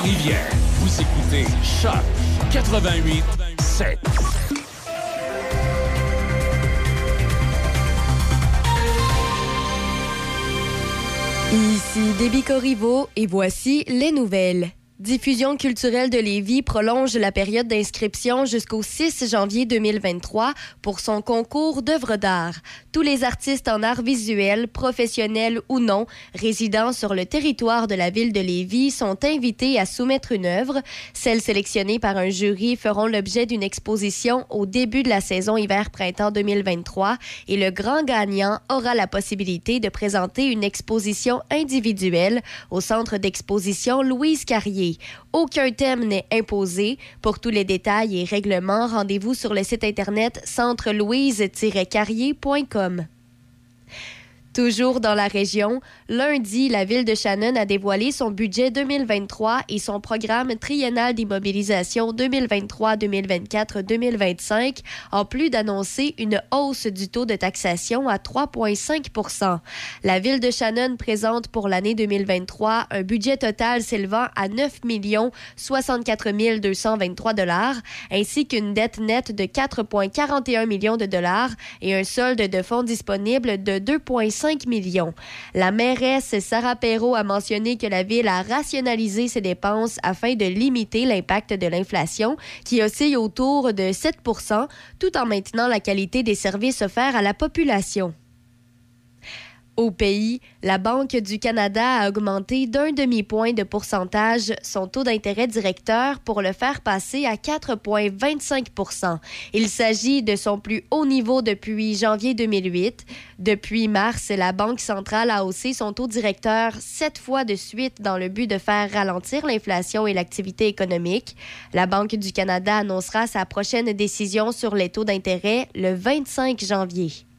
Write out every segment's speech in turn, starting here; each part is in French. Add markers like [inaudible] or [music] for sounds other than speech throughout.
Trois-Rivières. Vous écoutez Choc 88 7. Ici Déby Corriveau et voici les nouvelles. Diffusion culturelle de Lévis prolonge la période d'inscription jusqu'au 6 janvier 2023 pour son concours d'œuvres d'art. Tous les artistes en art visuel, professionnels ou non, résidant sur le territoire de la ville de Lévis sont invités à soumettre une œuvre. Celles sélectionnées par un jury feront l'objet d'une exposition au début de la saison hiver-printemps 2023 et le grand gagnant aura la possibilité de présenter une exposition individuelle au centre d'exposition Louise Carrier. Aucun thème n'est imposé. Pour tous les détails et règlements, rendez-vous sur le site internet centrelouise-carrier.com. Toujours dans la région, lundi, la ville de Shannon a dévoilé son budget 2023 et son programme triennal d'immobilisation 2023-2024-2025, en plus d'annoncer une hausse du taux de taxation à 3,5 La ville de Shannon présente pour l'année 2023 un budget total s'élevant à 9 64 223 dollars, ainsi qu'une dette nette de 4,41 millions de dollars et un solde de fonds disponible de 2,5 millions. La mairesse Sarah Perrault a mentionné que la ville a rationalisé ses dépenses afin de limiter l'impact de l'inflation qui oscille autour de 7 tout en maintenant la qualité des services offerts à la population. Au pays, la Banque du Canada a augmenté d'un demi-point de pourcentage son taux d'intérêt directeur pour le faire passer à 4,25% Il s'agit de son plus haut niveau depuis janvier 2008. Depuis mars, la Banque centrale a haussé son taux directeur sept fois de suite dans le but de faire ralentir l'inflation et l'activité économique. La Banque du Canada annoncera sa prochaine décision sur les taux d'intérêt le 25 janvier.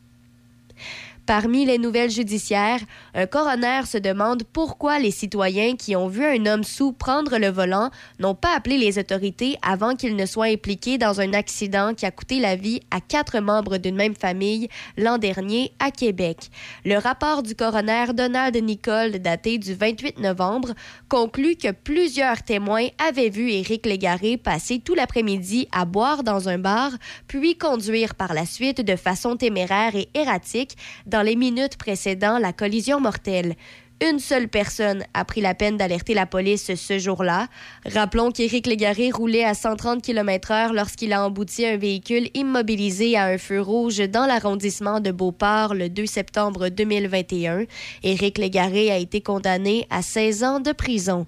Parmi les nouvelles judiciaires, un coroner se demande pourquoi les citoyens qui ont vu un homme sous prendre le volant n'ont pas appelé les autorités avant qu'il ne soit impliqué dans un accident qui a coûté la vie à quatre membres d'une même famille l'an dernier à Québec. Le rapport du coroner Donald Nicole, daté du 28 novembre, conclut que plusieurs témoins avaient vu Éric Légaré passer tout l'après-midi à boire dans un bar, puis conduire par la suite de façon téméraire et erratique dans les minutes précédant la collision mortelle. Une seule personne a pris la peine d'alerter la police ce jour-là. Rappelons qu'Éric Légaré roulait à 130 km/h lorsqu'il a embouti un véhicule immobilisé à un feu rouge dans l'arrondissement de Beauport le 2 septembre 2021. Éric Légaré a été condamné à 16 ans de prison.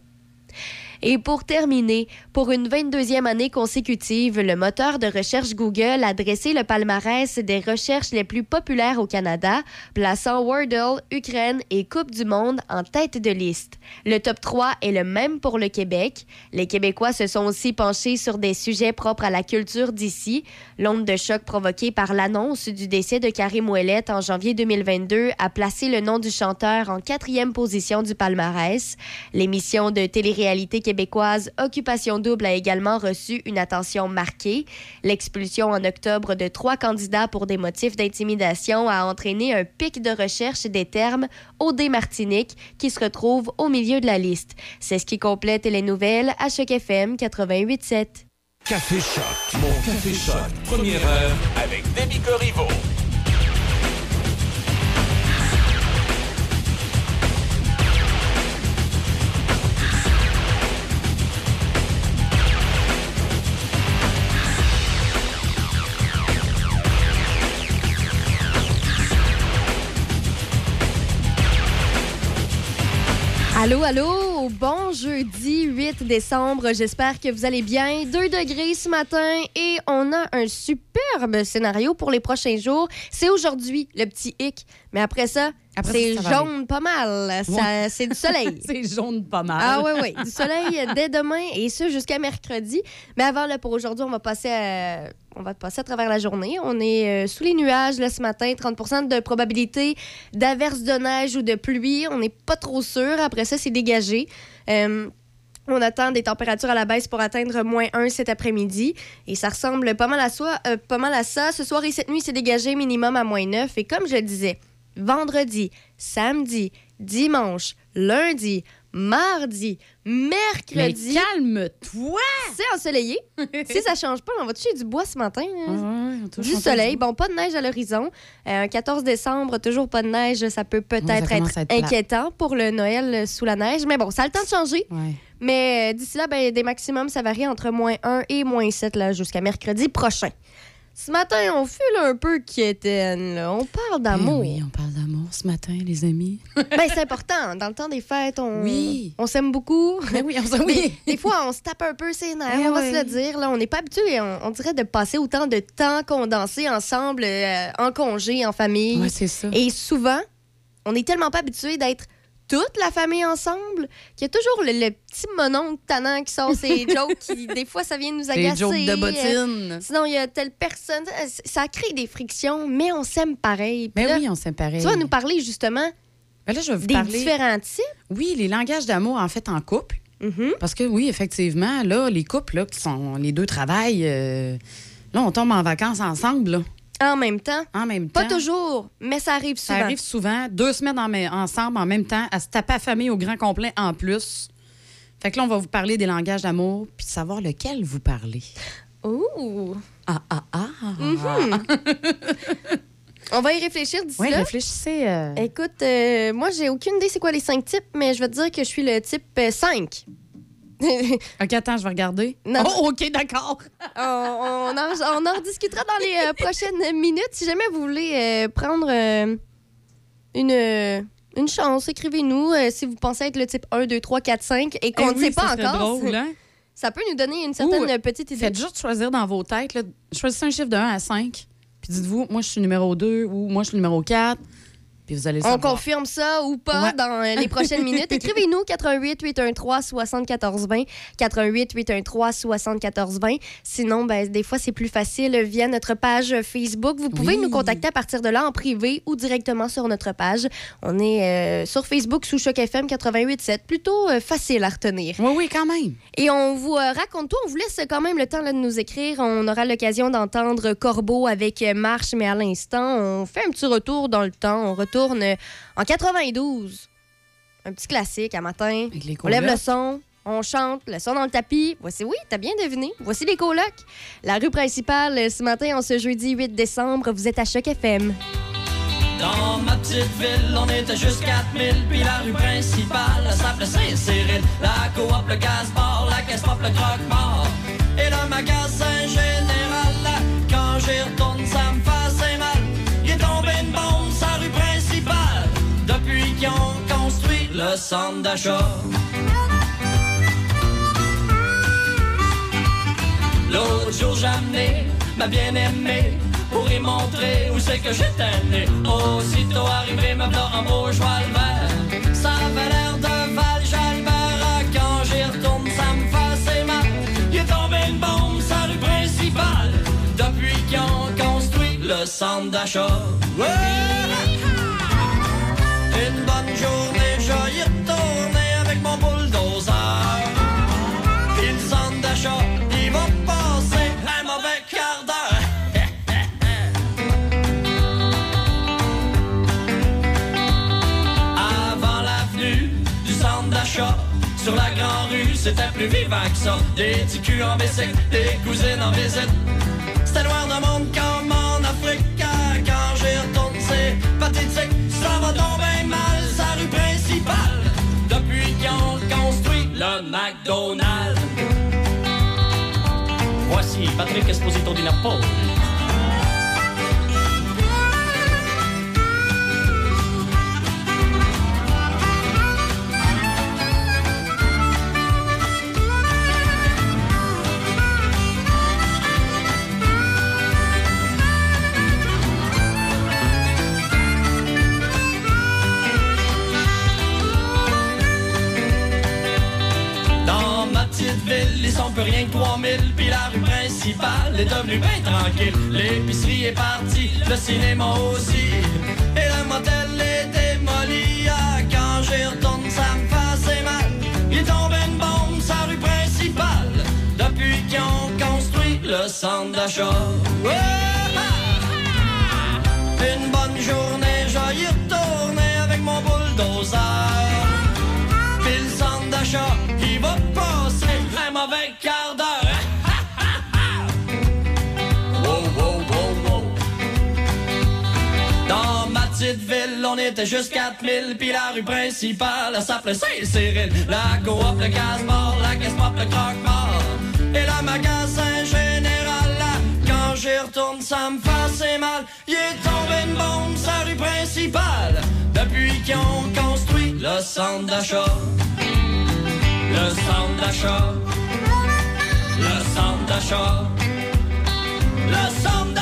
Et pour terminer, pour une 22e année consécutive, le moteur de recherche Google a dressé le palmarès des recherches les plus populaires au Canada, plaçant Wordle, Ukraine et Coupe du Monde en tête de liste. Le top 3 est le même pour le Québec. Les Québécois se sont aussi penchés sur des sujets propres à la culture d'ici. L'onde de choc provoquée par l'annonce du décès de Karim Ouellette en janvier 2022 a placé le nom du chanteur en quatrième position du palmarès. L'émission de télé-réalité québécoise Occupation Double a également reçu une attention marquée. L'expulsion en octobre de trois candidats pour des motifs d'intimidation a entraîné un pic de recherche des termes OD Martinique qui se retrouve au milieu de la liste. C'est ce qui complète les nouvelles à Choc FM 88.7. Café Choc, mon Café Choc, première heure avec Demi Corriveau. Allô, allô, bon jeudi 8 décembre. J'espère que vous allez bien. 2 degrés ce matin et on a un superbe scénario pour les prochains jours. C'est aujourd'hui le petit hic, mais après ça, c'est jaune pas mal. C'est du soleil. [laughs] c'est jaune pas mal. Ah oui, oui. Du soleil dès demain et ce jusqu'à mercredi. Mais avant, là, pour aujourd'hui, on va passer à on va passer à travers la journée. On est euh, sous les nuages là, ce matin, 30 de probabilité d'averse de neige ou de pluie. On n'est pas trop sûr. Après ça, c'est dégagé. Euh, On attend des températures à la baisse pour atteindre moins 1 cet après-midi. Et ça ressemble pas mal, à soi, euh, pas mal à ça. Ce soir et cette nuit, c'est dégagé minimum à moins 9. Et comme je le disais, vendredi, samedi, dimanche, lundi, mardi, Mais mercredi, calme-toi! c'est ensoleillé. [laughs] si ça change pas, on va toucher du bois ce matin. hein. Ouais, Du soleil, bon, pas de neige à l'horizon. Euh, 14 décembre, toujours pas de neige, ça peut peut-être Ouais, être, inquiétant pour le Noël euh, sous la neige. Mais bon, ça a le temps de changer. Mais euh, d'ici là, ben, des maximums, ça varie entre moins 1 et moins 7 là, jusqu'à mercredi prochain. Ce matin, on file un peu quétaine. là. On parle d'amour. Eh oui, on parle d'amour ce matin, les amis. [laughs] Ben, c'est important. Dans le temps des fêtes, on, Oui. on s'aime beaucoup. Mais oui, on Des, oui. des fois, on se tape un peu ses nerfs, Eh on va se le dire. Là. On n'est pas habitué, on, on dirait, de passer autant de temps condensé ensemble, euh, en congé, en famille. Ouais, c'est ça. Et souvent, on n'est tellement pas habitué d'être toute la famille ensemble qu'il y a toujours le, le petit mononcle tannant qui sort ses [laughs] jokes qui, des fois, ça vient nous agacer. Les jokes de Euh, bottine. Sinon, il y a telle personne. Ça crée des frictions, mais on s'aime pareil. Puis Mais là, oui, on s'aime pareil. Tu vas nous parler justement Ben là, je vais vous des parler. différents types. Oui, les langages d'amour, en fait, en couple. Mhm. Parce que oui, effectivement, là, les couples, là, qui sont. Les deux travaillent. euh, là, on tombe en vacances ensemble, là, En même temps. en même Pas temps. toujours, mais ça arrive Ça souvent. arrive souvent, deux semaines en ensemble en même temps, à se taper à famille au grand complet en plus. Fait que là, on va vous parler des langages d'amour, puis savoir lequel vous parlez. Ouh. Ah, ah, ah. Mhm. On va y réfléchir d'ici Oui, là. réfléchissez. euh, Écoute, euh, moi, j'ai aucune idée c'est quoi les cinq types, mais je vais te dire que je suis le type euh, 5. [laughs] OK, attends, je vais regarder. Non. Oh, OK, d'accord. [laughs] on, on en, on en rediscutera dans les euh, prochaines minutes. Si jamais vous voulez euh, prendre euh, une, une chance, écrivez-nous si vous pensez être le type 1, 2, 3, 4, 5 et qu'on Eh ne oui, sait pas encore. drôle, hein? [laughs] Ça peut nous donner une certaine petite idée. Faites juste choisir dans vos têtes. Là, choisissez un chiffre de 1 à 5. Puis dites-vous, moi, je suis numéro 2 ou moi, je suis numéro 4. Puis vous allez le On savoir. confirme ça ou pas Ouais. dans les prochaines minutes. [laughs] Écrivez-nous 88 813 74 20 88 813 74 20. Sinon, ben, des fois, c'est plus facile via notre page Facebook. Vous pouvez Oui. nous contacter à partir de là en privé ou directement sur notre page. On est euh, sur Facebook sous Choc FM 88.7. Plutôt euh, facile à retenir. Oui, oui, quand même. Et on vous euh, raconte tout. On vous laisse quand même le temps là, de nous écrire. On aura l'occasion d'entendre Corbeau avec Marche, mais à l'instant, on fait un petit retour dans le temps. On retourne euh, en 92. Un petit classique à matin. On lève le son. On chante, le son dans le tapis. Voici, oui, t'as bien deviné. Voici les colocs. La rue principale, ce matin, en ce jeudi 8 décembre, vous êtes à Choc FM. Dans ma petite ville, on était juste 4000, puis la rue principale s'appelait Saint-Cyril. La coop, le gaz-bar, la caisse pop, le croque-mort. Et le magasin général, quand j'y le centre d'achat. L'autre jour j'ai amené ma bien-aimée pour y montrer où c'est que j'étais né. Aussitôt arrivé, me voilà en beau cheval vert. Ça avait l'air de Val Jalbert. Quand j'y retourne, ça me fait mal. Il est tombé une bombe sur la rue principale depuis qu'ils ont construit le centre d'achat. Ouais! Une bonne journée, c'était plus vivant que. Des petits en bicycle, des cousines en visite. C'était noir de monde comme en Afrique. Ah, Quand j'y retourne, c'est pathétique. Ça va tomber mal, sa rue principale. Depuis qu'ils ont construit le McDonald's. Voici Patrick Esposito di Napoli. Rien que 3000 Puis la rue principale. Est devenue bien tranquille L'épicerie est partie, le cinéma aussi. Et le motel est démoli. Ah, Quand j'y retourne, ça me fait mal. Il est tombé une bombe, ça principal depuis qu'ils ont construit le centre d'achat. Une bonne journée, je y retourner avec mon bulldozer. Puis le centre d'achat, il va quart d'heure. [laughs] wow. Dans ma petite ville, on était juste 4000, puis la rue principale, elle s'appelait Saint-Cyril. La coop, le casse-mort, la caisse-pop, le croque-mort, et la magasin général, là, quand j'y retourne, ça me fait mal. Il est tombé une bombe, sa rue principale, depuis qu'ils ont construit le centre d'achat. Le centre d'achat. Le centre d'achat. Le centre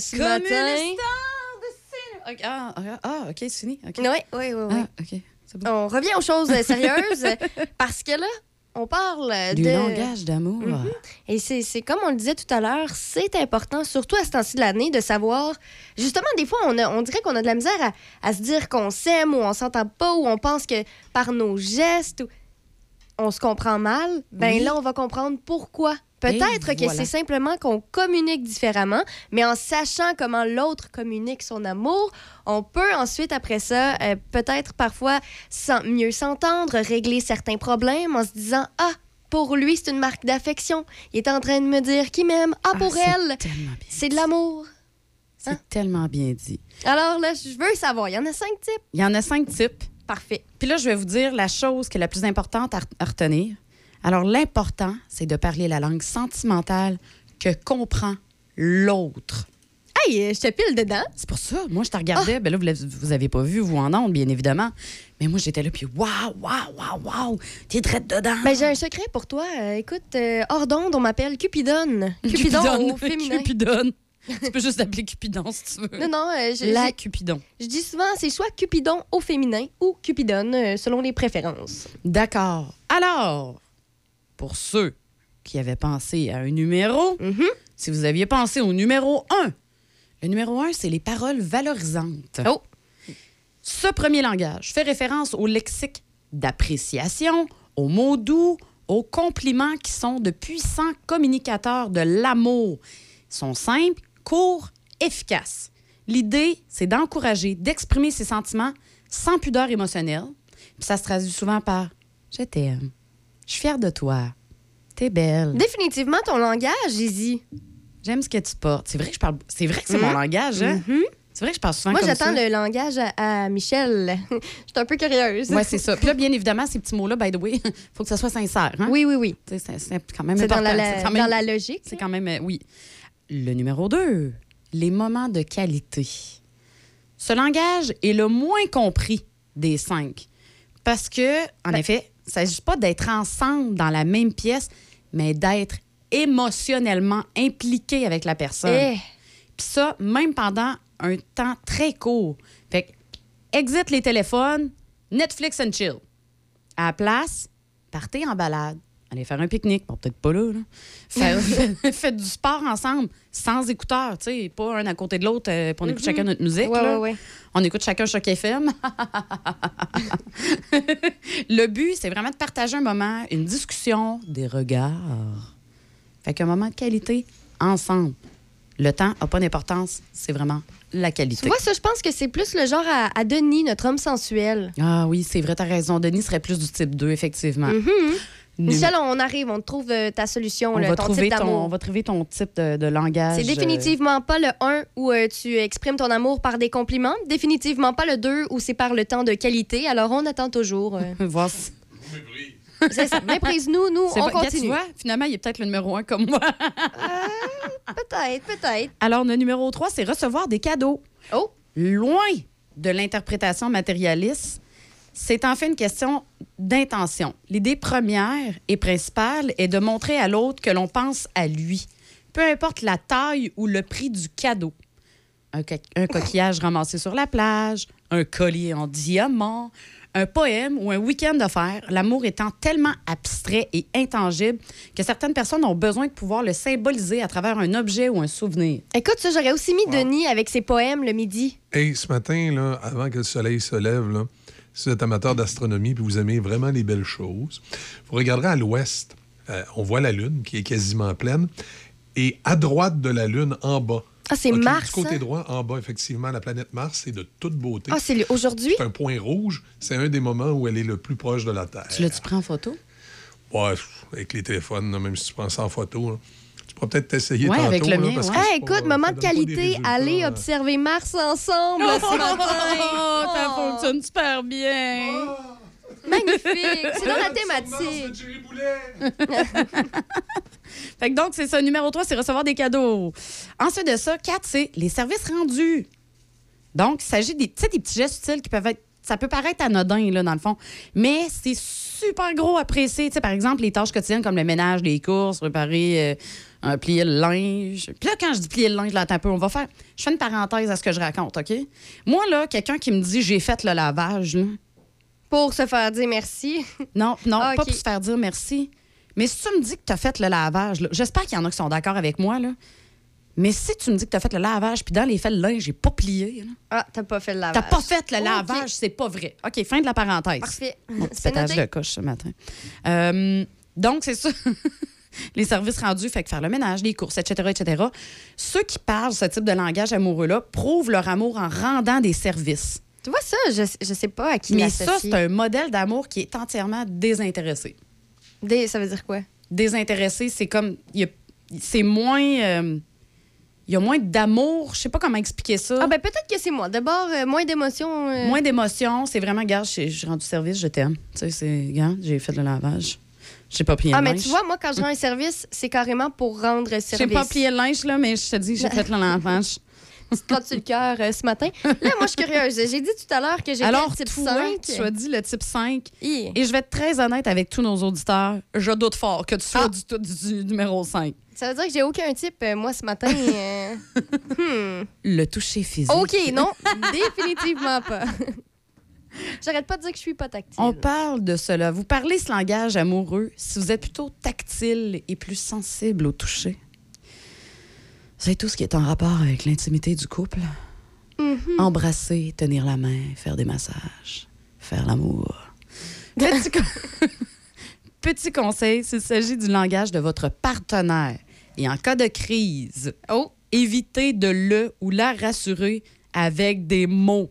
ce Comme matin. une star de cinéma. Ok, Ah, OK, c'est fini. OK. Oui, oui, oui. oui. Ah, bon. On revient aux choses euh, sérieuses [laughs] parce que là, on parle Du de. langage d'amour. Mhm. Et c'est c'est comme on le disait tout à l'heure, c'est important, surtout à ce temps-ci de l'année, de savoir. Justement, des fois, on, a- on dirait qu'on a de la misère à, à se dire qu'on s'aime ou on s'entend pas ou on pense que par nos gestes, on se comprend mal. Ben Oui. là, on va comprendre pourquoi. Peut-être que voilà. c'est simplement qu'on communique différemment, mais en sachant comment l'autre communique son amour, on peut ensuite, après ça, euh, peut-être parfois s'en- mieux s'entendre, régler certains problèmes en se disant Ah, pour lui, c'est une marque d'affection. Il est en train de me dire qu'il m'aime. Ah, pour c'est elle, c'est de l'amour. C'est Hein? tellement bien dit. Alors là, je veux savoir. Il y en a cinq types. Il y en a cinq types. Parfait. Puis là, je vais vous dire la chose qui est la plus importante à, à retenir. Alors, l'important, c'est de parler la langue sentimentale que comprend l'autre. Hey, euh, je te pile dedans. C'est pour ça, moi, je te regardais. Ben là, vous, vous avez pas vu, vous en ondes, bien évidemment. Mais moi, j'étais là, puis waouh, waouh, waouh, waouh, t'es traite dedans. Ben, j'ai un secret pour toi. Euh, écoute, euh, hors d'onde, on m'appelle Cupidon. [laughs] Cupidon au féminin. Cupidon. tu peux juste l'appeler Cupidon si tu veux. Non, non, euh, je, La Cupidon. je dis souvent, c'est soit Cupidon au féminin ou Cupidon, euh, selon les préférences. D'accord. Alors, pour ceux qui avaient pensé à un numéro, Mhm. si vous aviez pensé au numéro 1, le numéro 1, c'est les paroles valorisantes. Oh. Ce premier langage fait référence au lexique d'appréciation, aux mots doux, aux compliments qui sont de puissants communicateurs de l'amour. Ils sont simples, courts, efficaces. L'idée, c'est d'encourager, d'exprimer ses sentiments sans pudeur émotionnelle. Puis ça se traduit souvent par Je t'aime. Je suis fière de toi. T'es belle. Définitivement ton langage, Izzy. J'aime ce que tu portes. C'est vrai que je parle. C'est vrai que c'est mon langage, hein? Mhm. C'est vrai que je parle souvent Moi, j'attends le langage à, à Michel. [laughs] Je suis un peu curieuse. Ouais, c'est ça. Puis là, bien évidemment, ces petits mots-là, by the way, [laughs] faut que ça soit sincère. Hein? Oui, oui, oui. C'est quand même C'est dans important. la, la- C'est quand même- dans la logique. C'est quand même, euh, oui. Le numéro 2, les moments de qualité. Ce langage est le moins compris des cinq. Parce que, en Ben- effet, il ne s'agit pas d'être ensemble dans la même pièce, mais d'être émotionnellement impliqué avec la personne. Eh, Puis ça, même pendant un temps très court. Fait que, exit les téléphones, Netflix and chill. À la place, partez en balade. Allez faire un pique-nique. Bon, peut-être pas là. là. Faire- [laughs] [laughs] faites du sport ensemble, sans écouteurs, tu sais, pas un à côté de l'autre, euh, puis on écoute chacun notre musique. Ouais, là. ouais, ouais. On écoute chacun Choc FM. [laughs] le but, c'est vraiment de partager un moment, une discussion, des regards. Fait qu'un moment de qualité ensemble. Le temps n'a pas d'importance, c'est vraiment la Tu qualité. vois, ça, je pense que c'est plus le genre à, à Denis, notre homme sensuel. Ah oui, c'est vrai, t'as raison. Denis serait plus du type 2, effectivement. Mhm. Numé- Michel, on arrive, on trouve euh, ta solution, on, là, va ton trouver type ton, on d'amour. va trouver ton type de, de langage. C'est euh, définitivement pas le 1 où euh, tu exprimes ton amour par des compliments. Définitivement pas le 2 où c'est par le temps de qualité. Alors, on attend toujours. euh, [laughs] voir si- c'est ça. Méprise-nous, nous, on Regarde, tu continue. vois, finalement, il est peut-être le numéro 1 comme moi. [laughs] Peut-être, peut-être. Alors, le numéro 3, c'est recevoir des cadeaux. Oh, loin de l'interprétation matérialiste, c'est en fait une question d'intention. L'idée première et principale est de montrer à l'autre que l'on pense à lui, peu importe la taille ou le prix du cadeau. Un, co- un coquillage ramassé sur la plage, un collier en diamant, un poème ou un week-end d'affaires, l'amour étant tellement abstrait et intangible que certaines personnes ont besoin de pouvoir le symboliser à travers un objet ou un souvenir. écoute, ça, j'aurais aussi mis Denis avec ses poèmes le midi. Hey, ce matin, là, avant que le soleil se lève, là, si vous êtes amateur d'astronomie et vous aimez vraiment les belles choses, vous regarderez à l'ouest, euh, on voit la Lune qui est quasiment pleine, et à droite de la Lune, en bas. Ah, c'est Mars. Du côté hein? droit, en bas, effectivement, la planète Mars, c'est de toute beauté. Ah, c'est aujourd'hui? c'est un point rouge. C'est un des moments où elle est le plus proche de la Terre. Tu l'as-tu pris en photo? Ouais, avec les téléphones, même si tu penses en photo. là. Tu pourras peut-être t'essayer Ouais, tantôt. avec le là, mien, parce ouais. que Ah, c'est écoute, pas- moment de qualité, allez observer Mars ensemble ce [laughs] matin. ça fonctionne super bien. Magnifique. C'est dans la thématique. [laughs] Fait que donc, c'est ça. Numéro 3, c'est recevoir des cadeaux. Ensuite de ça, 4, c'est les services rendus. Donc, il s'agit des, des petits gestes utiles qui peuvent être ça peut paraître anodin, là, dans le fond. Mais c'est super gros apprécié. Tu sais, par exemple, les tâches quotidiennes comme le ménage, les courses, préparer, euh, un plier le linge. Puis là, quand je dis plier le linge, là, un peu, on va faire. Je fais une parenthèse à ce que je raconte, OK? Moi, là, quelqu'un qui me dit j'ai fait le lavage, là. Pour se faire dire merci. Non, non, Ah, pas OK. pour se faire dire merci. Mais si tu me dis que tu as fait le lavage, là, j'espère qu'il y en a qui sont d'accord avec moi, là. Mais si tu me dis que tu as fait le lavage, puis dans les faits, le linge, j'ai pas plié, là. Ah, t'as pas fait le lavage. T'as pas fait le lavage, c'est pas vrai. OK, fin de la parenthèse. Parfait. Mon petit [laughs] pétage noté. de coche ce matin. Euh, donc, c'est ça. [laughs] les services rendus, fait que faire le ménage, les courses, etc., etc. Ceux qui parlent ce type de langage amoureux-là prouvent leur amour en rendant des services. Tu vois ça, je, je sais pas à qui Mais ça, c'est un modèle d'amour qui est entièrement désintéressé. Des- Ça veut dire quoi? Désintéressé, c'est comme... C'est moins... euh, il y a moins d'amour. Je sais pas comment expliquer ça. Ah ben peut-être que c'est moi. D'abord, euh, moins d'émotions. euh, Moins d'émotion. C'est vraiment, regarde, j'ai j'ai rendu service, je t'aime. Tu sais, c'est... Regarde, j'ai fait le lavage. J'ai pas plié Ah, le mais linge. tu vois, moi, quand je rends un service, c'est carrément pour rendre J'ai service. pas plié le linge, là, mais je te dis, j'ai [laughs] fait le lavage. Tu te trottes sur le cœur euh, ce matin. Là, moi, je suis curieuse. J'ai dit tout à l'heure que j'étais le type toi, 5. tu as dit le type 5. Hi. Et je vais être très honnête avec tous nos auditeurs. Je doute fort que tu sois Ah. du, tout du, du numéro 5. Ça veut dire que j'ai aucun type, euh, moi, ce matin. euh, [laughs] hmm. Le toucher physique. OK, non, définitivement pas. J'arrête pas de dire que je suis pas tactile. On parle de cela. Vous parlez ce langage amoureux si vous êtes plutôt tactile et plus sensible au toucher. C'est tout ce qui est en rapport avec l'intimité du couple. Mhm. Embrasser, tenir la main, faire des massages, faire l'amour. Petit, co- [laughs] Petit conseil, s'il s'agit du langage de votre partenaire et en cas de crise, Oh, évitez de le ou la rassurer avec des mots,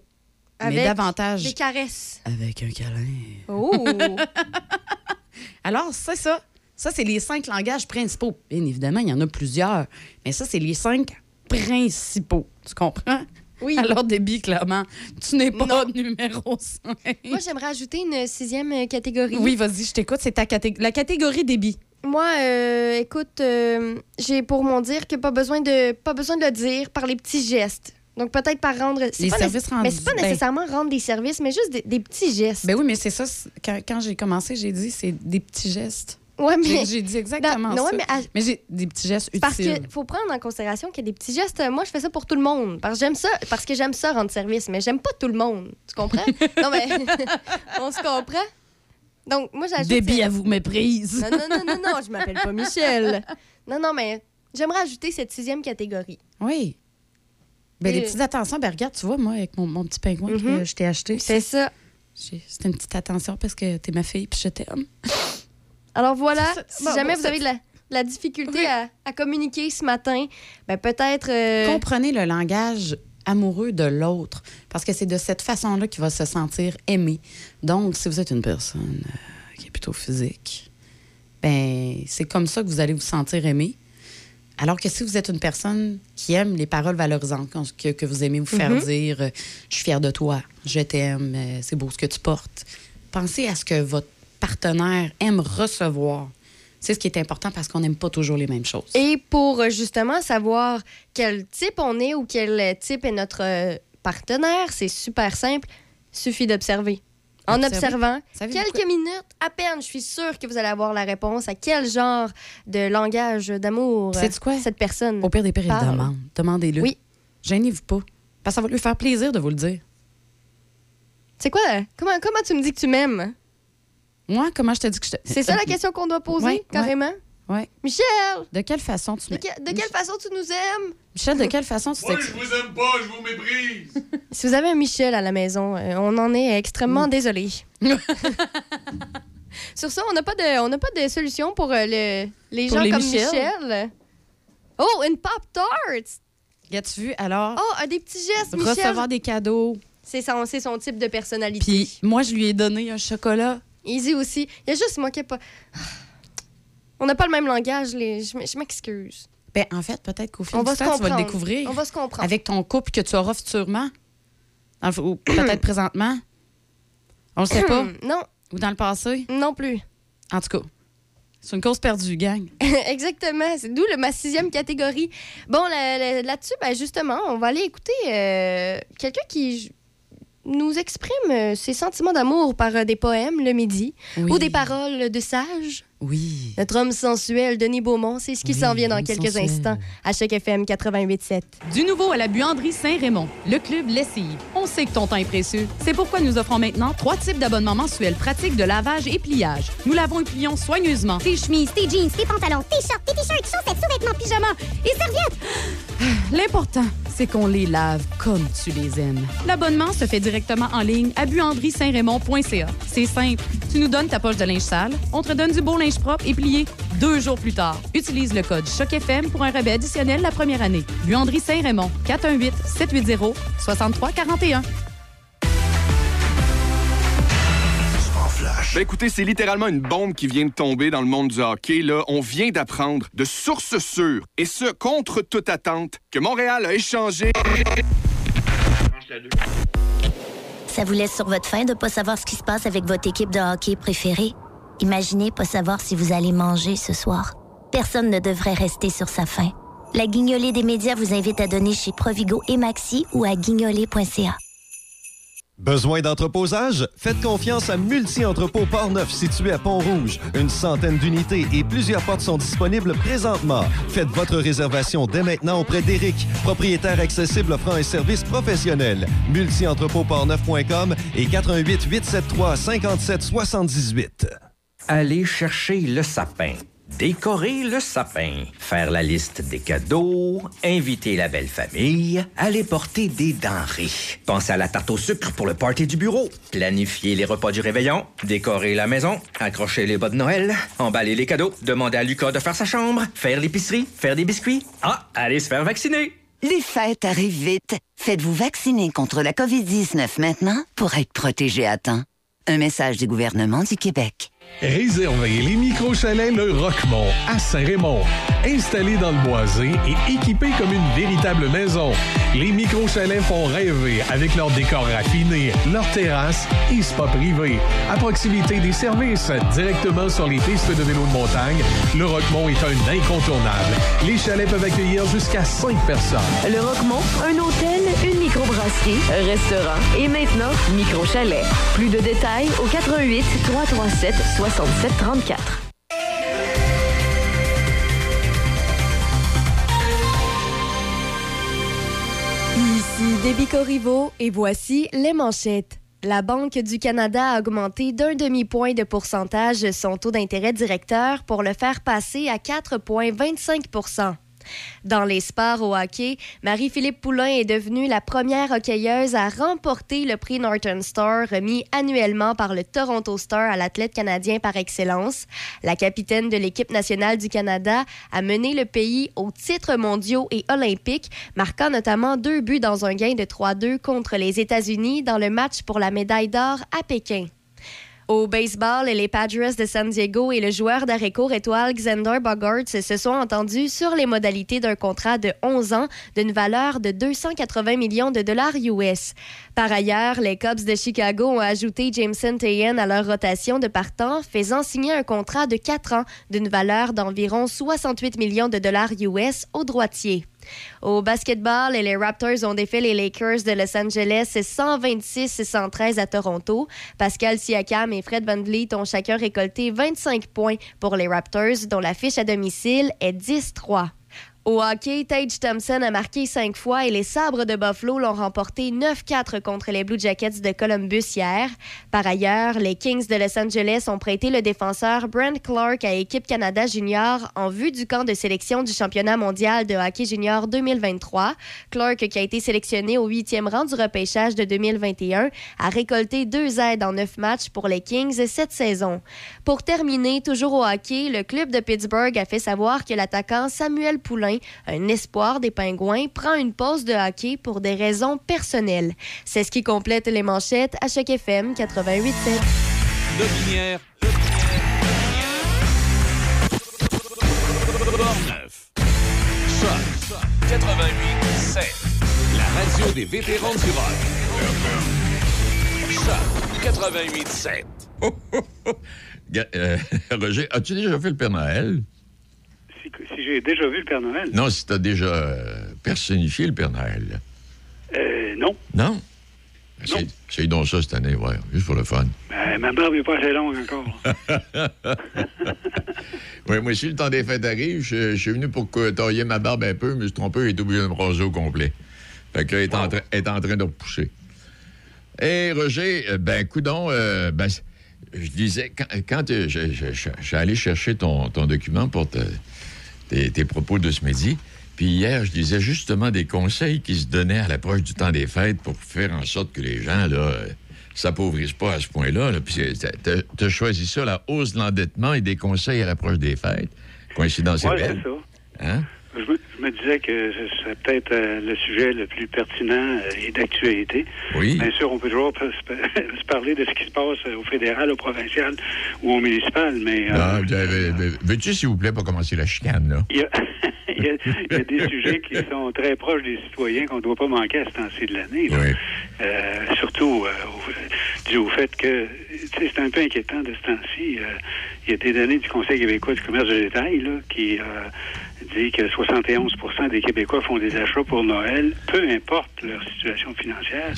mais Avec davantage des caresses. avec un câlin. Oh! [laughs] Alors, c'est ça. Ça, c'est les cinq langages principaux. Bien évidemment, il y en a plusieurs, mais ça, c'est les cinq principaux. Tu comprends? Oui. Alors, débit, clairement, tu n'es pas Non. numéro 5. Moi, j'aimerais ajouter une sixième euh, catégorie. Oui, vas-y, je t'écoute. C'est ta la catégorie débit. Moi, euh, écoute, euh, j'ai pour mon dire que pas besoin de pas besoin de le dire par les petits gestes. Donc peut-être par rendre Les pas services rendus. Mais c'est pas Ben- nécessairement rendre des services, mais juste des, des petits gestes. Ben oui, mais c'est ça. Quand, quand j'ai commencé, j'ai dit c'est des petits gestes. Ouais, mais j'ai dit exactement non, ça. ouais, mais à- Mais j'ai des petits gestes utiles. parce que faut prendre en considération qu'il y a des petits gestes. euh, Moi, je fais ça pour tout le monde parce que j'aime ça parce que j'aime ça rendre service, mais j'aime pas tout le monde. Tu comprends? [laughs] Non mais [laughs] on se comprend? Donc moi j'ajoute Débit euh, à vous méprise. Non non non non non, je m'appelle pas Michel. [laughs] Non non mais j'aimerais ajouter cette sixième catégorie. Oui. Ben, Et- les petites attentions, ben regarde, tu vois, moi, avec mon, mon petit pingouin que je t'ai acheté, C'est ça. c'était une petite attention parce que t'es ma fille puis je t'aime. Alors voilà, si Bon, jamais bon, vous avez de la, difficulté à, à communiquer ce matin, ben peut-être. euh, Comprenez le langage amoureux de l'autre parce que c'est de cette façon-là qu'il va se sentir aimé. Donc, si vous êtes une personne euh, qui est plutôt physique, ben c'est comme ça que vous allez vous sentir aimé. Alors que si vous êtes une personne qui aime les paroles valorisantes, que, que vous aimez vous faire Mhm. dire euh, Je suis fière de toi, je t'aime, c'est beau ce que tu portes. Pensez à ce que votre partenaire aime recevoir. C'est ce qui est important parce qu'on n'aime pas toujours les mêmes choses. Et pour euh, justement savoir quel type on est ou quel euh, type est notre euh, partenaire, c'est super simple. Suffit d'observer. En observant quelques minutes à peine, je suis sûre que vous allez avoir la réponse à quel genre de langage d'amour cette personne. Au pire des pires, il Parle. demande. Demandez-le. Oui. Gênez-vous pas. Parce que ça va lui faire plaisir de vous le dire. C'est quoi? Comment, comment tu me dis que tu m'aimes? Moi, comment je te dis que je te... C'est ça la question qu'on doit poser, Ouais, carrément? Ouais. Michel, De quelle façon tu de, que- de quelle façon tu nous aimes? Michel, de quelle façon tu Moi, je vous aime pas, je vous méprise. [laughs] Si vous avez un Michel à la maison, euh, on en est extrêmement désolé. [laughs] Sur ça, on n'a pas de, on n'a pas de solution pour euh, le- les Pour gens les comme Michel. Michel. Oh, une pop tart. As-tu vu? Alors, Oh, un des petits gestes, Michel. recevoir des cadeaux. C'est son, c'est son type de personnalité. Puis moi, je lui ai donné un chocolat. Easy aussi. Il y a juste moi qui ai pas. On n'a pas le même langage. Les... Je m'excuse. Ben, en fait, peut-être qu'au fil On du temps, tu vas le découvrir. On va se comprendre. Avec ton couple que tu auras futurement. Le- Ou [clears throat] peut-être présentement. On le sait pas. [clears throat] non, Ou dans le passé. non plus. En tout cas, c'est une cause perdue, gang. [laughs] Exactement. C'est d'où le- ma sixième catégorie. Bon, là- là- là-dessus, ben justement, on va aller écouter euh, quelqu'un qui. Nous exprime euh, ses sentiments d'amour par euh, des poèmes le midi Oui. ou des paroles de sages. Oui. Notre homme sensuel, Denis Beaumont, c'est ce qui Oui, s'en vient dans quelques sensuel. instants à chaque FM 88.7. Du nouveau à la buanderie Saint-Raymond, le club Lessive. On sait que ton temps est précieux. C'est pourquoi nous offrons maintenant trois types d'abonnements mensuels pratiques de lavage et pliage. Nous lavons et plions soigneusement tes chemises, tes jeans, tes pantalons, tes shorts, tes t-shirts, chaussettes, sous-vêtements, pyjamas et serviettes. L'important, c'est qu'on les lave comme tu les aimes. L'abonnement se fait directement en ligne à buanderie-saint-raymond.ca. C'est simple. Tu nous donnes ta poche de linge sale, on te donne du beau linge propre et plié deux jours plus tard. Utilise le code CHOC-FM pour un rabais additionnel la première année. Buanderie Saint-Raymond, 418-780-6341. Ben écoutez, c'est littéralement une bombe qui vient de tomber dans le monde du hockey. Là. On vient d'apprendre de sources sûres, et ce, contre toute attente, que Montréal a échangé... Ça vous laisse sur votre faim de pas savoir ce qui se passe avec votre équipe de hockey préférée? Imaginez pas savoir si vous allez manger ce soir. Personne ne devrait rester sur sa faim. La guignolée des médias vous invite à donner chez Provigo et Maxi ou à guignolée.ca. Besoin d'entreposage? Faites confiance à Multi-Entrepôt Portneuf situé à Pont-Rouge. Une centaine d'unités et plusieurs portes sont disponibles présentement. Faites votre réservation dès maintenant auprès d'Éric, propriétaire accessible offrant un service professionnel. Multi-entrepôtportneuf.com et 88 873 57 78. Aller chercher le sapin. Décorer le sapin, faire la liste des cadeaux, inviter la belle famille, aller porter des denrées, penser à la tarte au sucre pour le party du bureau, planifier les repas du réveillon, décorer la maison, accrocher les bas de Noël, emballer les cadeaux, demander à Lucas de faire sa chambre, faire l'épicerie, faire des biscuits, ah, aller se faire vacciner. Les fêtes arrivent vite. Faites-vous vacciner contre la COVID-19 maintenant pour être protégé à temps. Un message du gouvernement du Québec. Réservez les micro-chalets Le Roquemont à Saint-Raymond. Installés dans le boisé et équipés comme une véritable maison, les micro-chalets font rêver avec leur décor raffiné, leur terrasse et spa privé. À proximité des services, directement sur les pistes de vélo de montagne, Le Roquemont est un incontournable. Les chalets peuvent accueillir jusqu'à 5 personnes. Le Roquemont, un hôtel, une microbrasserie, restaurant et maintenant micro-chalet. Plus de détails au 88 337 67 34. Ici Déby Corriveau et voici les manchettes. La Banque du Canada a augmenté d'un demi-point de pourcentage son taux d'intérêt directeur pour le faire passer à 4,25 dans les sports au hockey, Marie-Philippe Poulain est devenue la première hockeyeuse à remporter le prix Northern Star remis annuellement par le Toronto Star à l'athlète canadien par excellence. La capitaine de l'équipe nationale du Canada a mené le pays aux titres mondiaux et olympiques, marquant notamment deux buts dans un gain de 3-2 contre les États-Unis dans le match pour la médaille d'or à Pékin. Au baseball, les Padres de San Diego et le joueur d'arrêt-court étoile Xander Bogaerts se sont entendus sur les modalités d'un contrat de 11 ans d'une valeur de 280 millions de dollars US. Par ailleurs, les Cubs de Chicago ont ajouté Jameson Tayen à leur rotation de partant, faisant signer un contrat de 4 ans d'une valeur d'environ 68 millions de dollars US au droitier. Au basketball, les Raptors ont défait les Lakers de Los Angeles 126-113 à Toronto. Pascal Siakam et Fred Van Vliet ont chacun récolté 25 points pour les Raptors, dont la fiche à domicile est 10-3. Au hockey, Tage Thompson a marqué cinq fois et les Sabres de Buffalo l'ont remporté 9-4 contre les Blue Jackets de Columbus hier. Par ailleurs, les Kings de Los Angeles ont prêté le défenseur Brent Clark à Équipe Canada Junior en vue du camp de sélection du championnat mondial de hockey junior 2023. Clark, qui a été sélectionné au huitième rang du repêchage de 2021, a récolté deux aides en neuf matchs pour les Kings cette saison. Pour terminer, toujours au hockey, le club de Pittsburgh a fait savoir que l'attaquant Samuel Poulain un espoir des Pingouins, prend une pause de hockey pour des raisons personnelles. C'est ce qui complète les manchettes à chaque FM 88.7. Lobinière. Portneuf. Choc 88 La radio des vétérans du rock. Choc 88 [laughs] Ga- euh, Roger, as-tu déjà fait le Père Noël? Si, j'ai déjà vu le Père Noël. Non, si tu as déjà euh, personnifié le Père Noël. Euh, non. Non? Essaye, essaye donc ça cette année, ouais, juste pour le fun. Ben, ma barbe n'est pas assez longue encore. [laughs] oui, moi, si le temps des fêtes arrive, je, je suis venu pour tailler ma barbe un peu, mais je trompé, il est obligé de me raser au complet. Fait que là, elle est, en, train- elle est en train de repousser. Et Roger, euh, ben, coudon, euh, ben, je disais, quand, quand, euh, suis allé chercher ton, ton document pour te- tes, tes propos de ce midi, puis hier, je disais justement des conseils qui se donnaient à l'approche du temps des fêtes pour faire en sorte que les gens, là, euh, s'appauvrissent pas à ce point-là. Là. Puis tu as choisi ça, la hausse de l'endettement et des conseils à l'approche des fêtes. Coïncidence est belle. ça. Hein? Je me disais que ce serait peut-être euh, le sujet le plus pertinent euh, et d'actualité. Oui. Bien sûr, on peut toujours [laughs] se, parler de ce qui se passe euh, au fédéral, au provincial ou au municipal, mais euh, Ah, Veux-tu, s'il vous plaît, pas commencer la chicane, là? il y, a, [laughs] il y a- il y a des [laughs] sujets qui sont très proches des citoyens qu'on ne doit pas manquer à ce temps-ci de l'année. Euh, surtout dû au fait que c'est un peu inquiétant de ce temps-ci. il y a des données du Conseil québécois du commerce de détail là, qui dit que 71% des Québécois font des achats pour Noël, peu importe leur situation financière,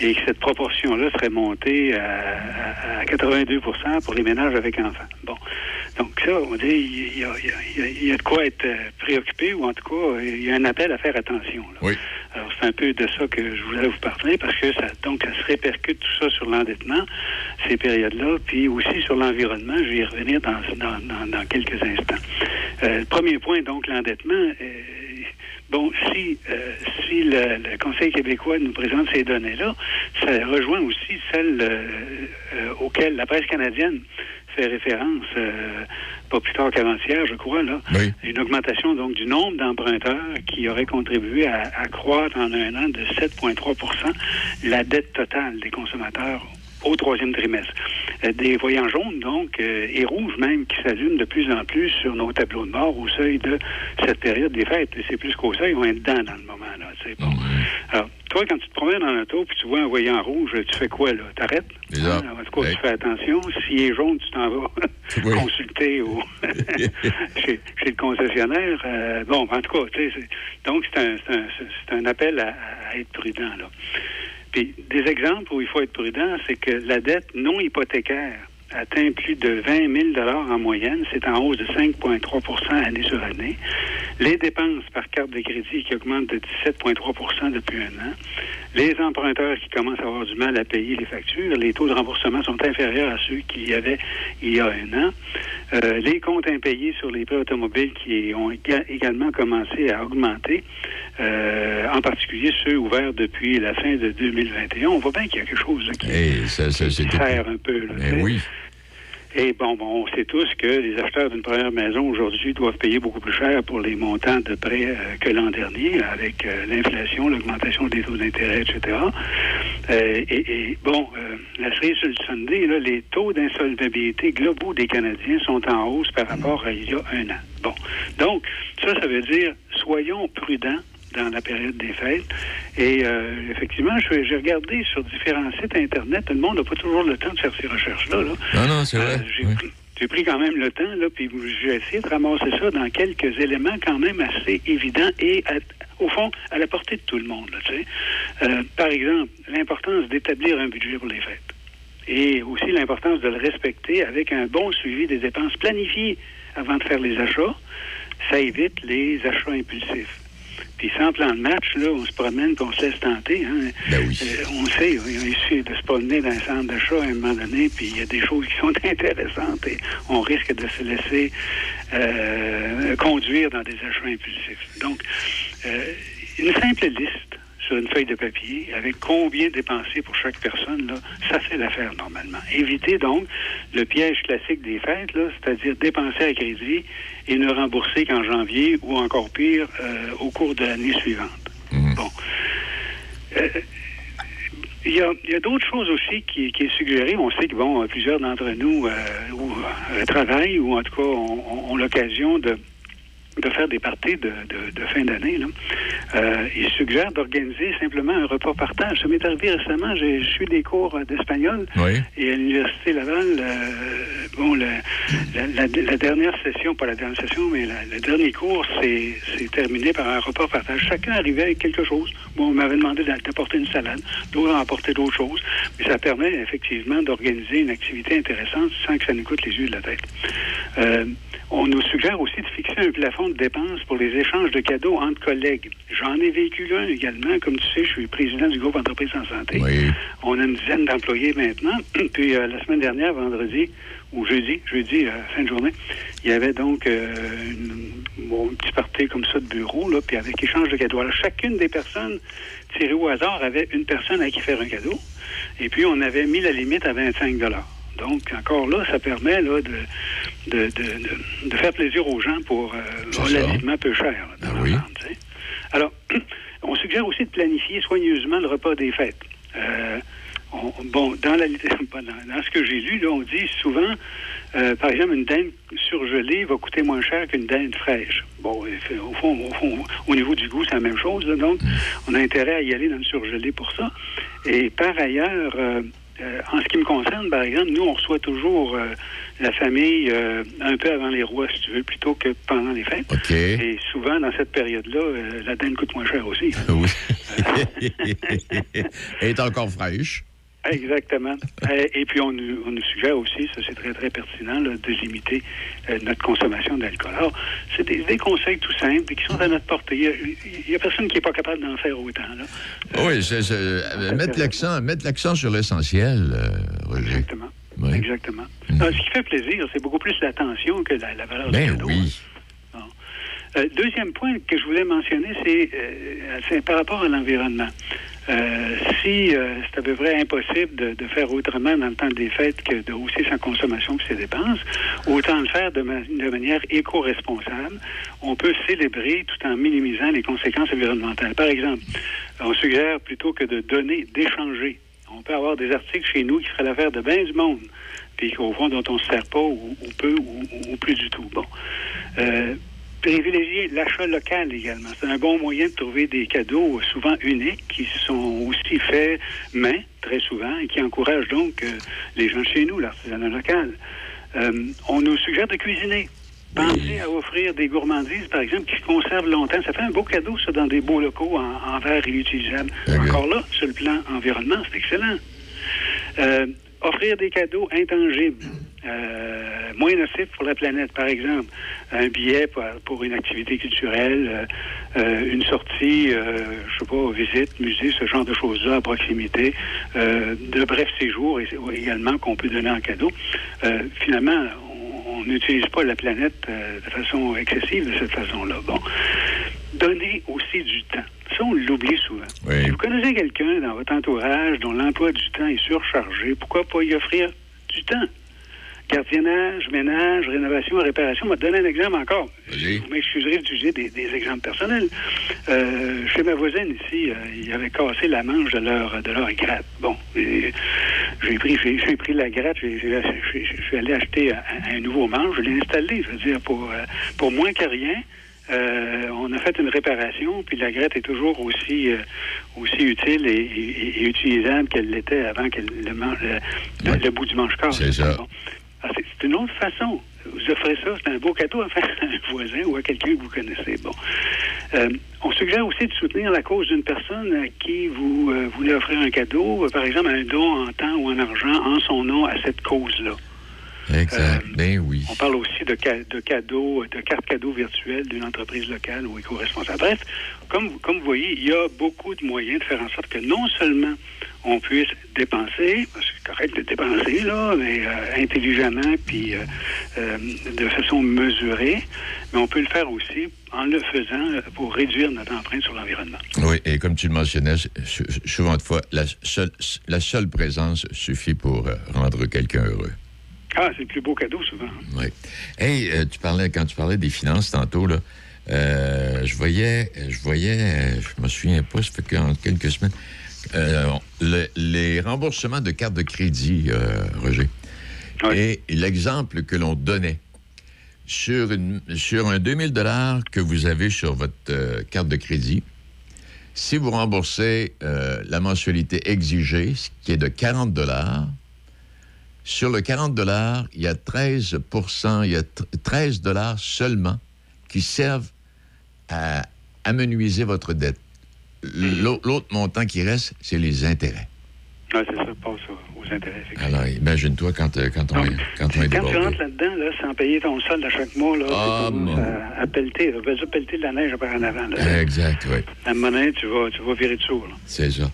et que cette proportion-là serait montée à, à- à 82 pour les ménages avec enfants. Bon. Donc ça, on dit, il y a, y y y de quoi être préoccupé, ou en tout cas, il y a un appel à faire attention. là. Oui. Alors, c'est un peu de ça que je voulais vous parler parce que ça, donc, ça se répercute tout ça sur l'endettement, ces périodes-là, puis aussi sur l'environnement. Je vais y revenir dans, dans, dans, quelques instants. Euh, le premier point, donc, l'endettement. euh, bon, si, euh, si le, le Conseil québécois nous présente ces données-là, ça rejoint aussi celles euh, auxquelles la presse canadienne fait référence, euh, pas plus tard qu'avant-hier, je crois, là. Une augmentation, donc, du nombre d'emprunteurs qui aurait contribué à accroître en un an de 7,3% la dette totale des consommateurs au troisième trimestre. Euh, des voyants jaunes, donc, euh, et rouges même, qui s'allument de plus en plus sur nos tableaux de bord au seuil de cette période des fêtes. C'est plus qu'au seuil, on est dedans dans le moment, là. Bon. Alors, toi, quand tu te promènes dans l'auto puis tu vois un voyant rouge, tu fais quoi, là? T'arrêtes? Hein? En tout cas, tu fais attention. S'il est jaune, tu t'en vas [laughs] consulter au... [laughs] chez, chez le concessionnaire. Euh, bon, en tout cas, tu sais, c'est- donc c'est un, un, un appel à, à être prudent, là. Des exemples où il faut être prudent, c'est que la dette non hypothécaire atteint plus de 20 000 en moyenne. C'est en hausse de 5,3% année sur année. Les dépenses par carte de crédit qui augmentent de 17,3% depuis un an. Les emprunteurs qui commencent à avoir du mal à payer les factures. Les taux de remboursement sont inférieurs à ceux qu'il y avait il y a un an. Euh, les comptes impayés sur les prêts automobiles qui ont éga- également commencé à augmenter, euh, en particulier ceux ouverts depuis la fin de 2021. On voit bien qu'il y a quelque chose là, qui, Hey, ça, ça, c'est qui sert un peu. Là, sais. Ben oui. Et bon, bon, on sait tous que les acheteurs d'une première maison aujourd'hui doivent payer beaucoup plus cher pour les montants de prêts euh, que l'an dernier, avec euh, l'inflation, l'augmentation des taux d'intérêt, etc. Euh, et, et, bon, euh, la le Sunday, là, les taux d'insolvabilité globaux des Canadiens sont en hausse par rapport à il y a un an. Bon, donc ça, ça veut dire soyons prudents dans la période des fêtes. Et euh, effectivement, j'ai regardé sur différents sites Internet. Le monde n'a pas toujours le temps de faire ces recherches-là. là. Non, non, c'est vrai. Euh, j'ai pris- quand même le temps, là, puis j'ai essayé de ramasser ça dans quelques éléments quand même assez évidents et, à- au fond, à la portée de tout le monde. là, tu sais. Euh, par exemple, l'importance d'établir un budget pour les fêtes. Et aussi l'importance de le respecter avec un bon suivi des dépenses planifiées avant de faire les achats. Ça évite les achats impulsifs. Puis sans plan de match, là, on se promène puis on se laisse tenter. Hein. Euh, on sait, il suffit de se promener dans un centre d'achat à un moment donné, puis il y a des choses qui sont [laughs] intéressantes et on risque de se laisser euh, conduire dans des achats impulsifs. Donc, euh, une simple liste sur une feuille de papier avec combien dépenser pour chaque personne, là, ça fait l'affaire normalement. Évitez donc le piège classique des fêtes, là, c'est-à-dire dépenser à crédit et ne rembourser qu'en janvier ou encore pire euh, au cours de l'année suivante. Bon. Euh, il y a, d'autres choses aussi qui, qui est suggéré. On sait que bon, plusieurs d'entre nous euh, ou, euh, travaillent ou en tout cas ont l'occasion de de faire des parties de, de- de fin d'année. là. Euh, il suggère d'organiser simplement un repas partage. Ça m'est arrivé récemment, j'ai eu des cours euh, d'espagnol Oui. et à l'Université Laval, euh, bon, la, la- la dernière session, pas la dernière session, mais le dernier cours, c'est terminé par un repas partage. Chacun arrivait avec quelque chose. Bon, on m'avait demandé d'a- d'apporter une salade, d'autres ont apporté d'autres choses, mais ça permet effectivement d'organiser une activité intéressante sans que ça nous coûte les yeux de la tête. Euh, on nous suggère aussi de fixer un plafond de dépenses pour les échanges de cadeaux entre collègues. J'en ai vécu un également. Comme tu sais, je suis président du groupe Entreprise en santé. On a une dizaine d'employés maintenant. [clears throat] Puis euh, la semaine dernière, vendredi ou jeudi, jeudi, euh, fin de journée, il y avait donc euh, une, bon, un petit party comme ça de bureau, là, puis avec échange de cadeaux. Alors, chacune des personnes tirées au hasard avait une personne à qui faire un cadeau. Et puis, on avait mis la limite à 25 donc, encore là, ça permet là, de, de, de, de- faire plaisir aux gens pour euh, relativement peu cher. là, tu sais. Alors, [clears throat] on suggère aussi de planifier soigneusement le repas des fêtes. Euh, on- bon, dans, la, [laughs] dans, ce que j'ai lu, là, on dit souvent, euh, par exemple, une dinde surgelée va coûter moins cher qu'une dinde fraîche. Bon, au fond, au fond, au niveau du goût, c'est la même chose. là. donc, on a intérêt à y aller dans le surgelé pour ça. Et par ailleurs, euh, en ce qui me concerne, par exemple, nous, on reçoit toujours euh, la famille euh, un peu avant les rois, si tu veux, plutôt que pendant les fêtes. Et souvent, dans cette période-là, la dinde coûte moins cher aussi. [laughs] Oui. [laughs] Elle est encore fraîche. Exactement. Euh, Et puis, on nous, on nous suggère aussi, ça c'est très, très pertinent, là, de limiter euh, notre consommation d'alcool. Alors, c'est des, des conseils tout simples et qui sont à notre portée. Il n'y a, personne qui n'est pas capable d'en faire autant. Là. Oui, c'est, c'est- euh, mettre l'accent, mettre l'accent sur l'essentiel, euh, Roger. Exactement. Oui. Exactement. Alors, ce qui fait plaisir, c'est beaucoup plus l'attention que la, la valeur Ben du oui. Bon. Euh, deuxième point que je voulais mentionner, c'est, euh, c'est par rapport à l'environnement. Euh, si euh, c'est à peu près impossible de, de faire autrement dans le temps des fêtes que de hausser sa consommation et ses dépenses, autant le faire de, ma- de manière éco-responsable. On peut célébrer tout en minimisant les conséquences environnementales. Par exemple, on suggère plutôt que de donner, d'échanger. On peut avoir des articles chez nous qui feraient l'affaire de bien du monde, puis qu'au fond, dont on ne se sert pas ou, ou peu ou, ou plus du tout. Bon. Euh, privilégier l'achat local également. C'est un bon moyen de trouver des cadeaux souvent uniques qui sont aussi faits main, très souvent, et qui encouragent donc euh, les gens de chez nous, l'artisanat local. Euh, on nous suggère de cuisiner. Pensez à offrir des gourmandises, par exemple, qui se conservent longtemps. Ça fait un beau cadeau, ça, dans des beaux locaux en, en verre réutilisable. Encore là, sur le plan environnement, c'est excellent. Euh, offrir des cadeaux intangibles, euh, moins nocifs pour la planète, par exemple, un billet pour, une activité culturelle, euh, euh, une sortie, euh, je sais pas, visite, musée, ce genre de choses-là à proximité, euh, de brefs séjours également qu'on peut donner en cadeau. Euh, finalement, on- n'utilise pas la planète euh, de façon excessive de cette façon-là. Bon. Donner aussi du temps. Ça, on l'oublie souvent. Si vous connaissez quelqu'un dans votre entourage dont l'emploi du temps est surchargé, pourquoi pas y offrir du temps? Gardiennage, ménage, rénovation, réparation. Je vais te donner un exemple encore. Vous m'excuserez d'utiliser des, des exemples personnels. Euh, chez ma voisine ici, euh, ils avaient cassé la manche de leur, de leur gratte. Bon, j'ai pris, j'ai, j'ai pris la gratte, j'ai, j'ai- j'ai- je suis allé acheter un, un nouveau manche, je l'ai installé, je veux dire, pour, euh, pour moins que rien. Euh, on a fait une réparation, puis la gratte est toujours aussi euh, aussi utile et, et- et utilisable qu'elle l'était avant que le, le- le- bout du manche casse. C'est ça. Bon. Ah, c'est une autre façon. Vous offrez ça, c'est un beau cadeau à faire à un voisin ou à quelqu'un que vous connaissez. Bon. Euh, on suggère aussi de soutenir la cause d'une personne à qui vous euh, voulez offrir un cadeau, euh, par exemple un don en temps ou en argent en son nom à cette cause-là. Exact. ben oui. On parle aussi de, de cadeaux, de cartes cadeaux virtuelles d'une entreprise locale ou éco-responsable. Bref, comme, vous- comme vous voyez, il y a beaucoup de moyens de faire en sorte que non seulement on puisse dépenser, parce que c'est correct de dépenser, là, mais euh, intelligemment, puis euh, euh, de façon mesurée, mais on peut le faire aussi en le faisant euh, pour réduire notre empreinte sur l'environnement. Oui, et comme tu le mentionnais, sou- souvent de fois, la seule, la seule présence suffit pour euh, rendre quelqu'un heureux. Ah, c'est le plus beau cadeau souvent. Oui. Hey, euh, tu parlais, quand tu parlais des finances tantôt, là, euh, je voyais, je voyais, euh, je me souviens pas, ça fait qu'en quelques semaines, euh, le- les remboursements de cartes de crédit, euh, Roger. Et l'exemple que l'on donnait, sur, une, sur un 2000 que vous avez sur votre euh, carte de crédit, si vous remboursez euh, la mensualité exigée, ce qui est de 40 sur le 40 il y a 13% il y a 13 seulement qui servent à amenuiser votre dette. L'autre montant qui reste, c'est les intérêts. Oui, c'est ça, passe aux intérêts. Alors, imagine-toi quand, euh, quand, on, est, quand on est Quand tu rentres là-dedans, là, sans payer ton solde à chaque mois, là, Ah, tu à, à pelleter. là. Vas-y pelleter de la neige par en avant. Là. Exact, oui. À un moment donné, tu vas, tu vas virer de sourd. là. C'est ça.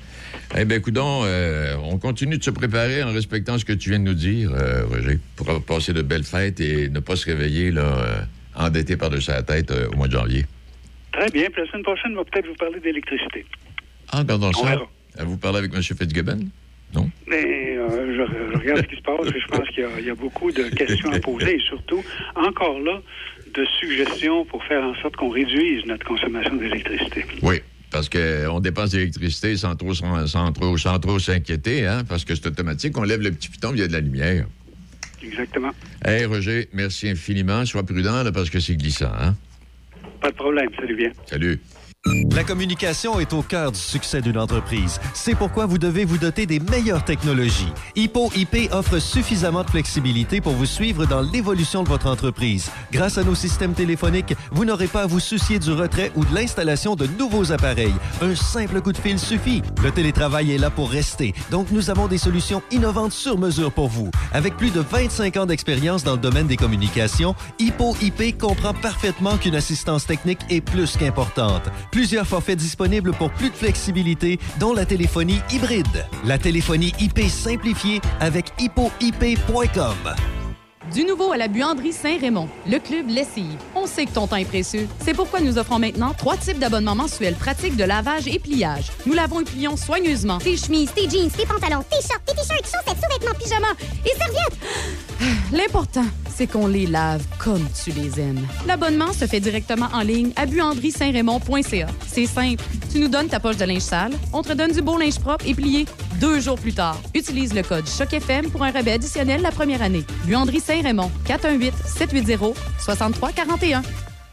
Eh bien, coudon, euh, on continue de se préparer en respectant ce que tu viens de nous dire, euh, Roger, pour passer de belles fêtes et ne pas se réveiller là, euh, endetté par-dessus la tête au mois de janvier. Très bien. Puis la semaine prochaine, on va peut-être vous parler d'électricité. Ah, regardons On ça. verra. Vous parlez avec M. Fitzgibbon? Mais euh, je, je regarde ce qui se passe et je pense qu'il y, a beaucoup de questions à poser et surtout, encore là, de suggestions pour faire en sorte qu'on réduise notre consommation d'électricité. Oui, parce qu'on dépense d'électricité sans trop, sans, sans trop, sans trop s'inquiéter, hein, parce que c'est automatique. On lève le petit piton, il y a de la lumière. Exactement. Hey, Roger, merci infiniment. Sois prudent, là, parce que c'est glissant, hein? Pas de problème. Salut bien. Salut. La communication est au cœur du succès d'une entreprise. C'est pourquoi vous devez vous doter des meilleures technologies. Hippo IP offre suffisamment de flexibilité pour vous suivre dans l'évolution de votre entreprise. Grâce à nos systèmes téléphoniques, vous n'aurez pas à vous soucier du retrait ou de l'installation de nouveaux appareils. Un simple coup de fil suffit. Le télétravail est là pour rester, donc nous avons des solutions innovantes sur mesure pour vous. Avec plus de 25 ans d'expérience dans le domaine des communications, Hippo IP comprend parfaitement qu'une assistance technique est plus qu'importante. Plusieurs forfaits disponibles pour plus de flexibilité, dont la téléphonie hybride. La téléphonie IP simplifiée avec hippoip.com. Du nouveau à la buanderie Saint-Raymond, le club lessive. On sait que ton temps est précieux. C'est pourquoi nous offrons maintenant trois types d'abonnements mensuels pratiques de lavage et pliage. Nous lavons et plions soigneusement. Tes chemises, tes jeans, tes pantalons, tes shorts, tes t-shirts, chaussettes, sous-vêtements, pyjamas et serviettes. L'important, c'est qu'on les lave comme tu les aimes. L'abonnement se fait directement en ligne à buanderie-saint-raymond.ca. C'est simple. Tu nous donnes ta poche de linge sale, on te donne du beau linge propre et plié deux jours plus tard. Utilise le code CHOC-FM pour un rabais additionnel la première année. Buanderie Saint-Raymond, 418-780-6341.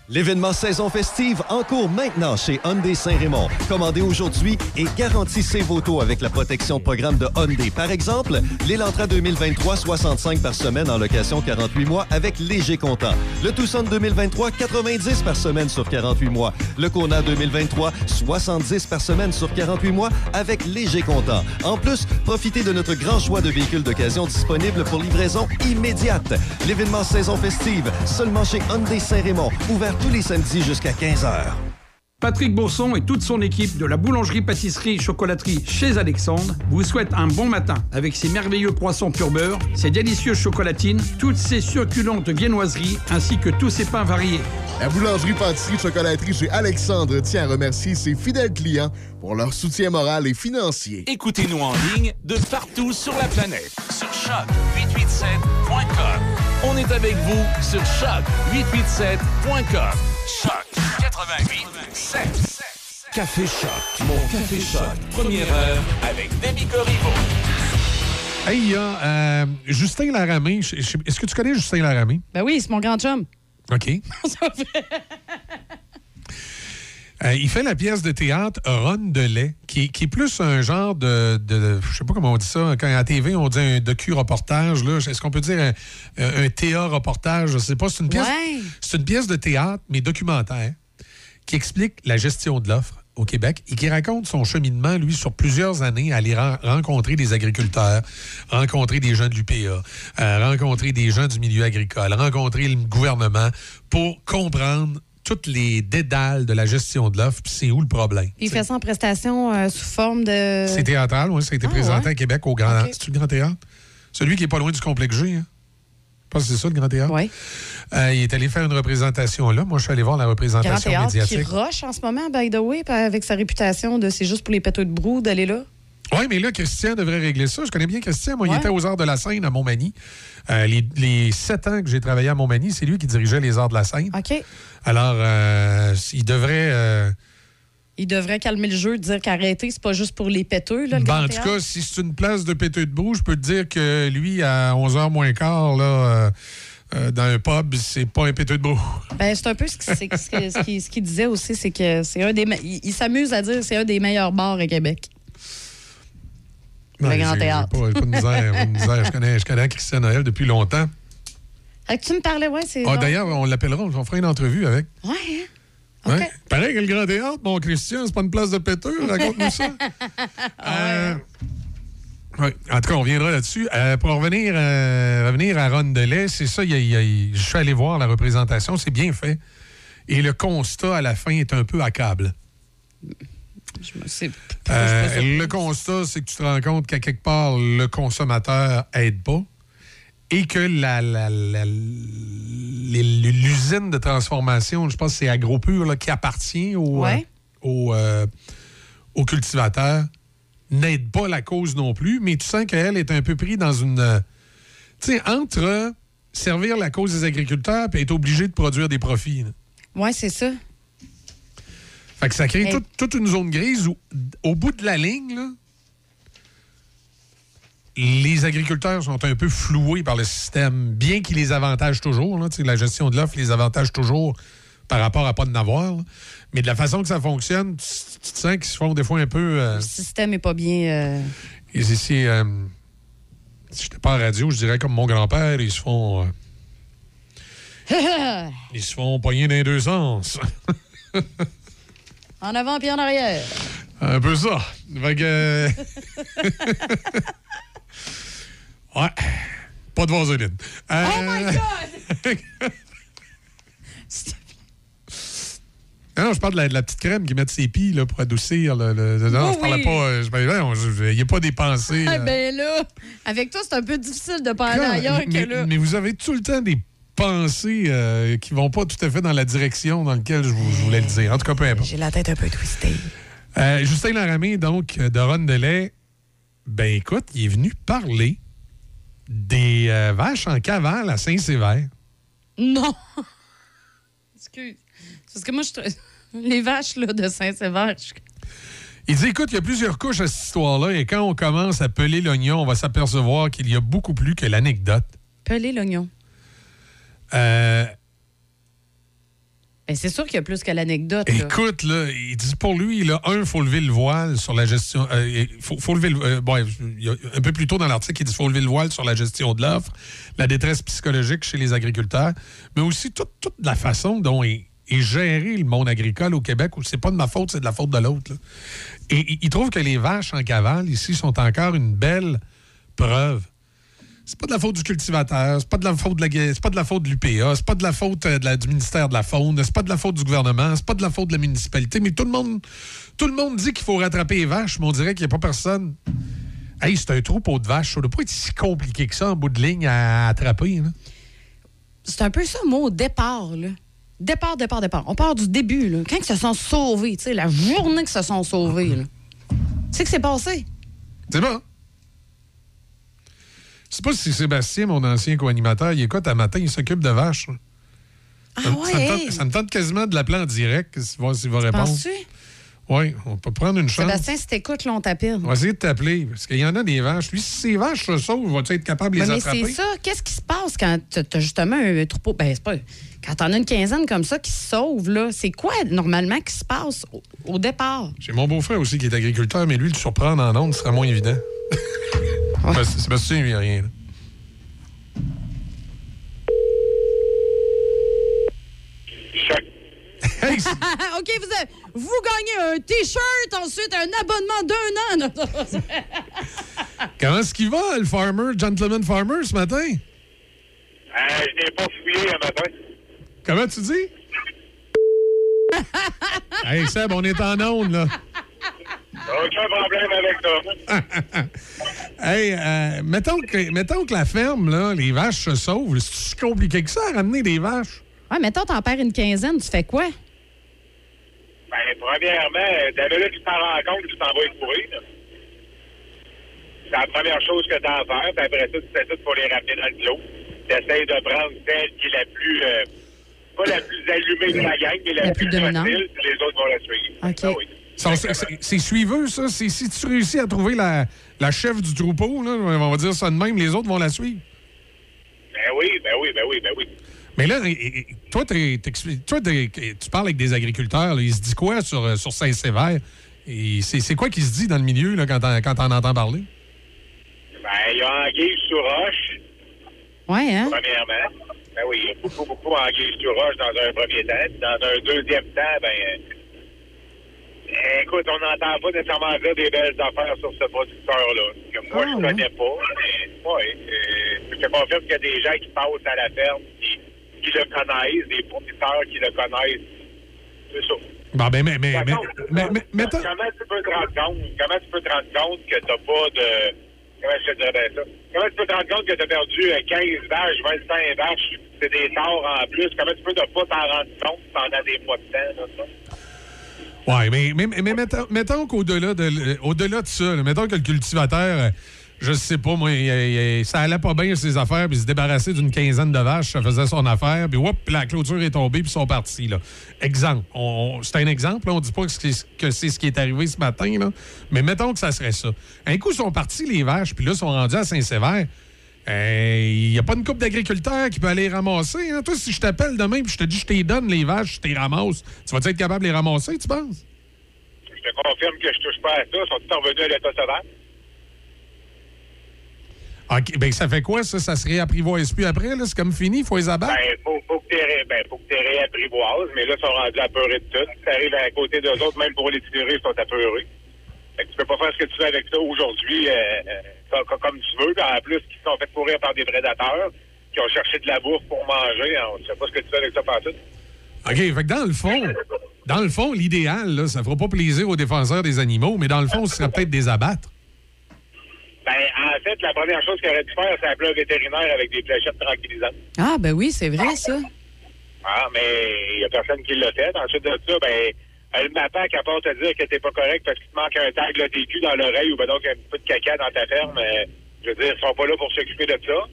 L'événement saison festive en cours maintenant chez Hyundai Saint-Raymond. Commandez aujourd'hui et garantissez vos taux avec la protection programme de Hyundai. Par exemple, l'Elantra 2023, 65 par semaine en location 48 mois avec léger comptant. Le Tucson 2023, 90 par semaine sur 48 mois. Le Kona 2023, 70 par semaine sur 48 mois avec léger comptant. En plus, profitez de notre grand choix de véhicules d'occasion disponibles pour livraison immédiate. L'événement saison festive seulement chez Hyundai Saint-Raymond, ouvert tous les samedis jusqu'à 15 h. Patrick Bourson et toute son équipe de la boulangerie-pâtisserie-chocolaterie chez Alexandre vous souhaitent un bon matin avec ses merveilleux poissons pur beurre, ses délicieuses chocolatines, toutes ses succulentes viennoiseries ainsi que tous ses pains variés. La boulangerie-pâtisserie-chocolaterie chez Alexandre tient à remercier ses fidèles clients pour leur soutien moral et financier. Écoutez-nous en ligne de partout sur la planète. Sur choc887.com. On est avec vous sur choc887.com. Choc 88.7. Café Choc. Mon Café Choc. Première heure avec Demi Corriveau. Hey, il y a euh, Justin Laramé. Est-ce que tu connais Justin Laramé? Ben oui, c'est mon grand chum. OK. [laughs] Euh, il fait la pièce de théâtre Ron de lait, qui, est- qui est plus un genre de, de- Je sais pas comment on dit ça. Quand à la TV, on dit un docu-reportage. là. Est-ce qu'on peut dire un, un TA-reportage? Je sais pas. C'est une, pièce, Ouais. c'est une pièce de théâtre, mais documentaire, qui explique la gestion de l'offre au Québec et qui raconte son cheminement, lui, sur plusieurs années, à aller ren- rencontrer des agriculteurs, rencontrer des gens de l'UPA, euh, rencontrer des gens du milieu agricole, rencontrer le gouvernement pour comprendre toutes les dédales de la gestion de l'offre, puis c'est où le problème. Il fait ça en prestation euh, sous forme de. C'est théâtral, oui, ça a été Ah, présenté ouais? à Québec au Grand... Ok. C'est-tu le Grand Théâtre? Celui qui est pas loin du complexe G, hein? Je pense que c'est ça, le Grand Théâtre? Oui. Euh, il est allé faire une représentation là. Moi, je suis allé voir la Grand représentation théâtre qui médiatique. roche en ce moment, by the way, avec sa réputation de c'est juste pour les péteux de brou d'aller là. Oui, mais là, Christian devrait régler ça. Je connais bien Christian. Moi, il était aux Arts de la Seine à Montmagny. Euh, les, les sept ans que j'ai travaillé à Montmagny, c'est lui qui dirigeait les Arts de la Seine. OK. Alors, euh, il devrait... Il devrait calmer le jeu, dire qu'arrêter, c'est pas juste pour les péteux, là, le Ben, en tout cas, si c'est une place de péteux de boue, je peux te dire que lui, à 11h moins quart, là, euh, euh, dans un pub, c'est pas un péteux de beau. [laughs] Ben, c'est un peu ce qu'il ce qui- ce qui- ce qu'il disait aussi, c'est que c'est un des. Il, il s'amuse à dire que c'est un des meilleurs bars à Québec. Le Ouais, Grand Théâtre. j'ai Pas, pas de misère, pas de misère. Je connais, je connais Christian Noël depuis longtemps. Que tu me parlais, ouais, c'est. Ah. D'ailleurs, on l'appellera, on fera une entrevue avec. Ouais, hein? Ouais. Pareil que le Grand Théâtre, mon Christian, c'est pas une place de péteux, raconte-nous ça. [laughs] Euh, ouais. En tout cas, on reviendra là-dessus. Euh, pour revenir, euh, revenir à Rondelet, c'est ça, il y a- il y a- je suis allé voir la représentation, c'est bien fait. Et le constat à la fin est un peu accable. Je me sais. Euh, le constat, c'est que tu te rends compte qu'à quelque part, le consommateur aide pas et que la, la- la- les- l'usine de transformation, je pense que c'est AgroPure là, qui appartient au, Ouais. euh, au, euh, au cultivateur, n'aide pas la cause non plus, mais tu sens qu'elle est un peu pris dans une... euh, tu sais, entre servir la cause des agriculteurs et être obligé de produire des profits. Ouais, c'est ça. Fait que ça crée Hey. toute, toute une zone grise où, au bout de la ligne, là, les agriculteurs sont un peu floués par le système, bien qu'ils les avantagent toujours. là, la gestion de l'offre les avantage toujours par rapport à pas de n'avoir. Mais de la façon que ça fonctionne, tu, tu te sens qu'ils se font des fois un peu. euh, Le système est pas bien. euh, ils- c'est, euh, si j'étais pas en radio, je dirais comme mon grand-père, ils se font. euh, [laughs] ils se font poigner dans les deux sens. en avant puis en arrière. Un peu ça. Fait que. [laughs] ouais. Pas de vaseline. Euh, Oh my God! [laughs] Non, non, je parle de la, de la petite crème qui met ses pieds là, pour adoucir. Le, le- non, Oui, je parlais oui. pas. euh, je parlais, Il n'y a pas des pensées. Ah, euh, ben là, avec toi, c'est un peu difficile de parler quand- ailleurs mais, que là. mais vous avez tout le temps des pensées euh, qui vont pas tout à fait dans la direction dans laquelle je, vous- je voulais le dire. En tout cas, peu importe. J'ai la tête un peu twistée. Euh, Justin Laramé, donc, de Rondelet, ben écoute, il est venu parler des euh, vaches en cavale à Saint-Sévère. Non! [laughs] Excuse. Parce que moi, je. [laughs] Les vaches là, de Saint-Sévère, je- Il dit, écoute, il y a plusieurs couches à cette histoire-là, et quand on commence à peler l'oignon, on va s'apercevoir qu'il y a beaucoup plus que l'anecdote. peler l'oignon. Euh, Ben, c'est sûr qu'il y a plus que l'anecdote. Écoute, là, il dit pour lui, là, un, il faut lever le voile sur la gestion. euh, faut, lever le, euh, bon, un peu plus tôt dans l'article, il dit faut lever le voile sur la gestion de l'offre, la détresse psychologique chez les agriculteurs, mais aussi toute, toute la façon dont est, géré le monde agricole au Québec, où c'est pas de ma faute, c'est de la faute de l'autre. Et il trouve que les vaches en cavale, ici, sont encore une belle preuve c'est pas de la faute du cultivateur, c'est pas de la faute de la c'est pas de la faute de l'UPA, c'est pas de la faute euh, de la- du ministère de la Faune, c'est pas de la faute du gouvernement, c'est pas de la faute de la municipalité, mais tout le monde tout le monde dit qu'il faut rattraper les vaches, mais on dirait qu'il n'y a pas personne. Hey, c'est un troupeau de vaches, ça doit pas être si compliqué que ça en bout de ligne à attraper. C'est un peu ça, moi, au départ. Là. Départ, départ, départ. On part du début. Là. Quand ils se sont sauvés, tu sais, la journée qu'ils se sont sauvés. là. Tu sais que c'est passé? C'est bon. Je sais pas si Sébastien, mon ancien co-animateur, il écoute à matin, il s'occupe de vaches. Ah ça, me- ça me ouais, tente, hey. ça me tente quasiment de l'appeler en direct, voir s'il va répondre. Oui, on peut prendre une chance. Sébastien, si t'écoutes, là, on t'appelle. On va essayer de t'appeler, parce qu'il y en a des vaches. Lui, si ces vaches se sauvent, vas-tu être capable de les Mais, mais attraper? c'est ça. Qu'est-ce qui se passe quand t'as justement un troupeau? Ben, c'est pas. Quand t'en as une quinzaine comme ça qui se sauvent, là, c'est quoi normalement qui se passe au, au départ? J'ai mon beau-frère aussi qui est agriculteur, mais lui, le surprendre en ondes serait moins évident. [laughs] C'est Sébastien, il n'y a rien. là. [laughs] Hey, c'est- [laughs] OK, vous, avez- vous gagnez un T-shirt, ensuite un abonnement d'un an. Non, [laughs] Comment est-ce qu'il va, le farmer, gentleman farmer, ce matin? Euh, je n'ai pas fouillé un matin. Comment tu dis? hey, Seb, on est en onde, là. Aucun problème avec ça. [laughs] Hey, euh, mettons, que, mettons que la ferme, là, les vaches se sauvent. C'est si compliqué que ça, à ramener des vaches? Ouais, mettons, t'en perds une quinzaine, tu fais quoi? Ben, premièrement, dès là que tu t'en rends compte, tu t'en vas écourir. là. C'est la première chose que à faire. Puis après ça, tu fais tout pour les ramener dans le lot. Tu essaies de prendre celle qui est la plus. euh, pas la plus allumée de la gang, mais la, La plus dominante. facile, puis les autres vont la suivre. OK. Ah oui. C'est suiveux, ça. C'est- Si tu réussis à trouver la, la chef du troupeau, là, on va dire ça de même, les autres vont la suivre. Ben oui, ben oui, ben oui, ben oui. Mais là, toi, toi, tu parles avec des agriculteurs. là, ils se disent quoi sur, euh, sur Saint-Sévère? Et C'est quoi qui se dit dans le milieu là, quand t'en t'en entends parler? Ben, il y a Anguille sur roche, Ouais, hein? premièrement. Ben oui, il y a beaucoup, beaucoup Anguille sur roche dans un premier temps. Dans un deuxième temps, ben, écoute, on n'entend pas nécessairement dire des belles affaires sur ce producteur-là. Que moi, je connais pas. Euh, je te confirme qu'il y a des gens qui passent à la ferme qui, qui le connaissent, des fournisseurs qui le connaissent. C'est ça. Bon, ben, mais, mais, mais, mais, mais- Comment tu peux te rendre compte, comment tu peux te rendre compte que t'as pas de. Comment je te dirais ça? Comment tu peux te rendre compte que t'as perdu euh, 15 vaches, 25 vaches, c'est des torts en plus? Comment tu peux ne pas t'en rendre compte pendant des mois de temps, là, ça? Ouais, mais, mais, mais mettons, mettons qu'au-delà de, au-delà de ça, mettons que le cultivateur, euh, je sais pas, moi, ça allait pas bien ses affaires, puis se débarrassait d'une quinzaine de vaches, ça faisait son affaire, puis whoop, la clôture est tombée, puis ils sont partis. Là. Exemple. C'est un exemple, là, on dit pas que c'est, que c'est ce qui est arrivé ce matin, là, mais mettons que ça serait ça. Un coup, ils sont partis, les vaches, puis là, ils sont rendus à Saint-Sévère. Il n'y a pas une coupe d'agriculteurs qui peut aller les ramasser. hein? Toi, si je t'appelle demain puis je te dis je te les donne les vaches, je te les ramasse, tu vas être capable de les ramasser, tu penses? Je te confirme que je touche pas à ça. Ils sont tous revenus à l'état sauvage. OK, ben ça fait quoi, ça? Ça se réapprivoise plus après, là? C'est comme fini, il faut les abattre? Ben, faut, faut que t'es ré- ben, réapprivoises, mais là, ils sont rendus apeurés de tout. Tu arrives à côté d'eux autres, même pour les tirer, ils sont apeurés. Fait que tu peux pas faire ce que tu fais avec ça aujourd'hui euh, euh, comme tu veux. En plus, qui se sont fait courir par des prédateurs, qui ont cherché de la bouffe pour manger. On ne sait pas ce que tu fais avec ça partout. OK, fait que dans le fond, dans le fond, l'idéal, là, ça fera pas plaisir aux défenseurs des animaux, mais dans le fond, ce serait peut-être des abattre. Ben, en fait, la première chose qu'il aurait dû faire, c'est appeler un vétérinaire avec des fléchettes tranquillisantes. Ah, ben oui, c'est vrai, ça. Ah, mais il n'y a personne qui l'a fait. Ensuite de ça, ben, euh, le MAPAC, à part te dire que t'es pas correct parce qu'il te manque un tag là, TQ dans l'oreille ou ben donc un peu de caca dans ta ferme, euh, je veux dire, ils sont pas là pour s'occuper de ça.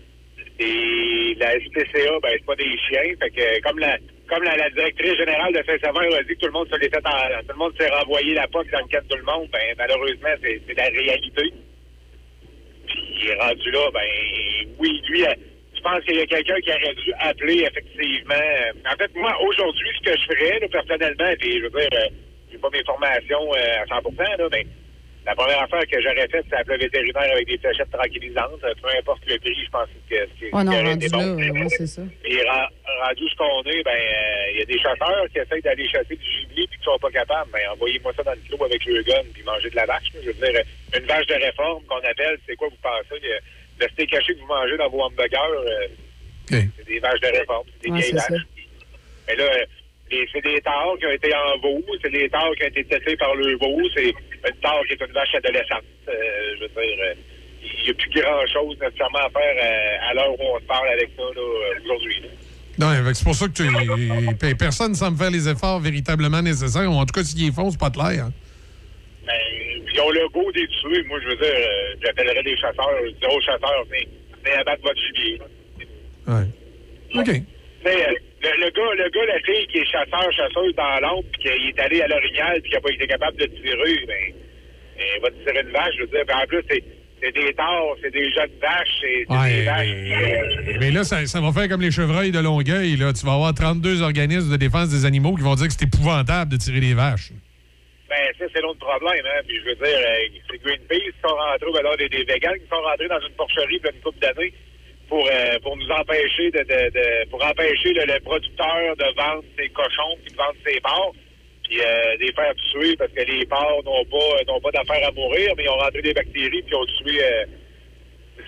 Et la SPCA, ben, c'est pas des chiens. Fait que, comme la, comme la, la directrice générale de Saint-Saveur a dit que tout le monde se l'est fait en, tout le monde s'est renvoyé la POC dans le cadre de tout le monde, ben, malheureusement, c'est, c'est la réalité. Puis, il est rendu là, ben, oui, lui, euh, pense qu'il y a quelqu'un qui aurait dû appeler, effectivement. Euh, En fait, moi, aujourd'hui, ce que je ferais, là, personnellement, puis je veux dire, euh, j'ai pas mes formations euh, à 100 là, mais la première affaire que j'aurais faite, c'est appeler un vétérinaire avec des fléchettes tranquillisantes. Euh, Peu importe le prix, je pense que c'est Oh non, aurait rendu été là, bon. ouais, c'est ça. Et rendu ce qu'on est, ben, euh, il y a des chasseurs qui essayent d'aller chasser du gibier puis qui sont pas capables. Ben, envoyez-moi ça dans le clos avec le gun puis manger de la vache. Je veux dire, une vache de réforme qu'on appelle, c'est quoi vous pensez? Le, steak haché que vous mangez dans vos hamburgers, euh, c'est des vaches de réforme, c'est des Ouais, vieilles c'est vaches. Mais là, euh, c'est des tares qui ont été en veau, c'est des tares qui ont été testés par le veau, c'est une tare qui est une vache adolescente. Euh, je veux dire, euh, il n'y a plus grand-chose nécessairement à faire euh, à l'heure où on se parle avec ça là, euh, aujourd'hui. Non, c'est pour ça que tu- pe- personne ne semble faire les efforts véritablement nécessaires, en tout cas, s'ils les font, c'est pas clair. hein. Ben, ils ont le goût des tuer. Moi, je veux dire, euh, j'appellerais des chasseurs, je dirais aux chasseurs, venez, venez abattre votre gibier. Ouais. OK. Tu sais, euh, le, le gars, le gars, la fille qui est chasseur, chasseuse dans l'ombre, puis qui est allé à l'orignal, puis qui n'a pas été capable de tirer, ben, elle va tirer une vache, je veux dire. Ben, en plus, c'est, c'est des tares, c'est des jeunes vaches, c'est, c'est Ouais, des vaches. mais, mais là, ça, ça va faire comme les chevreuils de Longueuil. Là. Tu vas avoir 32 organismes de défense des animaux qui vont dire que c'est épouvantable de tirer des vaches. Ben, ça, c'est l'autre problème, hein. Puis, je veux dire, euh, c'est Greenpeace qui sont rentrés, ou alors des, des végans qui sont rentrés dans une porcherie a une couple d'années pour, euh, pour nous empêcher de, de, de- pour empêcher le, le producteur de vendre ses cochons puis de vendre ses porcs puis euh, de les faire tuer parce que les porcs n'ont pas n'ont pas d'affaires à mourir, mais ils ont rentré des bactéries puis ils ont tué euh,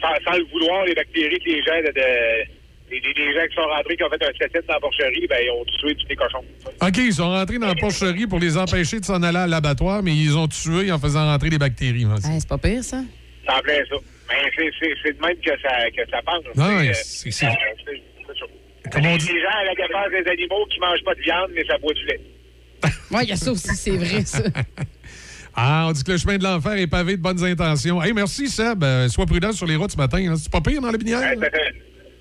sans, sans le vouloir les bactéries que les gens de, de- les, gens qui sont rentrés qui ont fait un cétine dans la porcherie, ben ils ont tué tous les cochons. OK, ils sont rentrés dans la porcherie pour les empêcher de s'en aller à l'abattoir, mais ils ont tué en faisant rentrer des bactéries. Hey, c'est pas pire, ça. Ça en plein ça. Mais c'est, c'est, c'est de même que ça, que ça pense. Non, C'est, euh, c'est- c'est- euh, c'est- c'est ça. Comme on dit- Les gens à la défense des animaux qui mangent pas de viande, mais ça boit du lait. [laughs] Oui, il y a ça aussi, c'est vrai, ça. [laughs] Ah, on dit que le chemin de l'enfer est pavé de bonnes intentions. Hey, merci, Seb. Euh, sois prudent sur les routes ce matin. hein. C'est pas pire dans la binière? Ouais, ça fait-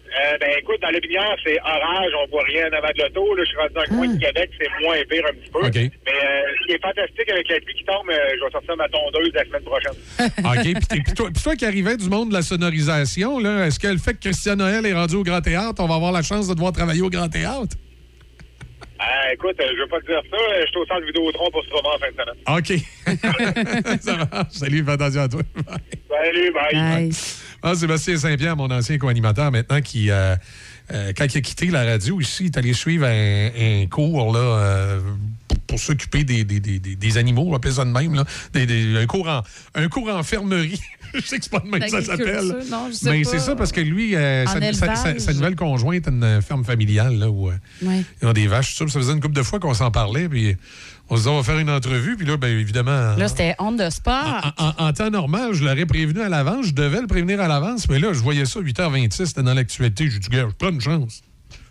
Euh, ben écoute, dans le c'est orage, on voit rien en avant de l'auto. Là, je suis rendu dans le coin de Québec, c'est moins pire un petit peu. Mais euh, qui est fantastique avec la pluie qui tombe, euh, je vais sortir ma tondeuse la semaine prochaine. [laughs] OK. Puis toi, puis toi qui arrivais du monde de la sonorisation, là, est-ce que le fait que Christian Noël est rendu au Grand Théâtre, on va avoir la chance de devoir travailler au Grand Théâtre? Euh, écoute, euh, je veux pas te dire ça. Je suis au centre Vidéotron pour ce roman en fin de semaine. OK. [laughs] Ça marche. Salut, fais attention à toi. Salut, bye. Ah, Sébastien Saint-Pierre, mon ancien co-animateur maintenant, qui, euh, euh, quand il a quitté la radio ici, il est allé suivre un, un cours là, euh, pour, pour s'occuper des, des, des, des- animaux, ça de même. Là, un, cours en, un cours [laughs] je sais que c'est pas de même que ça s'appelle. Mais c'est ça, parce que lui, sa, sa- sa- élevage. sa nouvelle conjointe a une ferme familiale là, où Ouais. ils ont des vaches. tout Ça, ça faisait une couple de fois qu'on s'en parlait, puis on se disait, on va faire une entrevue, puis là, bien évidemment. Là, c'était on the spot. En, en temps normal, je l'aurais prévenu à l'avance. Je devais le prévenir à l'avance. Mais là, je voyais ça 8h26, c'était dans l'actualité. J'ai dit, gars, je prends une chance.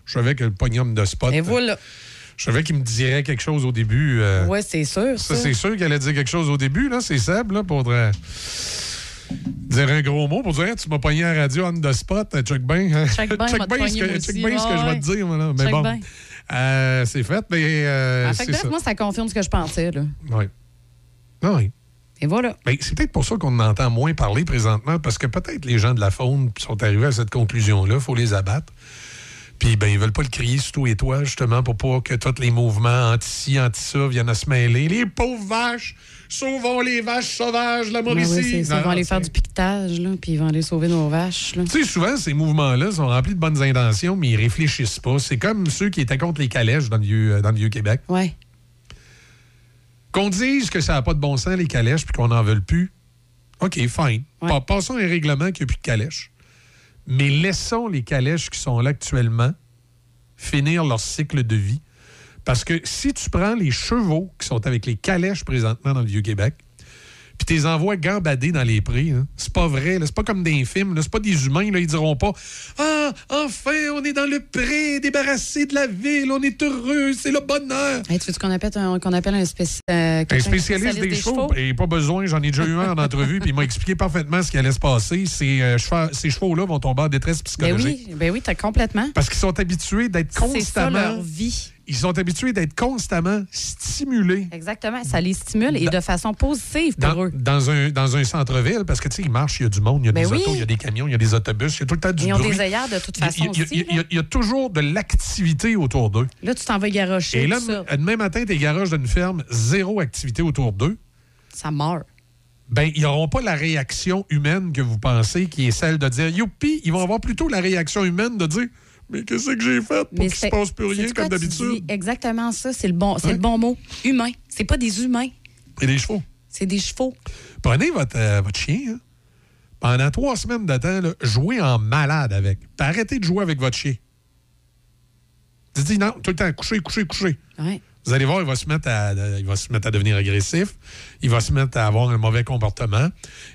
Je savais que le pognon de spot. Et voilà. Je savais qu'il me dirait quelque chose au début. euh, Ouais, c'est sûr. ça, Ça, c'est sûr qu'il allait dire quelque chose au début. là. C'est Seb, là, pour euh, dire un gros mot, pour dire, Hey, tu m'as pogné à la radio on the spot. euh, Check bien. hein. Check bien, [laughs] ce que, je vais te dire. Mais Check bon. Euh, c'est fait. Mais euh, En fait, bref, ça. moi, ça confirme ce que je pensais. Là. Oui. Ah oui. Et voilà. Ben, c'est peut-être pour ça qu'on en entend moins parler présentement, parce que peut-être les gens de la faune sont arrivés à cette conclusion-là, il faut les abattre. Puis, ben, ils veulent pas le crier sur tout et toi, justement, pour pas que tous les mouvements anti-ci, anti-ça viennent à se mêler. Les pauvres vaches! Sauvons les vaches sauvages la Ouais, Mauricie! Ils vont aller faire du piquetage, là, puis ils vont aller sauver nos vaches. Tu sais, souvent, ces mouvements-là sont remplis de bonnes intentions, mais ils réfléchissent pas. C'est comme ceux qui étaient contre les calèches dans le vieux, euh, dans le vieux Québec. Ouais. Qu'on dise que ça n'a pas de bon sens, les calèches, puis qu'on n'en veut plus. OK, fine. Pa- Passons à un règlement qu'il n'y a plus de calèches. Mais laissons les calèches qui sont là actuellement finir leur cycle de vie. Parce que si tu prends les chevaux qui sont avec les calèches présentement dans le Vieux-Québec, puis tu les envoies gambader dans les prés, hein, c'est pas vrai. C'est pas comme des films. C'est pas des humains. Là. Ils diront pas Ah, enfin, on est dans le pré, débarrassé de la ville, on est heureux, c'est le bonheur. Hey, tu veux qu'on appelle un, qu'on appelle un, spéci- euh, Un spécialiste des, chevaux, et pas besoin, j'en ai déjà eu un en entrevue, puis il m'a expliqué parfaitement ce qui allait se passer. Ces, euh, ces chevaux-là vont tomber en détresse Ben psychologique. oui, ben oui, t'as complètement. Parce qu'ils sont habitués d'être C'est ça constamment. leur vie. Ils sont habitués d'être constamment stimulés. Exactement. Ça les stimule et de façon positive pour Dans, eux. dans un, dans un centre-ville, parce que tu sais, ils marchent, il y a du monde, il y a Ben des oui. autos, il y a des camions, il y a des autobus, il y a tout le temps du Ils ont bruit. des œillères de toute façon il y a- aussi. il y a- il y a toujours de l'activité autour d'eux. Là, tu t'en vas garocher. Et là, demain matin, tes garages d'une ferme, zéro activité autour d'eux. ça meurt. ben, ils n'auront pas la réaction humaine que vous pensez, qui est celle de dire youpi. Ils vont avoir plutôt la réaction humaine de dire mais qu'est-ce que j'ai fait pour qu'il ne se passe plus rien comme tu d'habitude? dis Exactement ça. C'est le, bon, le bon mot. Humain. C'est pas des humains. Et des chevaux. C'est des chevaux. Prenez votre, euh, votre chien, hein. pendant trois semaines de temps, jouez en malade avec. Puis arrêtez de jouer avec votre chien. Dites non, tout le temps, couchez, couchez, couchez. Ouais. Vous allez voir, il va, se mettre à, il va se mettre à devenir agressif. Il va se mettre à avoir un mauvais comportement.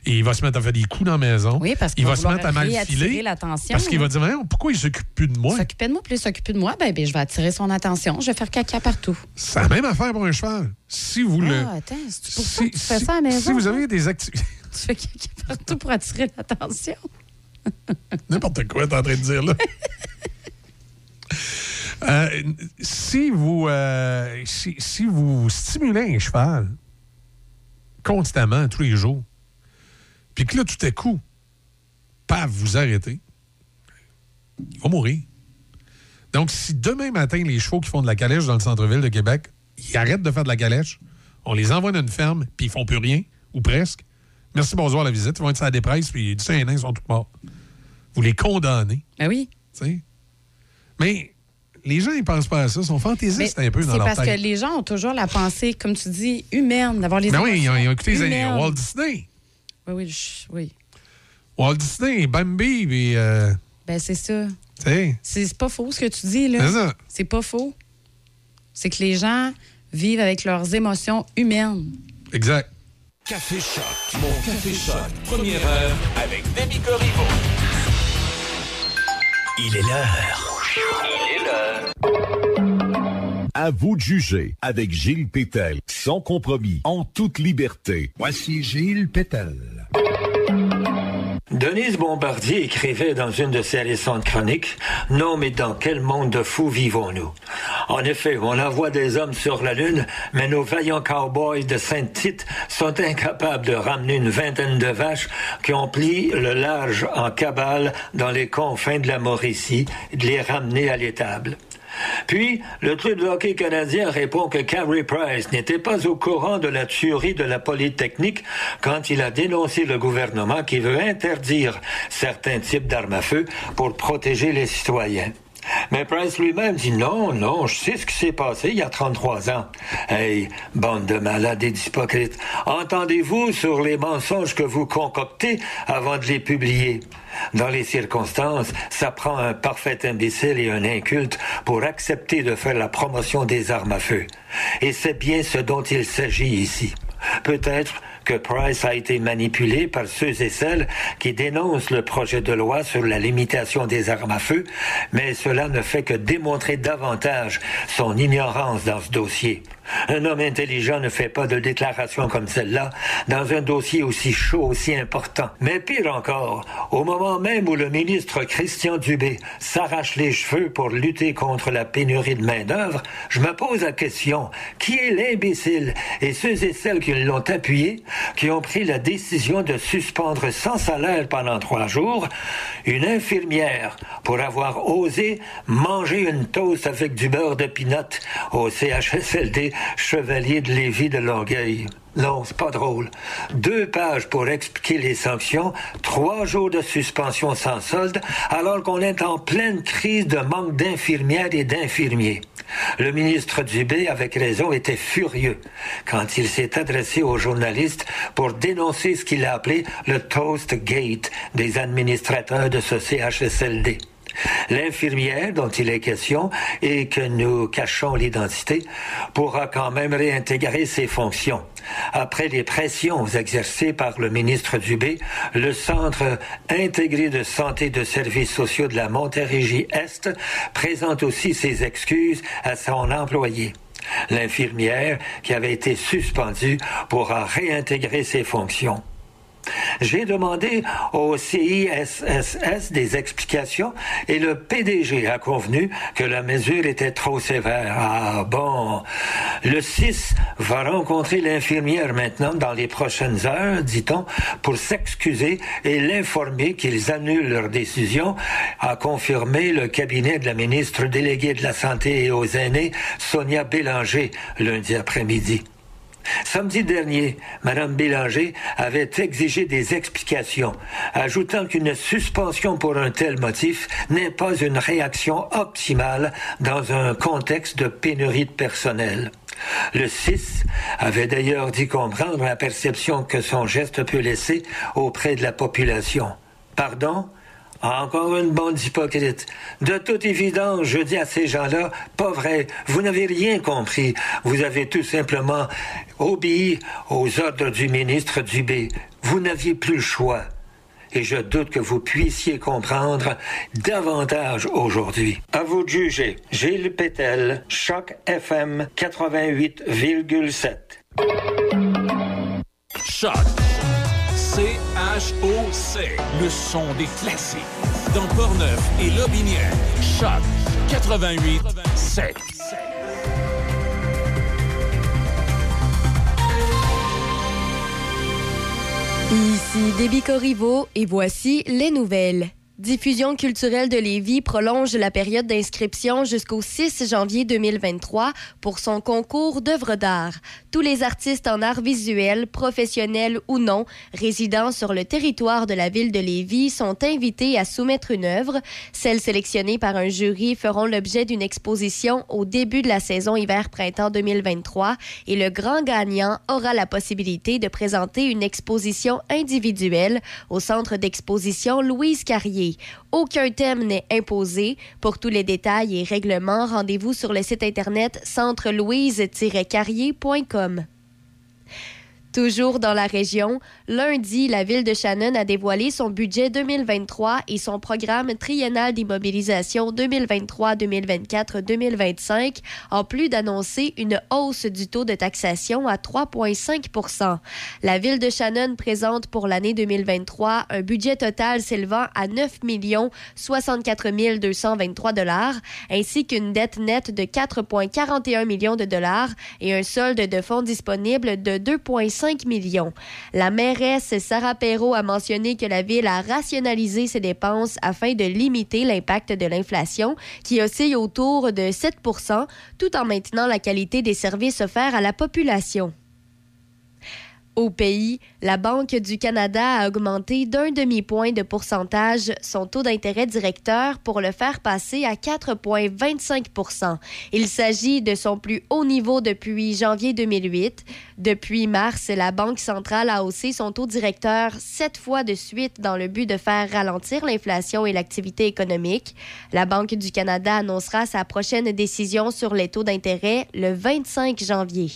Et il va se mettre à faire des coups dans la maison. Oui, parce qu'il il va va se mettre à mal filer. l'attention, Parce qu'il va dire pourquoi il s'occupe plus de moi? S'occuper de moi, plus s'occuper de moi, ben, ben, je vais attirer son attention. Je vais faire caca partout. C'est la même affaire pour un cheval. Si vous le. Ah, attends, c'est pour ça que tu fais ça à la maison. Si vous hein? avez des activités. [laughs] Tu fais caca partout pour attirer l'attention. N'importe quoi, t'es en train de dire là. [laughs] Euh, si vous euh, si, si vous stimulez un cheval constamment, tous les jours, puis que là, tout à coup, paf, vous arrêtez, il va mourir. Donc, si demain matin, les chevaux qui font de la calèche dans le centre-ville de Québec, ils arrêtent de faire de la calèche, on les envoie dans une ferme, puis ils font plus rien, ou presque. Merci, bonjour à la visite. Ils vont être sur la dépresse, puis du un an, ils sont tous morts. Vous les condamnez. Ben oui. Mais les gens, ils pensent pas à ça. Ils sont fantaisistes Mais un peu dans C'est leur parce tête. que les gens ont toujours la pensée, comme tu dis, humaine, d'avoir les Ben oui, ils ont, ils ont écouté les-. Walt Disney. Oui, oui, je- oui. Walt Disney, Bambi, puis... euh, Ben, c'est ça. C'est c'est pas faux ce que tu dis, là. C'est ça. C'est pas faux. C'est que les gens vivent avec leurs émotions humaines. exact. Café Choc. Mon Café Choc. Première heure avec Demi Corriveau. Il est l'heure. À vous de juger avec Gilles Pétel, sans compromis, en toute liberté. Voici Gilles Pétel. Denise Bombardier écrivait dans une de ses récentes chroniques Non, mais dans quel monde de fous vivons-nous? En effet, on envoie des hommes sur la Lune, mais nos vaillants cowboys de Sainte-Tite sont incapables de ramener une vingtaine de vaches qui ont pris le large en cabale dans les confins de la Mauricie et de les ramener à l'étable. Puis, le club de hockey canadien répond que Carey Price n'était pas au courant de la tuerie de la Polytechnique quand il a dénoncé le gouvernement qui veut interdire certains types d'armes à feu pour protéger les citoyens. Mais Price lui-même dit non, non, je sais ce qui s'est passé il y a 33 ans. Hey, bande de malades et d'hypocrites, entendez-vous sur les mensonges que vous concoctez avant de les publier? Dans les circonstances, ça prend un parfait imbécile et un inculte pour accepter de faire la promotion des armes à feu. Et c'est bien ce dont il s'agit ici. Peut-être que Price a été manipulé par ceux et celles qui dénoncent le projet de loi sur la limitation des armes à feu, mais cela ne fait que démontrer davantage son ignorance dans ce dossier. Un homme intelligent ne fait pas de déclaration comme celle-là dans un dossier aussi chaud, aussi important. Mais pire encore, au moment même où le ministre Christian Dubé s'arrache les cheveux pour lutter contre la pénurie de main-d'œuvre, je me pose la question, qui est l'imbécile et ceux et celles qui l'ont appuyé, qui ont pris la décision de suspendre sans salaire pendant trois jours une infirmière pour avoir osé manger une toast avec du beurre de pinot au CHSLD Chevalier de Lévis de Longueuil. Non, c'est pas drôle. Deux pages pour expliquer les sanctions, trois jours de suspension sans solde, alors qu'on est en pleine crise de manque d'infirmières et d'infirmiers. Le ministre Dubé, avec raison, était furieux quand il s'est adressé aux journalistes pour dénoncer ce qu'il a appelé le Toast Gate des administrateurs de ce CHSLD. L'infirmière dont il est question et que nous cachons l'identité pourra quand même réintégrer ses fonctions. Après les pressions exercées par le ministre Dubé, le Centre intégré de santé de services sociaux de la Montérégie-Est présente aussi ses excuses à son employé. L'infirmière, qui avait été suspendue, pourra réintégrer ses fonctions. J'ai demandé au CISSS des explications et le PDG a convenu que la mesure était trop sévère. Ah bon. Le 6 va rencontrer l'infirmière maintenant dans les prochaines heures, dit-on, pour s'excuser et l'informer qu'ils annulent leur décision, a confirmé le cabinet de la ministre déléguée de la Santé et aux aînés, Sonia Bélanger, lundi après-midi. Samedi dernier, Mme Bélanger avait exigé des explications, ajoutant qu'une suspension pour un tel motif n'est pas une réaction optimale dans un contexte de pénurie de personnel. Le 6 avait d'ailleurs dit comprendre la perception que son geste peut laisser auprès de la population. Pardon? Encore une bande d'hypocrites. De toute évidence, je dis à ces gens-là, pas vrai, vous n'avez rien compris. Vous avez tout simplement obéi aux ordres du ministre Dubé. Vous n'aviez plus le choix. Et je doute que vous puissiez comprendre davantage aujourd'hui. À vous de juger. Gilles Pétel, Choc FM 88,7. Choc. C-H-O-C. Le son des classiques. Dans Portneuf et Lobinière. Choc 88 7. Ici Déby Corriveau et voici les nouvelles. Diffusion culturelle de Lévis prolonge la période d'inscription jusqu'au 6 janvier 2023 pour son concours d'œuvres d'art. Tous les artistes en art visuel, professionnels ou non, résidant sur le territoire de la ville de Lévis sont invités à soumettre une œuvre. Celles sélectionnées par un jury feront l'objet d'une exposition au début de la saison hiver-printemps 2023 et le grand gagnant aura la possibilité de présenter une exposition individuelle au centre d'exposition Louise Carrier. Aucun thème n'est imposé. Pour tous les détails et règlements, rendez-vous sur le site internet centrelouise-carrier.com. Toujours dans la région, lundi, la ville de Shannon a dévoilé son budget 2023 et son programme triennal d'immobilisation 2023-2024-2025, en plus d'annoncer une hausse du taux de taxation à 3,5 La ville de Shannon présente pour l'année 2023 un budget total s'élevant à 9 64 223 dollars, ainsi qu'une dette nette de 4,41 millions de dollars et un solde de fonds disponibles de 2,5 millions. La mairesse Sarah Perrault a mentionné que la ville a rationalisé ses dépenses afin de limiter l'impact de l'inflation qui oscille autour de 7 tout en maintenant la qualité des services offerts à la population. Au pays, la Banque du Canada a augmenté d'un demi-point de pourcentage son taux d'intérêt directeur pour le faire passer à 4,25% Il s'agit de son plus haut niveau depuis janvier 2008. Depuis mars, la Banque centrale a haussé son taux directeur sept fois de suite dans le but de faire ralentir l'inflation et l'activité économique. La Banque du Canada annoncera sa prochaine décision sur les taux d'intérêt le 25 janvier.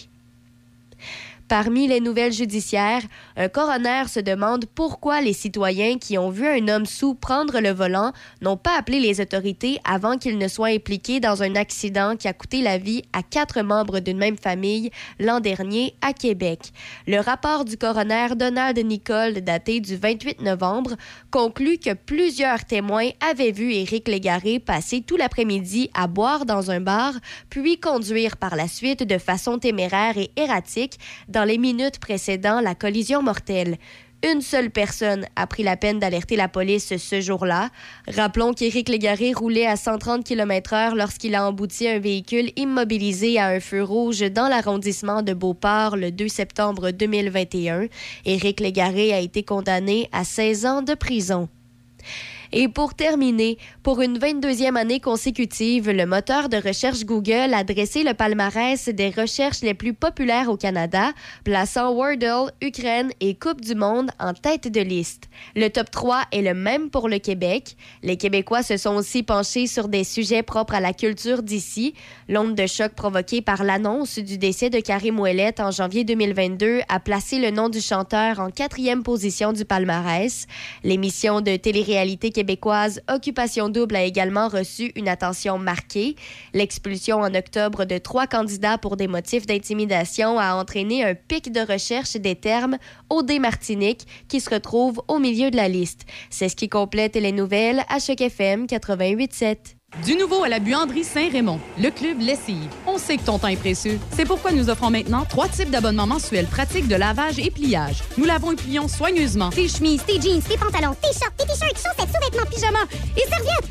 Parmi les nouvelles judiciaires, un coroner se demande pourquoi les citoyens qui ont vu un homme sous prendre le volant n'ont pas appelé les autorités avant qu'il ne soit impliqué dans un accident qui a coûté la vie à quatre membres d'une même famille l'an dernier à Québec. Le rapport du coroner Donald Nicole, daté du 28 novembre, conclut que plusieurs témoins avaient vu Éric Légaré passer tout l'après-midi à boire dans un bar, puis conduire par la suite de façon téméraire et erratique les minutes précédant la collision mortelle. Une seule personne a pris la peine d'alerter la police ce jour-là. Rappelons qu'Éric Légaré roulait à 130 km/h lorsqu'il a embouti un véhicule immobilisé à un feu rouge dans l'arrondissement de Beauport le 2 septembre 2021. Éric Légaré a été condamné à 16 ans de prison. Et pour terminer, pour une 22e année consécutive, le moteur de recherche Google a dressé le palmarès des recherches les plus populaires au Canada, plaçant Wordle, Ukraine et Coupe du Monde en tête de liste. Le top 3 est le même pour le Québec. Les Québécois se sont aussi penchés sur des sujets propres à la culture d'ici. L'onde de choc provoquée par l'annonce du décès de Karim Ouellette en janvier 2022 a placé le nom du chanteur en quatrième position du palmarès. L'émission de télé-réalité Occupation Double a également reçu une attention marquée. L'expulsion en octobre de trois candidats pour des motifs d'intimidation a entraîné un pic de recherche des termes OD Martinique qui se retrouve au milieu de la liste. C'est ce qui complète les nouvelles à Choc FM 88.7. Du nouveau à la buanderie Saint-Raymond, le club Lessive. On sait que ton temps est précieux. C'est pourquoi nous offrons maintenant trois types d'abonnements mensuels pratiques de lavage et pliage. Nous lavons et plions soigneusement tes chemises, tes jeans, tes pantalons, tes shorts, tes t-shirts, chaussettes, sous-vêtements, pyjamas et serviettes.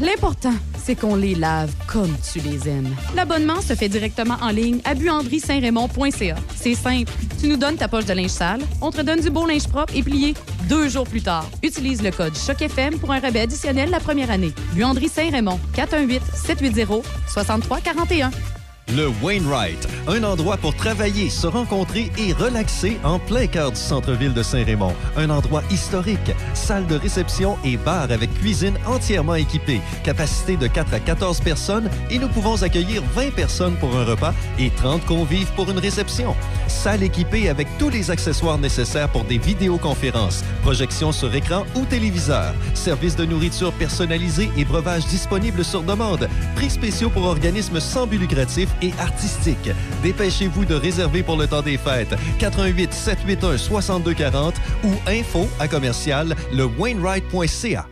L'important, c'est qu'on les lave comme tu les aimes. L'abonnement se fait directement en ligne à buanderie-saint-raymond.ca. C'est simple. Tu nous donnes ta poche de linge sale, on te donne du beau linge propre et plié deux jours plus tard. Utilise le code CHOCFM pour un rabais additionnel la première année. Buanderie Saint-Raymond, 418-780-6341. Le Wainwright, un endroit pour travailler, se rencontrer et relaxer en plein cœur du centre-ville de Saint-Raymond. Un endroit historique, salle de réception et bar avec cuisine entièrement équipée, capacité de 4 à 14 personnes et nous pouvons accueillir 20 personnes pour un repas et 30 convives pour une réception. Salle équipée avec tous les accessoires nécessaires pour des vidéoconférences, projections sur écran ou téléviseur, service de nourriture personnalisé et breuvage disponible sur demande, prix spéciaux pour organismes sans but lucratif et artistique. Dépêchez-vous de réserver pour le temps des fêtes. 88 781 6240 ou info à commercial le Wainwright.ca.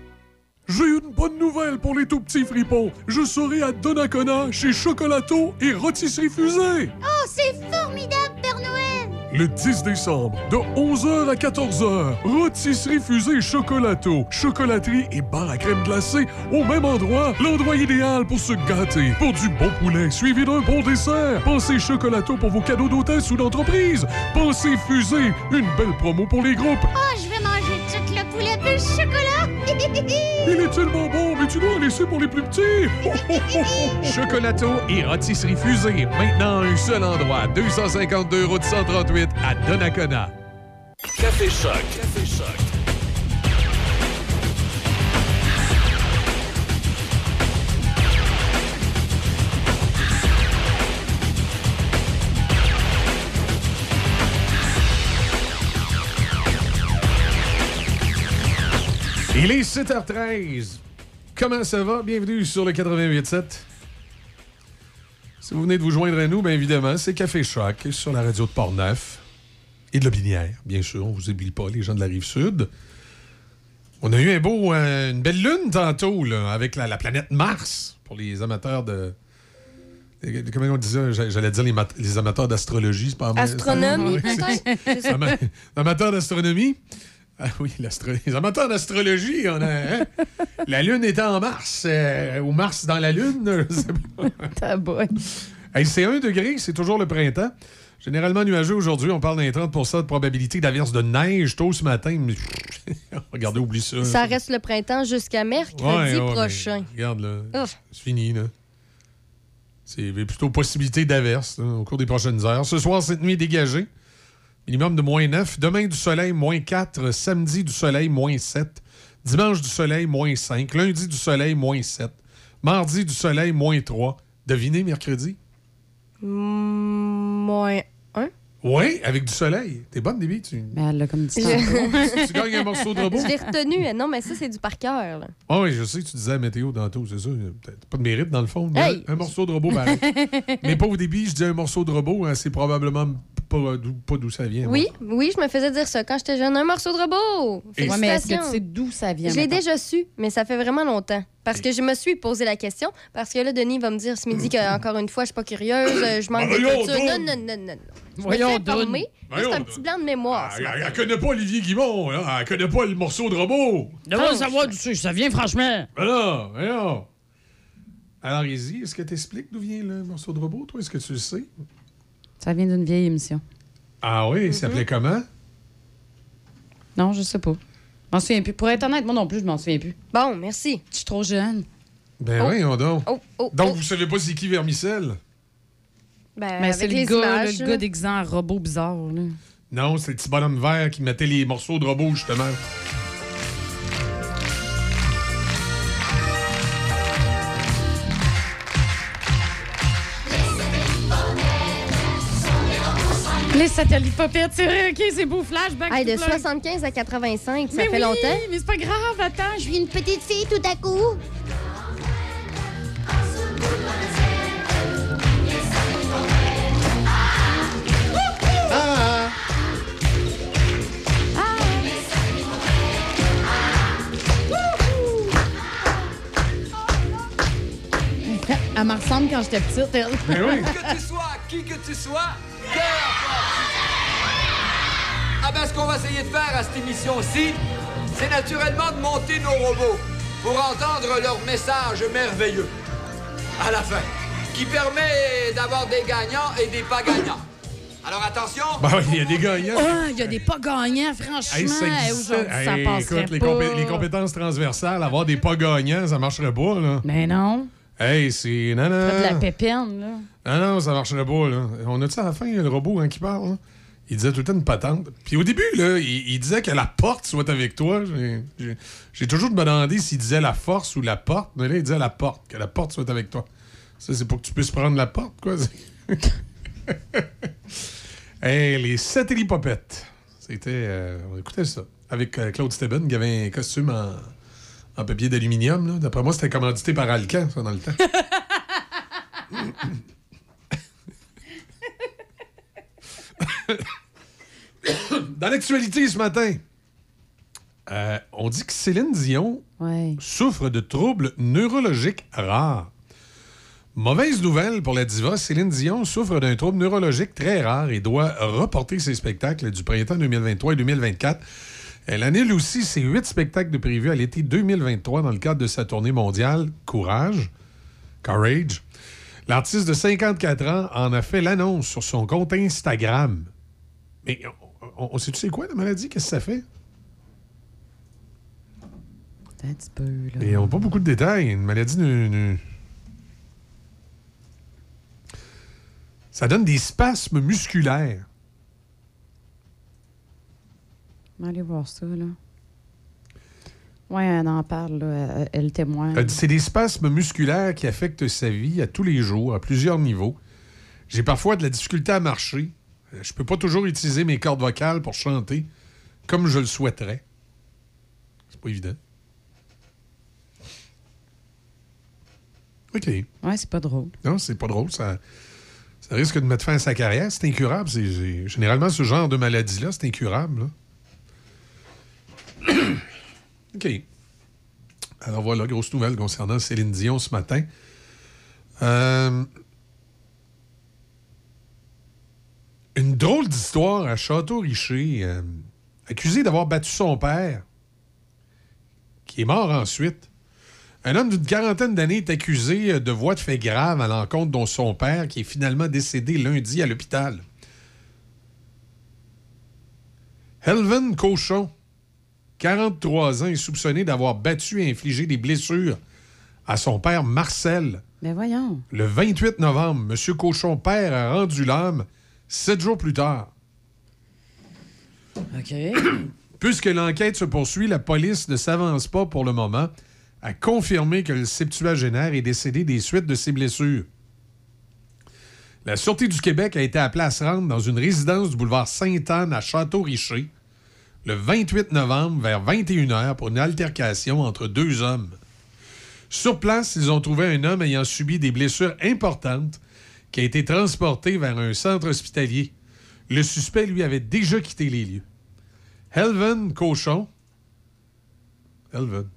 J'ai une bonne nouvelle pour les tout petits fripons. Je serai à Donnacona chez Chocolato et Rôtisserie Fusée. Oh, c'est formidable, Père Noël! Le 10 décembre, de 11h à 14h, Rôtisserie Fusée Chocolato, chocolaterie et bar à crème glacée au même endroit, l'endroit idéal pour se gâter. Pour du bon poulet suivi d'un bon dessert. Pensez Chocolato pour vos cadeaux d'hôtesse ou d'entreprise. Pensez Fusée, une belle promo pour les groupes. Oh, je vais manger tout le poulet de chocolat! Il est tellement bon, mais tu dois en laisser pour les plus petits. [laughs] Chocolato et Rôtisserie Fusée, maintenant un seul endroit, 252 route 138 à Donnacona. Café Choc. Café Choc. Il est 7h13. Comment ça va? Bienvenue sur le 88.7. Si vous venez de vous joindre à nous, bien évidemment, c'est Café Choc sur la radio de Portneuf et de Lobinière, bien sûr. On vous oublie pas, les gens de la Rive-Sud. On a eu un beau, euh, une belle lune tantôt, là, avec la, la planète Mars, pour les amateurs de... Comment on disait? J'a- J'allais dire les, mat- les amateurs d'astrologie, c'est pas Astronomie, peut-être? [laughs] Ama- amateurs d'astronomie. Ah oui, les amateurs d'astrologie, on a. hein? [laughs] La Lune est en Mars. euh, ou Mars dans la Lune, je sais pas. [laughs] Hey, c'est 1 degré, c'est toujours le printemps. Généralement nuageux aujourd'hui, on parle d'un 30% de probabilité d'averse de neige tôt ce matin. mais- [laughs] Regardez, oublie ça. Ça reste le printemps jusqu'à mercredi Ouais, ouais, prochain. regarde, là. Ouf. C'est fini, là. C'est plutôt possibilité d'averse au cours des prochaines heures. Ce soir, cette nuit dégagée. Minimum de moins 9. Demain, du soleil, moins 4. Samedi, du soleil, moins 7. Dimanche, du soleil, moins 5. Lundi, du soleil, moins 7. Mardi, du soleil, moins 3. Devinez, mercredi? Moins. Oui, avec du soleil. T'es bonne, Déby? Tu... Mais elle l'a comme dit Je- [laughs] tu gagnes un morceau de robot? Je l'ai retenu. Non, mais ça, c'est du par cœur. Ah oui, je sais que tu disais météo tantôt, c'est ça. T'as pas de mérite dans le fond. Hey! Un, un morceau de robot, pareil. [laughs] mais pas au début, je dis un morceau de robot, hein, c'est probablement pas d'où pas d'où ça vient. moi. Oui, oui, je me faisais dire ça quand j'étais jeune. Un morceau de robot. Et- Ouais, mais est-ce que tu sais d'où ça vient? Je l'ai déjà su, mais ça fait vraiment longtemps. Parce que je me suis posé la question. Parce que là, Denis va me dire ce midi qu'encore une fois, je suis pas curieuse, je manque de culture. Non, non, non, non, non. Je me Voyons suis. C'est un donc! petit blanc de mémoire. Ah, ce Elle, matin. elle connaît pas Olivier Guimond, là. elle connaît pas le morceau de robot. Devrais savoir d'où ça vient, franchement. Ben non, ben non. Alors, Izzy, est-ce que tu expliques d'où vient le morceau de robot, toi? Est-ce que tu le sais? Ça vient d'une vieille émission. Ah oui, il Mhm. s'appelait comment? Non, je sais pas. Je m'en souviens plus. Pour être honnête, moi non plus, je m'en souviens plus. Bon, merci. Je suis trop jeune. Ben Oh. oui, on donc. Oh, oh, Donc, oh. vous savez pas c'est qui Vermicelle? Ben, Mais c'est le les gars, images, le gars déguisé en robot bizarre. Là. Non, c'est le petit bonhomme vert qui mettait les morceaux de robot, justement. Les satellites popettes, c'est vrai, ok, c'est beau flashback. Hey, de tout plein. 75 à 85, ça Mais fait oui, longtemps. mais c'est pas grave, attends, je Je suis une petite fille tout à coup. Elle me ressemble quand j'étais petite, elle. Ben oui. Que tu sois, qui que tu sois. Ah ben, ce qu'on va essayer de faire à cette émission-ci, c'est naturellement de monter nos robots pour entendre leur message merveilleux à la fin, qui permet d'avoir des gagnants et des pas gagnants. Alors attention. Ben oui, il y a des gagnants. Ah, il y a des pas gagnants, franchement. Hey, ça Hey. Aujourd'hui, ça passerait écoute, les, pas. compé- les compétences transversales, avoir des pas gagnants, ça marcherait pas, là. Mais non. Hey, c'est. Non, non. De la pépine, là. Non, non, ça marcherait pas, là. On a-tu à la fin le robot hein, qui parle, là? Il disait tout le temps une patente. Puis au début, là, il, il disait que la porte soit avec toi. J'ai- toujours demandé s'il disait la force ou la porte. Mais là, il disait la porte, que la porte soit avec toi. Ça, c'est pour que tu puisses prendre la porte, quoi. [laughs] hey, les satellipopettes. C'était. euh, on écoutait ça. Avec euh, Claude Steben, qui avait un costume en, en papier d'aluminium. là. D'après moi, c'était commandité par Alcan, ça, dans le temps. [laughs] Dans l'actualité ce matin, euh, on dit que Céline Dion Ouais. souffre de troubles neurologiques rares. Mauvaise nouvelle pour la diva, Céline Dion souffre d'un trouble neurologique très rare et doit reporter ses spectacles du printemps 2023 et 2024. Elle annule aussi ses huit spectacles de prévus à l'été 2023 dans le cadre de sa tournée mondiale Courage. Courage. L'artiste de 54 ans en a fait l'annonce sur son compte Instagram. Mais on, on, on sait-tu c'est quoi la maladie? Qu'est-ce que ça fait? Un petit peu, là. Et on n'a pas beaucoup de détails. Une maladie ne- ne- Ça donne des spasmes musculaires. Allez voir ça, là. Oui, elle en parle, là. elle témoigne. C'est des spasmes musculaires qui affectent sa vie à tous les jours, à plusieurs niveaux. J'ai parfois de la difficulté à marcher. Euh, je peux pas toujours utiliser mes cordes vocales pour chanter comme je le souhaiterais. C'est pas évident. OK. Ouais, c'est pas drôle. Non, c'est pas drôle. Ça, ça risque de mettre fin à sa carrière. C'est incurable. Généralement, ce genre de maladie-là, c'est incurable. Là. [coughs] OK. Alors voilà, grosse nouvelle concernant Céline Dion ce matin. Euh, une drôle d'histoire à Château-Richer. euh, accusé d'avoir battu son père, qui est mort ensuite. Un homme d'une quarantaine d'années est accusé de voies de fait grave à l'encontre de son père, qui est finalement décédé lundi à l'hôpital. Helven Cochon, 43 ans, est soupçonné d'avoir battu et infligé des blessures à son père Marcel. Mais voyons. Le 28 novembre, M. Cochon père a rendu l'âme sept jours plus tard. OK. [coughs] Puisque l'enquête se poursuit, la police ne s'avance pas pour le moment à confirmer que le septuagénaire est décédé des suites de ses blessures. La Sûreté du Québec a été appelée à se rendre dans une résidence du boulevard Sainte-Anne à Château-Richer le 28 novembre vers 21h pour une altercation entre deux hommes. Sur place, ils ont trouvé un homme ayant subi des blessures importantes qui a été transporté vers un centre hospitalier. Le suspect, lui, avait déjà quitté les lieux. Helven Cochon, Helven,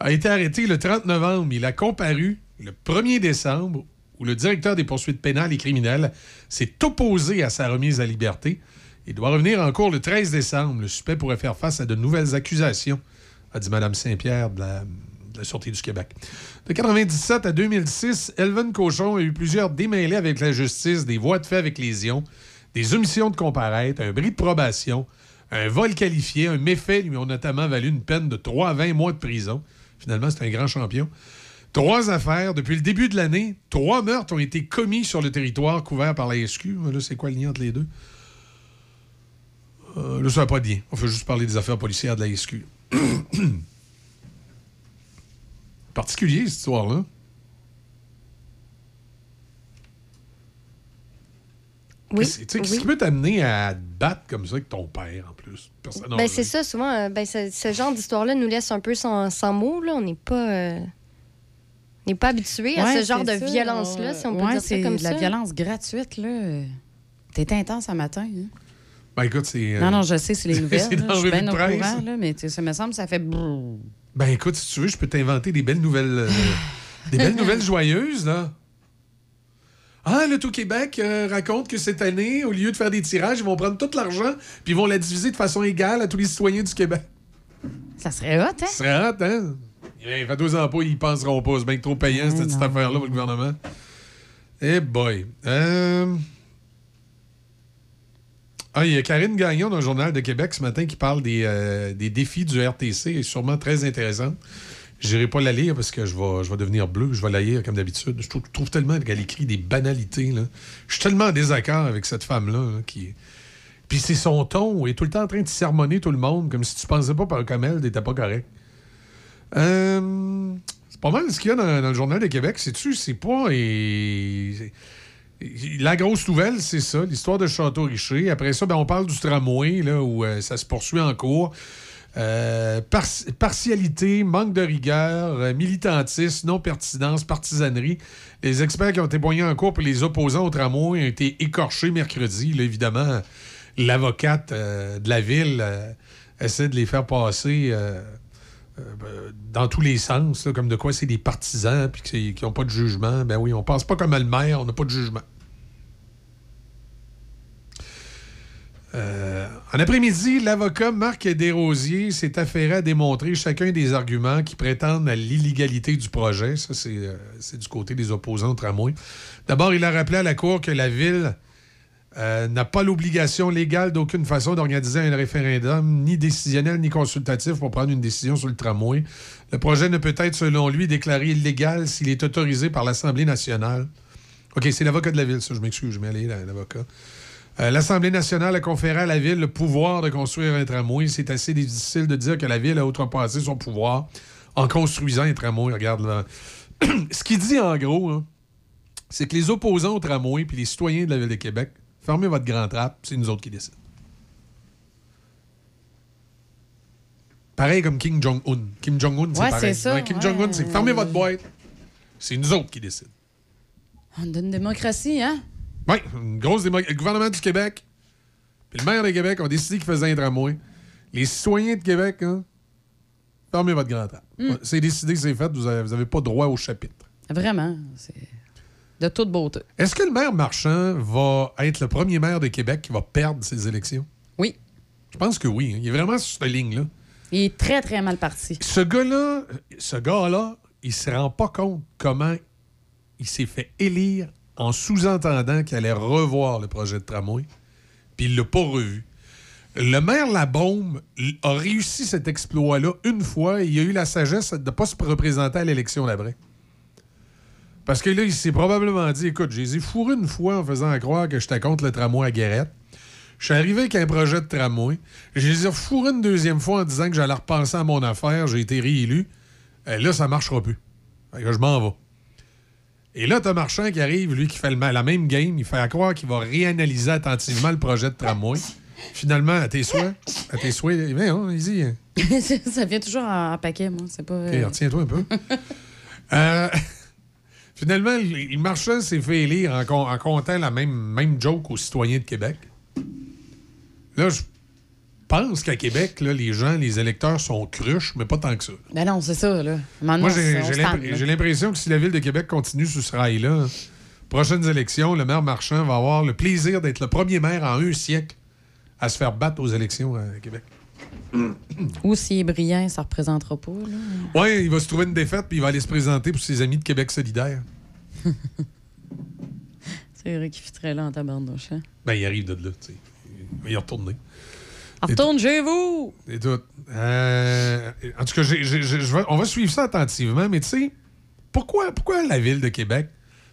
a été arrêté le 30 novembre. Il a comparu le 1er décembre où le directeur des poursuites pénales et criminelles s'est opposé à sa remise à liberté. Il doit revenir en cours le 13 décembre. Le suspect pourrait faire face à de nouvelles accusations, a dit Mme Saint-Pierre de la, de Sûreté du Québec. De 1997 à 2006, Elven Cochon a eu plusieurs démêlés avec la justice, des voies de fait avec lésion, des omissions de comparaître, un bris de probation, un vol qualifié, un méfait lui ont notamment valu une peine de 3 à 20 mois de prison. Finalement, c'est un grand champion. Trois affaires. Depuis le début de l'année, trois meurtres ont été commis sur le territoire couvert par la SQ. Là, c'est quoi le lien entre les deux? Euh, là, ça va pas de lien. On fait juste parler des affaires policières de la SQ. [coughs] Particulier, cette histoire-là. Oui, Qu'est-ce- tu sais, Qu'est-ce oui. qui peut t'amener à te battre comme ça avec ton père, en plus? Personne Ben, c'est ça, souvent, euh, ben, ce, ce genre d'histoire-là nous laisse un peu sans, sans mots. Là. On n'est pas, euh, on n'est pas habitué à ce genre de violence-là, si on peut Ouais, dire ça c'est comme de la ça. violence gratuite, là. T'es intense à matin. hein? Ben, écoute, c'est. euh, Non, non, je sais, c'est les [laughs] nouvelles. c'est dans Je suis bien au courant, là, mais ça me semble que ça fait... Ben écoute, si tu veux, je peux t'inventer des belles nouvelles. euh, des belles [laughs] nouvelles joyeuses, là. Ah, le Tout-Québec euh, raconte que cette année, au lieu de faire des tirages, ils vont prendre tout l'argent puis ils vont la diviser de façon égale à tous les citoyens du Québec. Ça serait hot, hein? Ça serait hot, hein? Il fait deux ans pas, ils penseront pas. C'est bien trop payant, cette petite affaire-là, pour le gouvernement. Eh boy. Euh... Ah, il y a Karine Gagnon dans le Journal de Québec ce matin qui parle des, euh, des défis du RTC. Est sûrement très intéressante. Je n'irai pas la lire parce que je vais, je devenir bleu. Je vais la lire comme d'habitude. Je trouve, tellement qu'elle écrit des banalités. Là. Je suis tellement en désaccord avec cette femme-là. là, qui... Puis c'est son ton. Elle est tout le temps en train de sermonner tout le monde comme si tu pensais pas par comme elle, t'étais pas correct. Euh, c'est pas mal ce qu'il y a dans, dans le Journal de Québec. C'est-tu? C'est pas. et- La grosse nouvelle, c'est ça, l'histoire de Château-Richer. Après ça, ben, on parle du tramway, là, où euh, ça se poursuit en cours. Euh, par- partialité, manque de rigueur, euh, militantisme, non-pertinence, partisanerie. Les experts qui ont témoigné en cours pour les opposants au tramway ont été écorchés mercredi. Là, évidemment, l'avocate de la ville essaie de les faire passer euh, ben, dans tous les sens, là, comme de quoi c'est des partisans puis qui n'ont pas de jugement. Ben oui, on pense pas comme le maire, on n'a pas de jugement. Euh, en après-midi, l'avocat Marc Desrosiers s'est affairé à démontrer chacun des arguments qui prétendent à l'illégalité du projet. Ça, c'est euh, du côté des opposants au tramway. D'abord, il a rappelé à la Cour que la Ville euh, n'a pas l'obligation légale d'aucune façon d'organiser un référendum, ni décisionnel, ni consultatif, pour prendre une décision sur le tramway. Le projet ne peut être, selon lui, déclaré illégal s'il est autorisé par l'Assemblée nationale. OK, c'est l'avocat de la Ville, ça, je m'excuse, je la- l'avocat. Euh, L'Assemblée nationale a conféré à la Ville le pouvoir de construire un tramway. C'est assez difficile de dire que la Ville a outrepassé son pouvoir en construisant un tramway. Regarde là. [clears throat] Ce qu'il dit en gros, hein, c'est que les opposants au tramway puis les citoyens de la Ville de Québec, fermez votre grand trap, c'est nous autres qui décident. Pareil comme Kim Jong-un. Kim Jong-un, c'est Ouais, pareil. ça, Ouais, Kim ouais. Jong-un, c'est fermez votre boîte. C'est nous autres qui décident. On a une démocratie, hein? Oui, une grosse démocratie. Le gouvernement du Québec, puis le maire de Québec ont décidé qu'ils faisaient un tramway. Les citoyens de Québec, hein, fermez votre grand trappe. Mm. C'est décidé, c'est fait, vous n'avez pas droit au chapitre. Vraiment. C'est de toute beauté. Est-ce que le maire Marchand va être le premier maire de Québec qui va perdre ses élections? Oui. Je pense que oui. hein. Il est vraiment sur cette ligne-là. Il est très, très mal parti. Ce gars-là, ce gars-là, il se rend pas compte comment il s'est fait élire en sous-entendant qu'il allait revoir le projet de tramway, puis il l'a pas revu. Le maire Labaume a réussi cet exploit-là une fois et il a eu la sagesse de ne pas se représenter à l'élection d'après. Parce que là, il s'est probablement dit écoute, je les ai fourrés une fois en faisant croire que j'étais contre le tramway à Guérette. Je suis arrivé avec un projet de tramway. Je les ai fourrés une deuxième fois en disant que j'allais repenser à mon affaire. J'ai été réélu. Euh, là, ça marchera plus. Fait que je m'en vais. Et là, t'as Marchand qui arrive, lui, qui fait le la même game. Il fait à croire qu'il va réanalyser attentivement le projet de tramway. Finalement, à tes souhaits, à tes souhaits, viens, hein, easy. [laughs] ça vient toujours en, en paquet, moi. C'est pas. Euh, retiens-toi un peu. [laughs] Euh, finalement, le le Marchand s'est fait élire en, en comptant la même, même joke aux citoyens de Québec. Là, je pense qu'à Québec, là, les gens, les électeurs sont cruches, mais pas tant que ça. Ben non, c'est ça, là. Maintenant, Moi, j'ai l'impression que si la Ville de Québec continue sur ce rail-là, prochaines élections, le maire Marchand va avoir le plaisir d'être le premier maire en un siècle à se faire battre aux élections à Québec. Ou s'il est brillant, ça représentera pas. Oui, il va se trouver une défaite puis il va aller se présenter pour ses amis de Québec solidaire. [laughs] C'est vrai qu'il fitterait là en tabarnouche, hein? Ben, il arrive de là, tu sais. Il va y retourner. Retourne chez vous! Et tout. Euh, en tout cas, on va suivre ça attentivement, mais tu sais, pourquoi, pourquoi la Ville de Québec?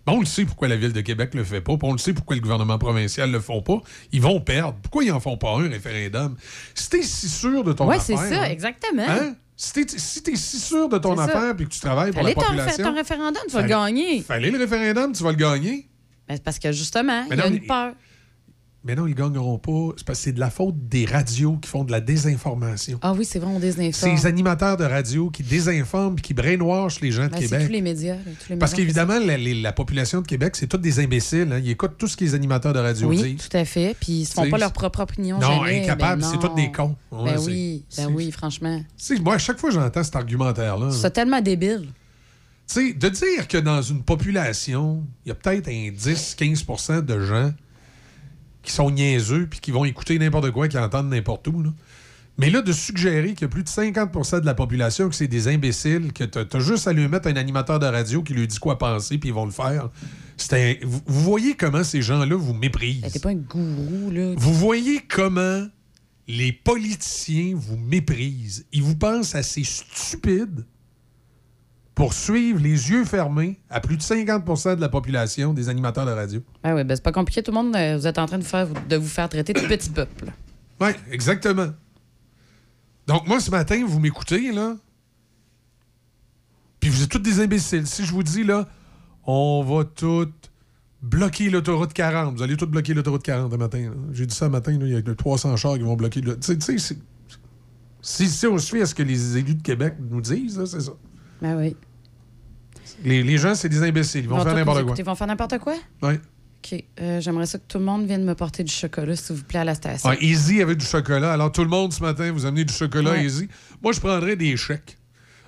Ben, on le sait pourquoi la Ville de Québec le fait pas, puis on le sait pourquoi le gouvernement provincial le font pas. Ils vont perdre. Pourquoi ils en font pas un référendum? Si t'es si sûr de ton Ouais, affaire... c'est ça, hein, exactement. hein? Si t'es si si sûr de ton affaire puis que tu travailles pour la population... ton référendum, tu vas le gagner. Fallait le référendum, tu vas le gagner. Ben, parce que justement, il y a une peur. Mais non, ils gagneront pas. C'est parce que c'est de la faute des radios qui font de la désinformation. Ah oui, c'est vrai, on C'est désinforme. les animateurs de radio qui désinforment qui brainwashent les gens de Ben, c'est Québec. tous les médias. là, tous les Parce qu'évidemment, la, population de Québec, c'est tous des imbéciles. hein. Ils écoutent tout ce que les animateurs de radio Oui, disent. tout à fait. Puis ils se font pas leur propre opinion. Non, jamais. incapables, Ben c'est tous des cons. Ouais, Ben c'est- oui, ben c'est- oui, franchement. Tu moi, à chaque fois j'entends cet argumentaire-là, tu C'est tellement débile. sais, de dire que dans une population, il y a peut-être un 10-15% de gens qui sont niaiseux puis qui vont écouter n'importe quoi, qui entendent n'importe où. là. Mais là, de suggérer qu'il y a plus de 50% de la population que c'est des imbéciles, que t'as as juste à lui mettre un animateur de radio qui lui dit quoi penser, puis ils vont le faire. Un- Vous, vous voyez comment ces gens-là vous méprisent. Ben, T'es pas un gourou, là. Vous voyez comment les politiciens vous méprisent. Ils vous pensent assez stupides pour suivre les yeux fermés à plus de 50% de la population des animateurs de radio. Ben oui, ben c'est pas compliqué. Tout le monde, euh, vous êtes en train de, faire, de vous faire traiter de petit peuple. Oui, exactement. Donc, moi, ce matin, vous m'écoutez, là. Puis vous êtes tous des imbéciles. Si je vous dis, là, on va tous bloquer l'autoroute 40, vous allez tous bloquer l'autoroute 40 le matin. J'ai dit ça le matin, il y a 300 chars qui vont bloquer. Tu sais, si, si on suit à ce que les élus de Québec nous disent, là, c'est ça. Ben oui. Les, les gens, c'est des imbéciles. Ils vont, faire n'importe quoi. Ils vont faire n'importe quoi? Oui. OK. Euh, J'aimerais ça que tout le monde vienne me porter du chocolat, s'il vous plaît, à la station. Easy avait du chocolat. Alors, tout le monde, ce matin, vous amenez du chocolat Ouais. Easy. Moi, je prendrais des chèques.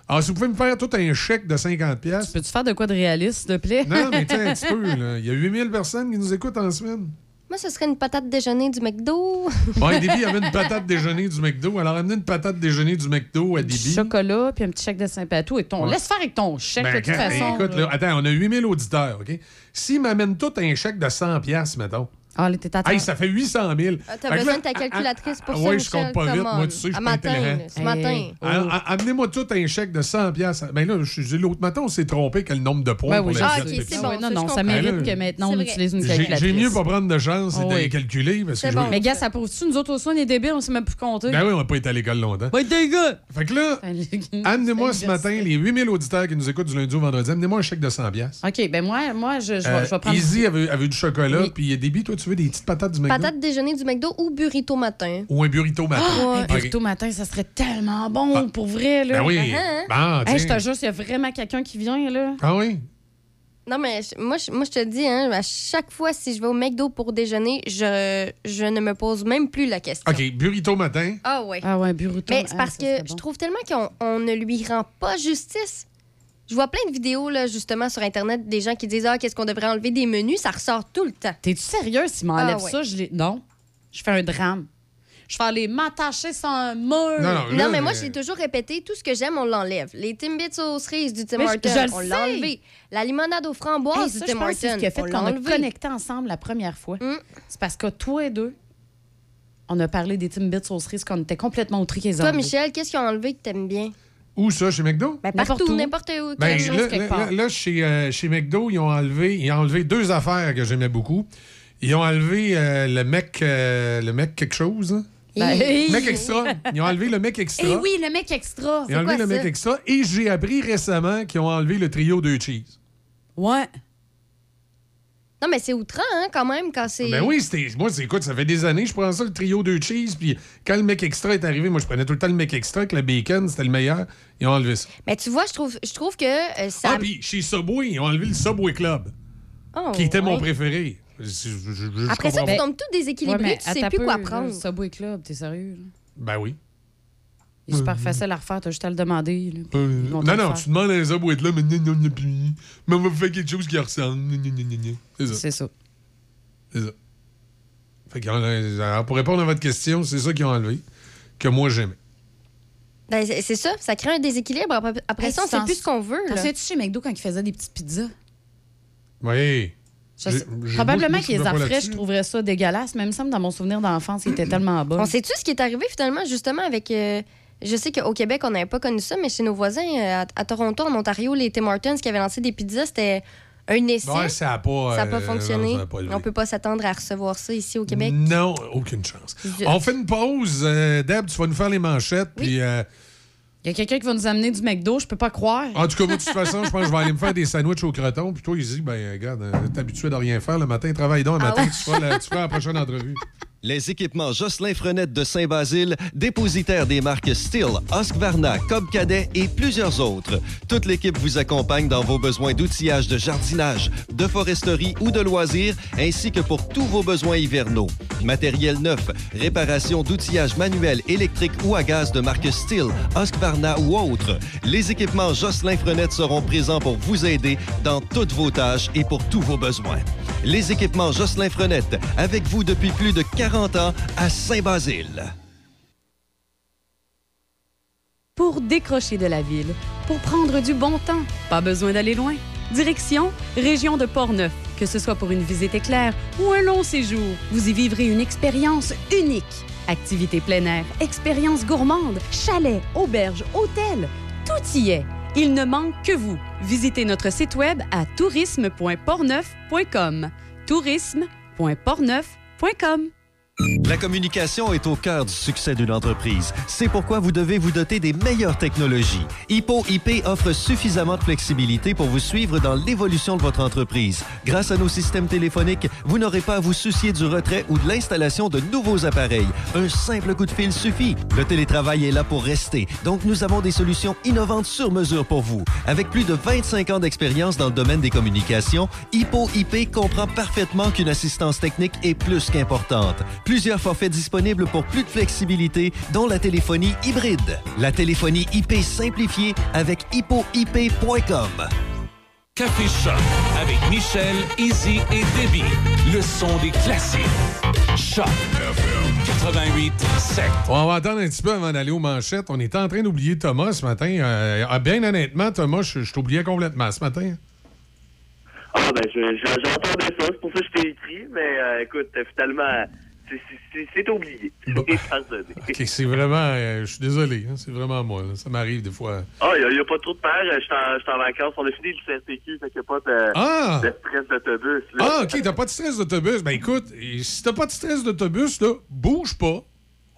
Alors, si vous pouvez me faire tout un chèque de 50$. pièces Peux-tu faire de quoi de réaliste, s'il te plaît? Non, mais [laughs] tu sais, un petit peu. là. Il y a 8000 personnes qui nous écoutent en semaine. Moi, ce serait une patate déjeuner du McDo. [laughs] Ouais, Déby avait une patate déjeuner du McDo. Alors, amenez une patate déjeuner du McDo à Du Déby. chocolat, puis un petit chèque de Saint-Patou. Et ton... Ouais. Laisse faire avec ton chèque, Ben, de toute quand- façon. écoute, là, attends, on a 8000 auditeurs, OK? S'ils m'amènent tout un chèque de 100$, piastres, mettons. Ah, là, t'es à Hey, ça fait 800 000. Ah, T'as besoin là, de ta calculatrice pour ah, ça, ouais, je compte pas vite, moi, tu sais, je suis À pas matin, ce matin. Ah, Amenez-moi tout un chèque de 100 pièces. Ben là, l'autre matin, on s'est trompé que le nombre de points Ben pour oui, les ah, ok, c'est bon, non, non, ça Ben mérite là, que maintenant on utilise une J'ai calculatrice. j'ai mieux pas prendre de chance et de oui. calculer parce que je bon. veux- Mais gars, ça prouve-tu, nous autres aussi, on est débiles, on sait même plus compter? Ben oui, on n'a pas été à l'école longtemps. Ouais, des gars! Fait que là, [laughs] amenez-moi ce matin les 8000 auditeurs qui nous écoutent du lundi au vendredi. Amenez-moi un chèque de 100 pièces. OK, ben moi, moi je, vais, vais prendre... Easy avait, du chocolat, Oui. puis Déby, toi, tu veux des petites patates du McDo? Patate déjeuner du McDo ou burrito matin. Ou un burrito matin. Ah, un burrito matin, ça serait tellement bon, pour vrai, là. Ben oui. Ah, Bon, Hey, je te jure, s'il y a vraiment quelqu'un qui vient, là... Ah oui? Non, mais je- moi, je, moi, je te dis, hein, à chaque fois, si je vais au McDo pour déjeuner, je, je ne me pose même plus la question. OK, burrito matin. Ah ouais. Ah ouais, burrito. Mais ah, c'est parce que je trouve tellement qu'on on ne lui rend pas justice. Je vois plein de vidéos, là, justement, sur Internet, des gens qui disent Ah, qu'est-ce qu'on devrait enlever des menus? Ça ressort tout le temps. T'es-tu sérieux s'il m'enlève Ah ouais. ça? Je. Non. Je fais un drame. Je vais aller m'attacher sur un mur. Non, mais moi, je l'ai toujours répété tout ce que j'aime, on l'enlève. Les Timbits aux cerises du Tim Mais je- Hortons, je le on sais. l'a enlevé. La limonade aux framboises Hey, ça, du je Tim pense que c'est ce Hortons, qui a fait on qu'on l'a a enlevé. connecté ensemble la première fois. Mm. C'est parce que toi et deux, on a parlé des Timbits aux cerises qu'on était complètement outrés qu'ils Toi, enlevé. Michel, qu'est-ce qu'ils ont enlevé que t'aimes bien? Où ça, chez McDo? Ben, partout, n'importe où. Ben, quelque chose, là, quelque là, part. là, là, chez, euh, chez McDo, ils ont enlevé, ils ont enlevé deux affaires que j'aimais beaucoup. Ils ont enlevé euh, le mec, euh, le mec quelque chose. hein? Ben, mec extra. Ils ont enlevé le mec extra. Eh oui, le mec extra. Ils ont enlevé le mec extra. Et j'ai appris récemment qu'ils ont enlevé le trio de cheese. Ouais. Non, mais c'est outrant, hein, quand même, quand c'est. Ben oui, c'était. Moi, c'est- écoute, ça fait des années, je prends ça, le trio de cheese. Puis quand le mec extra est arrivé, moi, je prenais tout le temps le mec extra avec le bacon, c'était le meilleur. Ils ont enlevé ça. Mais tu vois, je trouve, je trouve que euh, ça. Ah, puis chez Subway, ils ont enlevé le Subway Club, Oh, qui était mon préféré. Je- je- je- je Après ça, tu tombes tout déséquilibré, Ouais, tu sais plus peu, quoi prendre. le Subway Club, t'es sérieux? là? Ben oui. Il est super facile à refaire, t'as juste à le demander. là, puis Euh, ils vont te non, le non, faire. tu demandes à un Subway là, mais non, non, non, plus. Mais on va faire quelque chose qui ressemble. Gna, gna, gna, gna, gna. C'est ça. C'est ça. C'est ça. Fait qu'on a- alors, pour répondre à votre question, c'est ça qu'ils ont enlevé, que moi j'aimais. Ben, c'est c'est ça, ça crée un déséquilibre. Après, après Hey, ça, on tu sait t'en- plus ce qu'on veut. T'en là. souviens-tu chez McDo quand ils faisaient des petites pizzas? Oui. Je J'ai- sais- j'ai- Probablement moi, je qu'ils les là-dessus. je trouverais ça dégueulasse, mais il me semble dans mon souvenir d'enfance, il était tellement bon. On sait-tu ce qui est arrivé finalement, justement, avec. euh, je sais qu'au Québec, on n'avait pas connu ça, mais chez nos voisins, euh, à, à Toronto, en Ontario, les Tim Hortons qui avaient lancé des pizzas, c'était un essai. Ouais, ça n'a pas, pas euh, fonctionné. non, ça a pas élevé. on peut pas s'attendre à recevoir ça ici au Québec. Non, aucune chance. On fait une pause. Euh, Deb, tu vas nous faire les manchettes. Puis, euh, Il y a quelqu'un qui va nous amener du McDo, je peux pas croire. en tout cas, moi, de toute façon, je pense que je vais aller me faire des [laughs] sandwichs au croton. Puis toi, il dit, ben, regarde, t'es habitué de rien faire le matin. Travaille donc le Ah matin, ouais? tu, feras la, tu feras la prochaine entrevue. [laughs] Les équipements Jocelyn Frenette de Saint-Basile, dépositaire des marques Steel, Husqvarna, Cobb Cadet et plusieurs autres. Toute l'équipe vous accompagne dans vos besoins d'outillage de jardinage, de foresterie ou de loisirs, ainsi que pour tous vos besoins hivernaux. Matériel neuf, réparation d'outillage manuel, électrique ou à gaz de marque Steel, Husqvarna ou autres. Les équipements Jocelyn Frenette seront présents pour vous aider dans toutes vos tâches et pour tous vos besoins. Les équipements Jocelyn Frenette, avec vous depuis plus de 40 ans à Saint-Basile. Pour décrocher de la ville, pour prendre du bon temps, pas besoin d'aller loin. Direction Région de Portneuf. Que ce soit pour une visite éclair ou un long séjour, vous y vivrez une expérience unique. Activités plein air, expériences gourmandes, chalets, auberges, hôtels, tout y est. Il ne manque que vous. Visitez notre site web à tourisme.portneuf.com. tourisme.portneuf.com. La communication est au cœur du succès d'une entreprise. C'est pourquoi vous devez vous doter des meilleures technologies. Hippo IP offre suffisamment de flexibilité pour vous suivre dans l'évolution de votre entreprise. Grâce à nos systèmes téléphoniques, vous n'aurez pas à vous soucier du retrait ou de l'installation de nouveaux appareils. Un simple coup de fil suffit. Le télétravail est là pour rester, donc nous avons des solutions innovantes sur mesure pour vous. Avec plus de 25 ans d'expérience dans le domaine des communications, Hippo IP comprend parfaitement qu'une assistance technique est plus qu'importante. Plusieurs forfaits disponibles pour plus de flexibilité, dont la téléphonie hybride. La téléphonie IP simplifiée avec hippoip.com. Café Choc avec Michel, Izzy et Debbie. Le son des classiques. Choc 88 7. On va attendre un petit peu avant d'aller aux manchettes. On était en train d'oublier Thomas ce matin. Euh, ah, bien honnêtement, Thomas, je, je t'oubliais complètement ce matin. Ah, ben, je- je- j'entendais ça. C'est pour ça que je t'ai écrit. Mais euh, écoute, finalement, c'est- oublié. OK, c'est vraiment... euh, je suis désolé, hein, c'est vraiment moi. là. Ça m'arrive des fois. Ah, il n'y a, pas trop de peur. Je suis en, vacances. On a fini le CRTQ, fait qu'il n'y a pas de, Ah! de stress d'autobus. Ah, OK, t'as pas de stress d'autobus. Ben écoute, si t'as pas de stress d'autobus, là, bouge pas.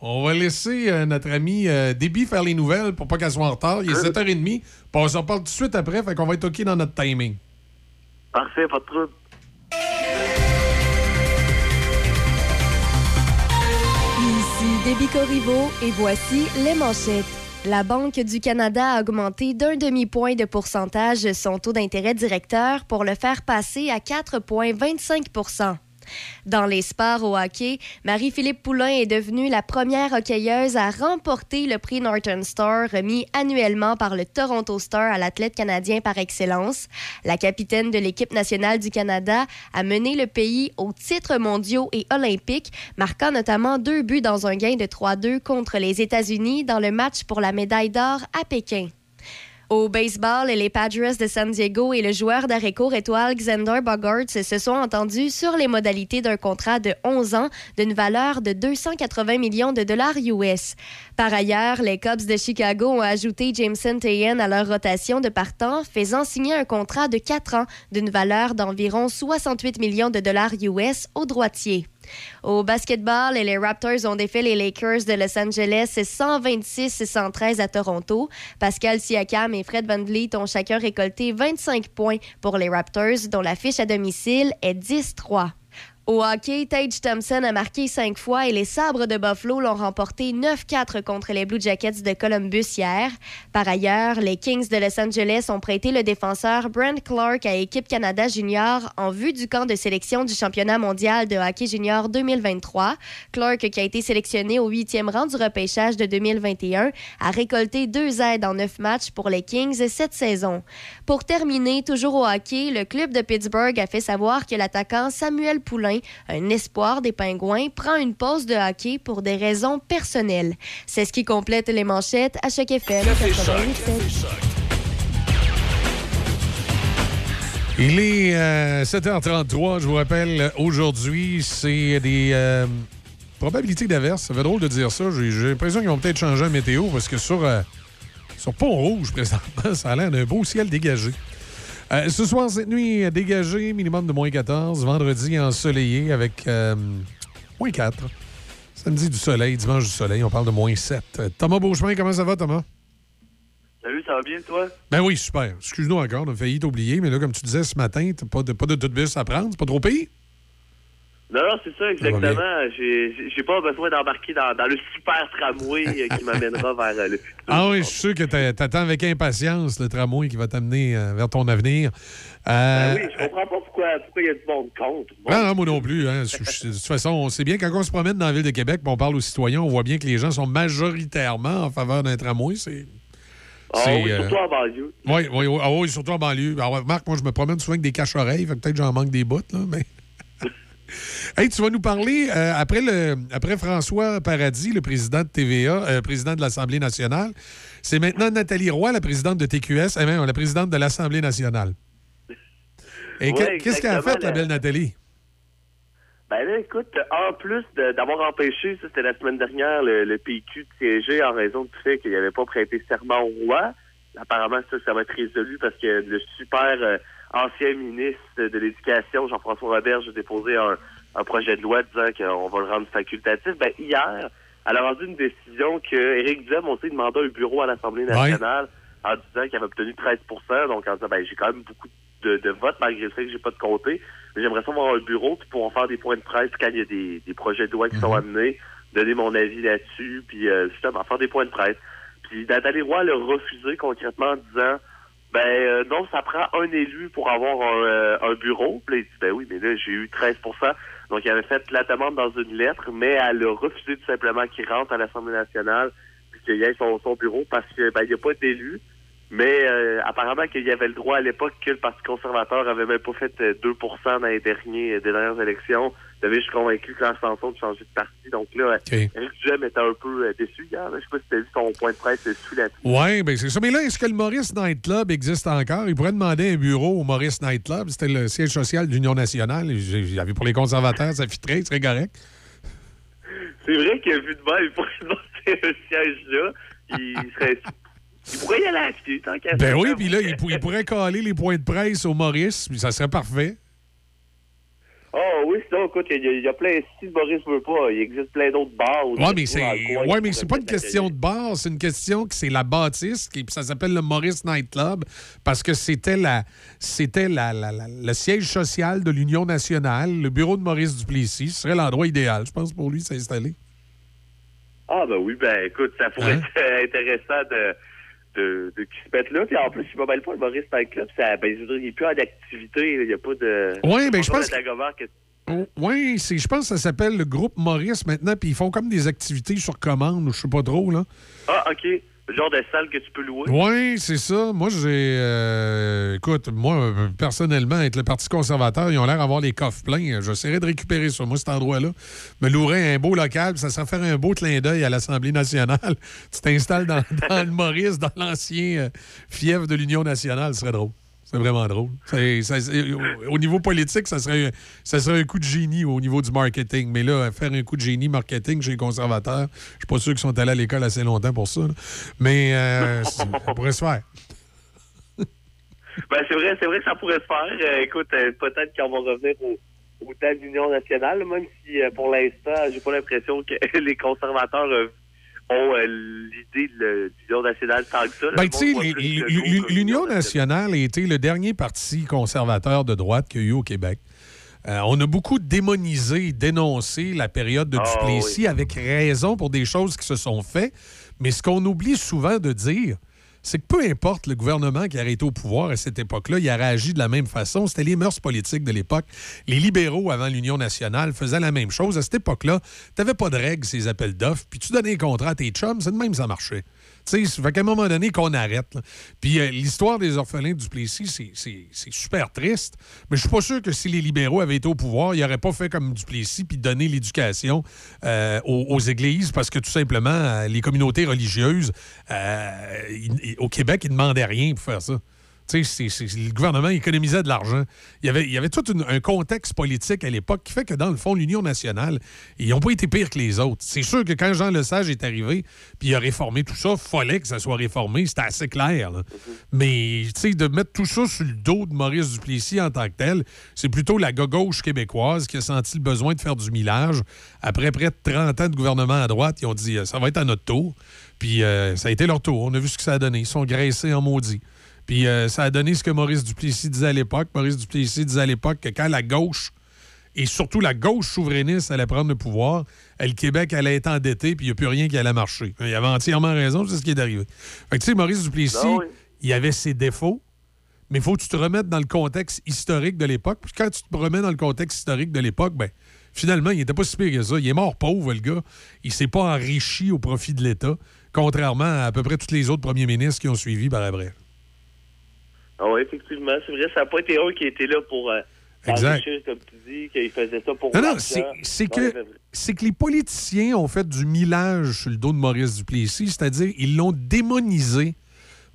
On va laisser euh, notre ami euh, Déby faire les nouvelles pour pas qu'elle soit en retard. Il est 7h30. Puis on s'en parle tout de suite après, fait qu'on va être OK dans notre timing. Parfait, pas de trouble. Déby Corriveau et voici les manchettes. La Banque du Canada a augmenté d'un demi-point de pourcentage son taux d'intérêt directeur pour le faire passer à 4,25 dans les sports au hockey, Marie-Philippe Poulain est devenue la première hockeyeuse à remporter le prix Northern Star remis annuellement par le Toronto Star à l'athlète canadien par excellence. La capitaine de l'équipe nationale du Canada a mené le pays aux titres mondiaux et olympiques, marquant notamment deux buts dans un gain de 3-2 contre les États-Unis dans le match pour la médaille d'or à Pékin. Au baseball, les Padres de San Diego et le joueur d'arrêt-court étoile Xander Bogaerts se sont entendus sur les modalités d'un contrat de 11 ans d'une valeur de 280 millions de dollars US. Par ailleurs, les Cubs de Chicago ont ajouté Jameson Tayen à leur rotation de partant, faisant signer un contrat de 4 ans d'une valeur d'environ 68 millions de dollars US au droitier. Au basketball, les Raptors ont défait les Lakers de Los Angeles 126-113 à Toronto. Pascal Siakam et Fred Van Vliet ont chacun récolté 25 points pour les Raptors, dont la fiche à domicile est 10-3. Au hockey, Tage Thompson a marqué cinq fois et les Sabres de Buffalo l'ont remporté 9-4 contre les Blue Jackets de Columbus hier. Par ailleurs, les Kings de Los Angeles ont prêté le défenseur Brent Clark à Équipe Canada Junior en vue du camp de sélection du championnat mondial de hockey junior 2023. Clark, qui a été sélectionné au huitième rang du repêchage de 2021, a récolté deux aides en neuf matchs pour les Kings cette saison. Pour terminer, toujours au hockey, le club de Pittsburgh a fait savoir que l'attaquant Samuel Poulain un espoir des Pingouins, prend une pause de hockey pour des raisons personnelles. C'est ce qui complète les manchettes à chaque effet. Il est euh, 7h33, je vous rappelle, aujourd'hui, c'est des euh, probabilités d'averse. Ça fait drôle de dire ça. J'ai l'impression qu'ils vont peut-être changer la météo parce que sur, euh, sur Pont-Rouge, [laughs] présentement, ça a l'air d'un beau ciel dégagé. Euh, ce soir, cette nuit, dégagé, minimum de moins 14. Vendredi, ensoleillé avec euh, moins 4. Samedi, du soleil. Dimanche, du soleil. On parle de moins 7. Euh, Thomas Beauchemin, comment ça va, Thomas? Salut, ça va bien, toi? Ben oui, super. Excuse-nous encore, on a failli t'oublier, mais là, comme tu disais ce matin, t'as pas de, pas de bus à prendre. C'est pas trop pire? Non, non, c'est ça, exactement. J'ai pas besoin d'embarquer dans, dans le super tramway euh, qui [laughs] m'amènera vers euh, le futur. Ah oui, je suis sûr que t'a- t'attends avec impatience le tramway qui va t'amener euh, vers ton avenir. Euh, Ben oui, je comprends pas pourquoi il y a du monde contre. Ah non, moi non plus. hein. De toute façon, on sait bien, quand on se promène dans la ville de Québec on parle aux citoyens, on voit bien que les gens sont majoritairement en faveur d'un tramway. C'est. Ah oui, surtout en banlieue. Oui, oui, oui, ah oui, surtout en banlieue. Alors, Marc, moi, je me promène souvent avec des caches-oreilles, peut-être j'en manque des bouts, là, mais. Hey, tu vas nous parler, euh, après, le, après François Paradis, le président de TVA, euh, président de l'Assemblée nationale, c'est maintenant Nathalie Roy, la présidente de TQS, eh bien, la présidente de l'Assemblée nationale. Et Ouais, qu'est-ce qu'elle a fait, la belle Nathalie? Ben là, écoute, en plus d'avoir empêché, ça c'était la semaine dernière, le, le PQ de siéger en raison du fait qu'il n'avait pas prêté serment au roi. Apparemment, ça, ça va être résolu parce que le super euh, ancien ministre de l'Éducation, Jean-François Roberge, a déposé un, un projet de loi disant qu'on va le rendre facultatif. Ben, hier, elle a rendu une décision que Éric Duhem aussi demandé un bureau à l'Assemblée nationale en disant qu'il avait obtenu 13% donc en disant, ben, j'ai quand même beaucoup de, de votes malgré le fait que j'ai pas de comté. Mais j'aimerais ça avoir un bureau puis pouvoir faire des points de presse quand il y a des, des projets de loi qui sont amenés, donner mon avis là-dessus, puis euh, justement faire des points de presse. Puis Nathalie Roy l'a refusé concrètement en disant ben euh, non, ça prend un élu pour avoir un, euh, un bureau. Puis ben oui, mais là j'ai eu 13% Donc il avait fait la demande dans une lettre, mais elle a refusé tout simplement qu'il rentre à l'Assemblée nationale puis qu'il y ait son, son bureau parce que ben il n'y a pas d'élu. Mais euh, apparemment qu'il y avait le droit à l'époque que le Parti conservateur avait même pas fait euh, 2% dans les derniers euh, des dernières élections. J'avais juste convaincu Claire Sanson de changer de parti. Donc là, euh, Éric Duhem était un peu euh, déçu hier. Je sais pas si tu as vu son point de presse dessus là Oui, bien c'est ça. Mais là, est-ce que le Maurice Nightclub existe encore? Il pourrait demander un bureau au Maurice Nightclub. C'était le siège social de l'Union nationale. J'avais pour les conservateurs, ça fitterait, ce serait correct. C'est vrai qu'il a vu de mal, il pourrait demander un siège là. Il serait. Il pourrait y aller pied, tant qu'à Ben oui, puis là, il, pou- il pourrait caler les points de presse au Maurice, puis ça serait parfait. Oh oui, sinon, écoute, il y, a- il y a plein. Si Boris veut pas, il existe plein d'autres bars. Ouais, mais c'est ouais, qui mais c'est pas une question de bar, c'est une question que c'est la bâtisse, qui, puis ça s'appelle le Maurice Nightclub, parce que c'était la c'était la, la- la- le siège social de l'Union nationale, le bureau de Maurice Duplessis. Ce serait l'endroit idéal, je pense, pour lui s'installer. Ah, ben oui, ben écoute, ça pourrait Hein? être [laughs] intéressant de, de, de qu'ils se mettent là. Puis en plus, il bien pas le Maurice Fan Club. Ça, ben, je veux dire, il n'est plus en activité. Il n'y a pas de. Ouais, ben, je pense que- Oui, c'est, je pense que ça s'appelle le groupe Maurice maintenant, puis ils font comme des activités sur commande, je sais pas trop, là. Ah, OK. Le genre de salle que tu peux louer? Oui, c'est ça. Moi, j'ai. euh, écoute, moi, personnellement, avec le Parti conservateur, ils ont l'air d'avoir les coffres pleins. J'essaierai de récupérer ça, moi, cet endroit-là. Me louerais un beau local, ça serait faire un beau clin d'œil à l'Assemblée nationale. [laughs] tu t'installes dans, dans le Maurice, dans l'ancien euh, fief de l'Union nationale, ce serait drôle. C'est vraiment drôle. C'est- ça- c'est- au, au niveau politique, ça serait, ça serait un coup de génie au niveau du marketing. Mais là, faire un coup de génie marketing chez les conservateurs, je suis pas sûr qu'ils sont allés à l'école assez longtemps pour ça. là. Mais euh, [laughs] ça pourrait se faire. Ben, c'est vrai, c'est vrai que ça pourrait se faire. Euh, écoute, euh, peut-être qu'on va revenir au, au temps de l'Union nationale, même si euh, pour l'instant, j'ai pas l'impression que [laughs] les conservateurs euh, ont euh, l'idée de l'Union nationale tant que ça. Ben, l'Union nationale a été le dernier parti conservateur de droite qu'il y a eu au Québec. Euh, on a beaucoup démonisé, dénoncé la période de Ah, Duplessis avec raison pour des choses qui se sont faites. Mais ce qu'on oublie souvent de dire, c'est que peu importe le gouvernement qui a été au pouvoir à cette époque-là, il a réagi de la même façon. C'était les mœurs politiques de l'époque. Les libéraux, avant l'Union nationale, faisaient la même chose. À cette époque-là, tu n'avais pas de règles, ces appels d'offres, puis tu donnais un contrat à tes chums, c'est de même ça marchait. Tu sais, fait qu'à un moment donné, qu'on arrête. Puis euh, l'histoire des orphelins du Plessis, c'est- super triste. Mais je suis pas sûr que si les libéraux avaient été au pouvoir, ils n'auraient pas fait comme Duplessis puis donné l'éducation euh, aux, églises parce que tout simplement, euh, les communautés religieuses au Québec, ils ne demandaient rien pour faire ça. Le gouvernement économisait de l'argent. Il y avait, il avait tout un contexte politique à l'époque qui fait que, dans le fond, l'Union nationale, ils n'ont pas été pires que les autres. C'est sûr que quand Jean Lesage est arrivé puis il a réformé tout ça, fallait que ça soit réformé. C'était assez clair. Mais, tu de mettre tout ça sur le dos de Maurice Duplessis en tant que tel, c'est plutôt la gauche québécoise qui a senti le besoin de faire du millage. Après près de 30 ans de gouvernement à droite, ils ont dit euh, ça va être à notre tour. Puis euh, ça a été leur tour. On a vu ce que ça a donné. Ils sont graissés en maudit. Puis euh, ça a donné ce que Maurice Duplessis disait à l'époque. Maurice Duplessis disait à l'époque que quand la gauche, et surtout la gauche souverainiste, allait prendre le pouvoir, le Québec allait être endetté, puis il n'y a plus rien qui allait marcher. Il avait entièrement raison, c'est ce qui est arrivé. Fait que tu sais, Maurice Duplessis, Ah oui. il avait ses défauts, mais il faut que tu te remettes dans le contexte historique de l'époque. Puis quand tu te remets dans le contexte historique de l'époque, ben finalement, il n'était pas si pire que ça. Il est mort pauvre, le gars. Il s'est pas enrichi au profit de l'État, contrairement à à peu près tous les autres premiers ministres qui ont suivi par après. Ah oui, effectivement. C'est vrai, ça n'a pas été eux qui étaient là pour euh, Exact. comme tu dis, qu'ils faisaient ça pour Non, non, c'est que, que les politiciens ont fait du millage sur le dos de Maurice Duplessis, c'est-à-dire ils l'ont démonisé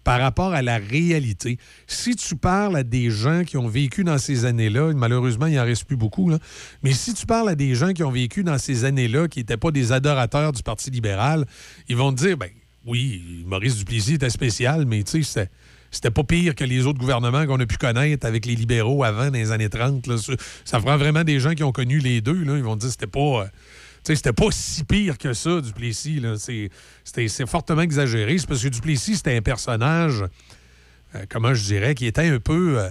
par rapport à la réalité. Si tu parles à des gens qui ont vécu dans ces années-là, malheureusement, il n'en reste plus beaucoup, là, mais si tu parles à des gens qui ont vécu dans ces années-là, qui n'étaient pas des adorateurs du Parti libéral, ils vont te dire, ben oui, Maurice Duplessis était spécial, mais tu sais, c'était- pas pire que les autres gouvernements qu'on a pu connaître avec les libéraux avant, dans les années 30. là. Ça, prend vraiment des gens qui ont connu les deux. Là. Ils vont dire que c'était pas... euh, c'était pas si pire que ça, Duplessis. C'est fortement exagéré. C'est parce que Duplessis, c'était un personnage, euh, comment je dirais, qui était un peu... euh,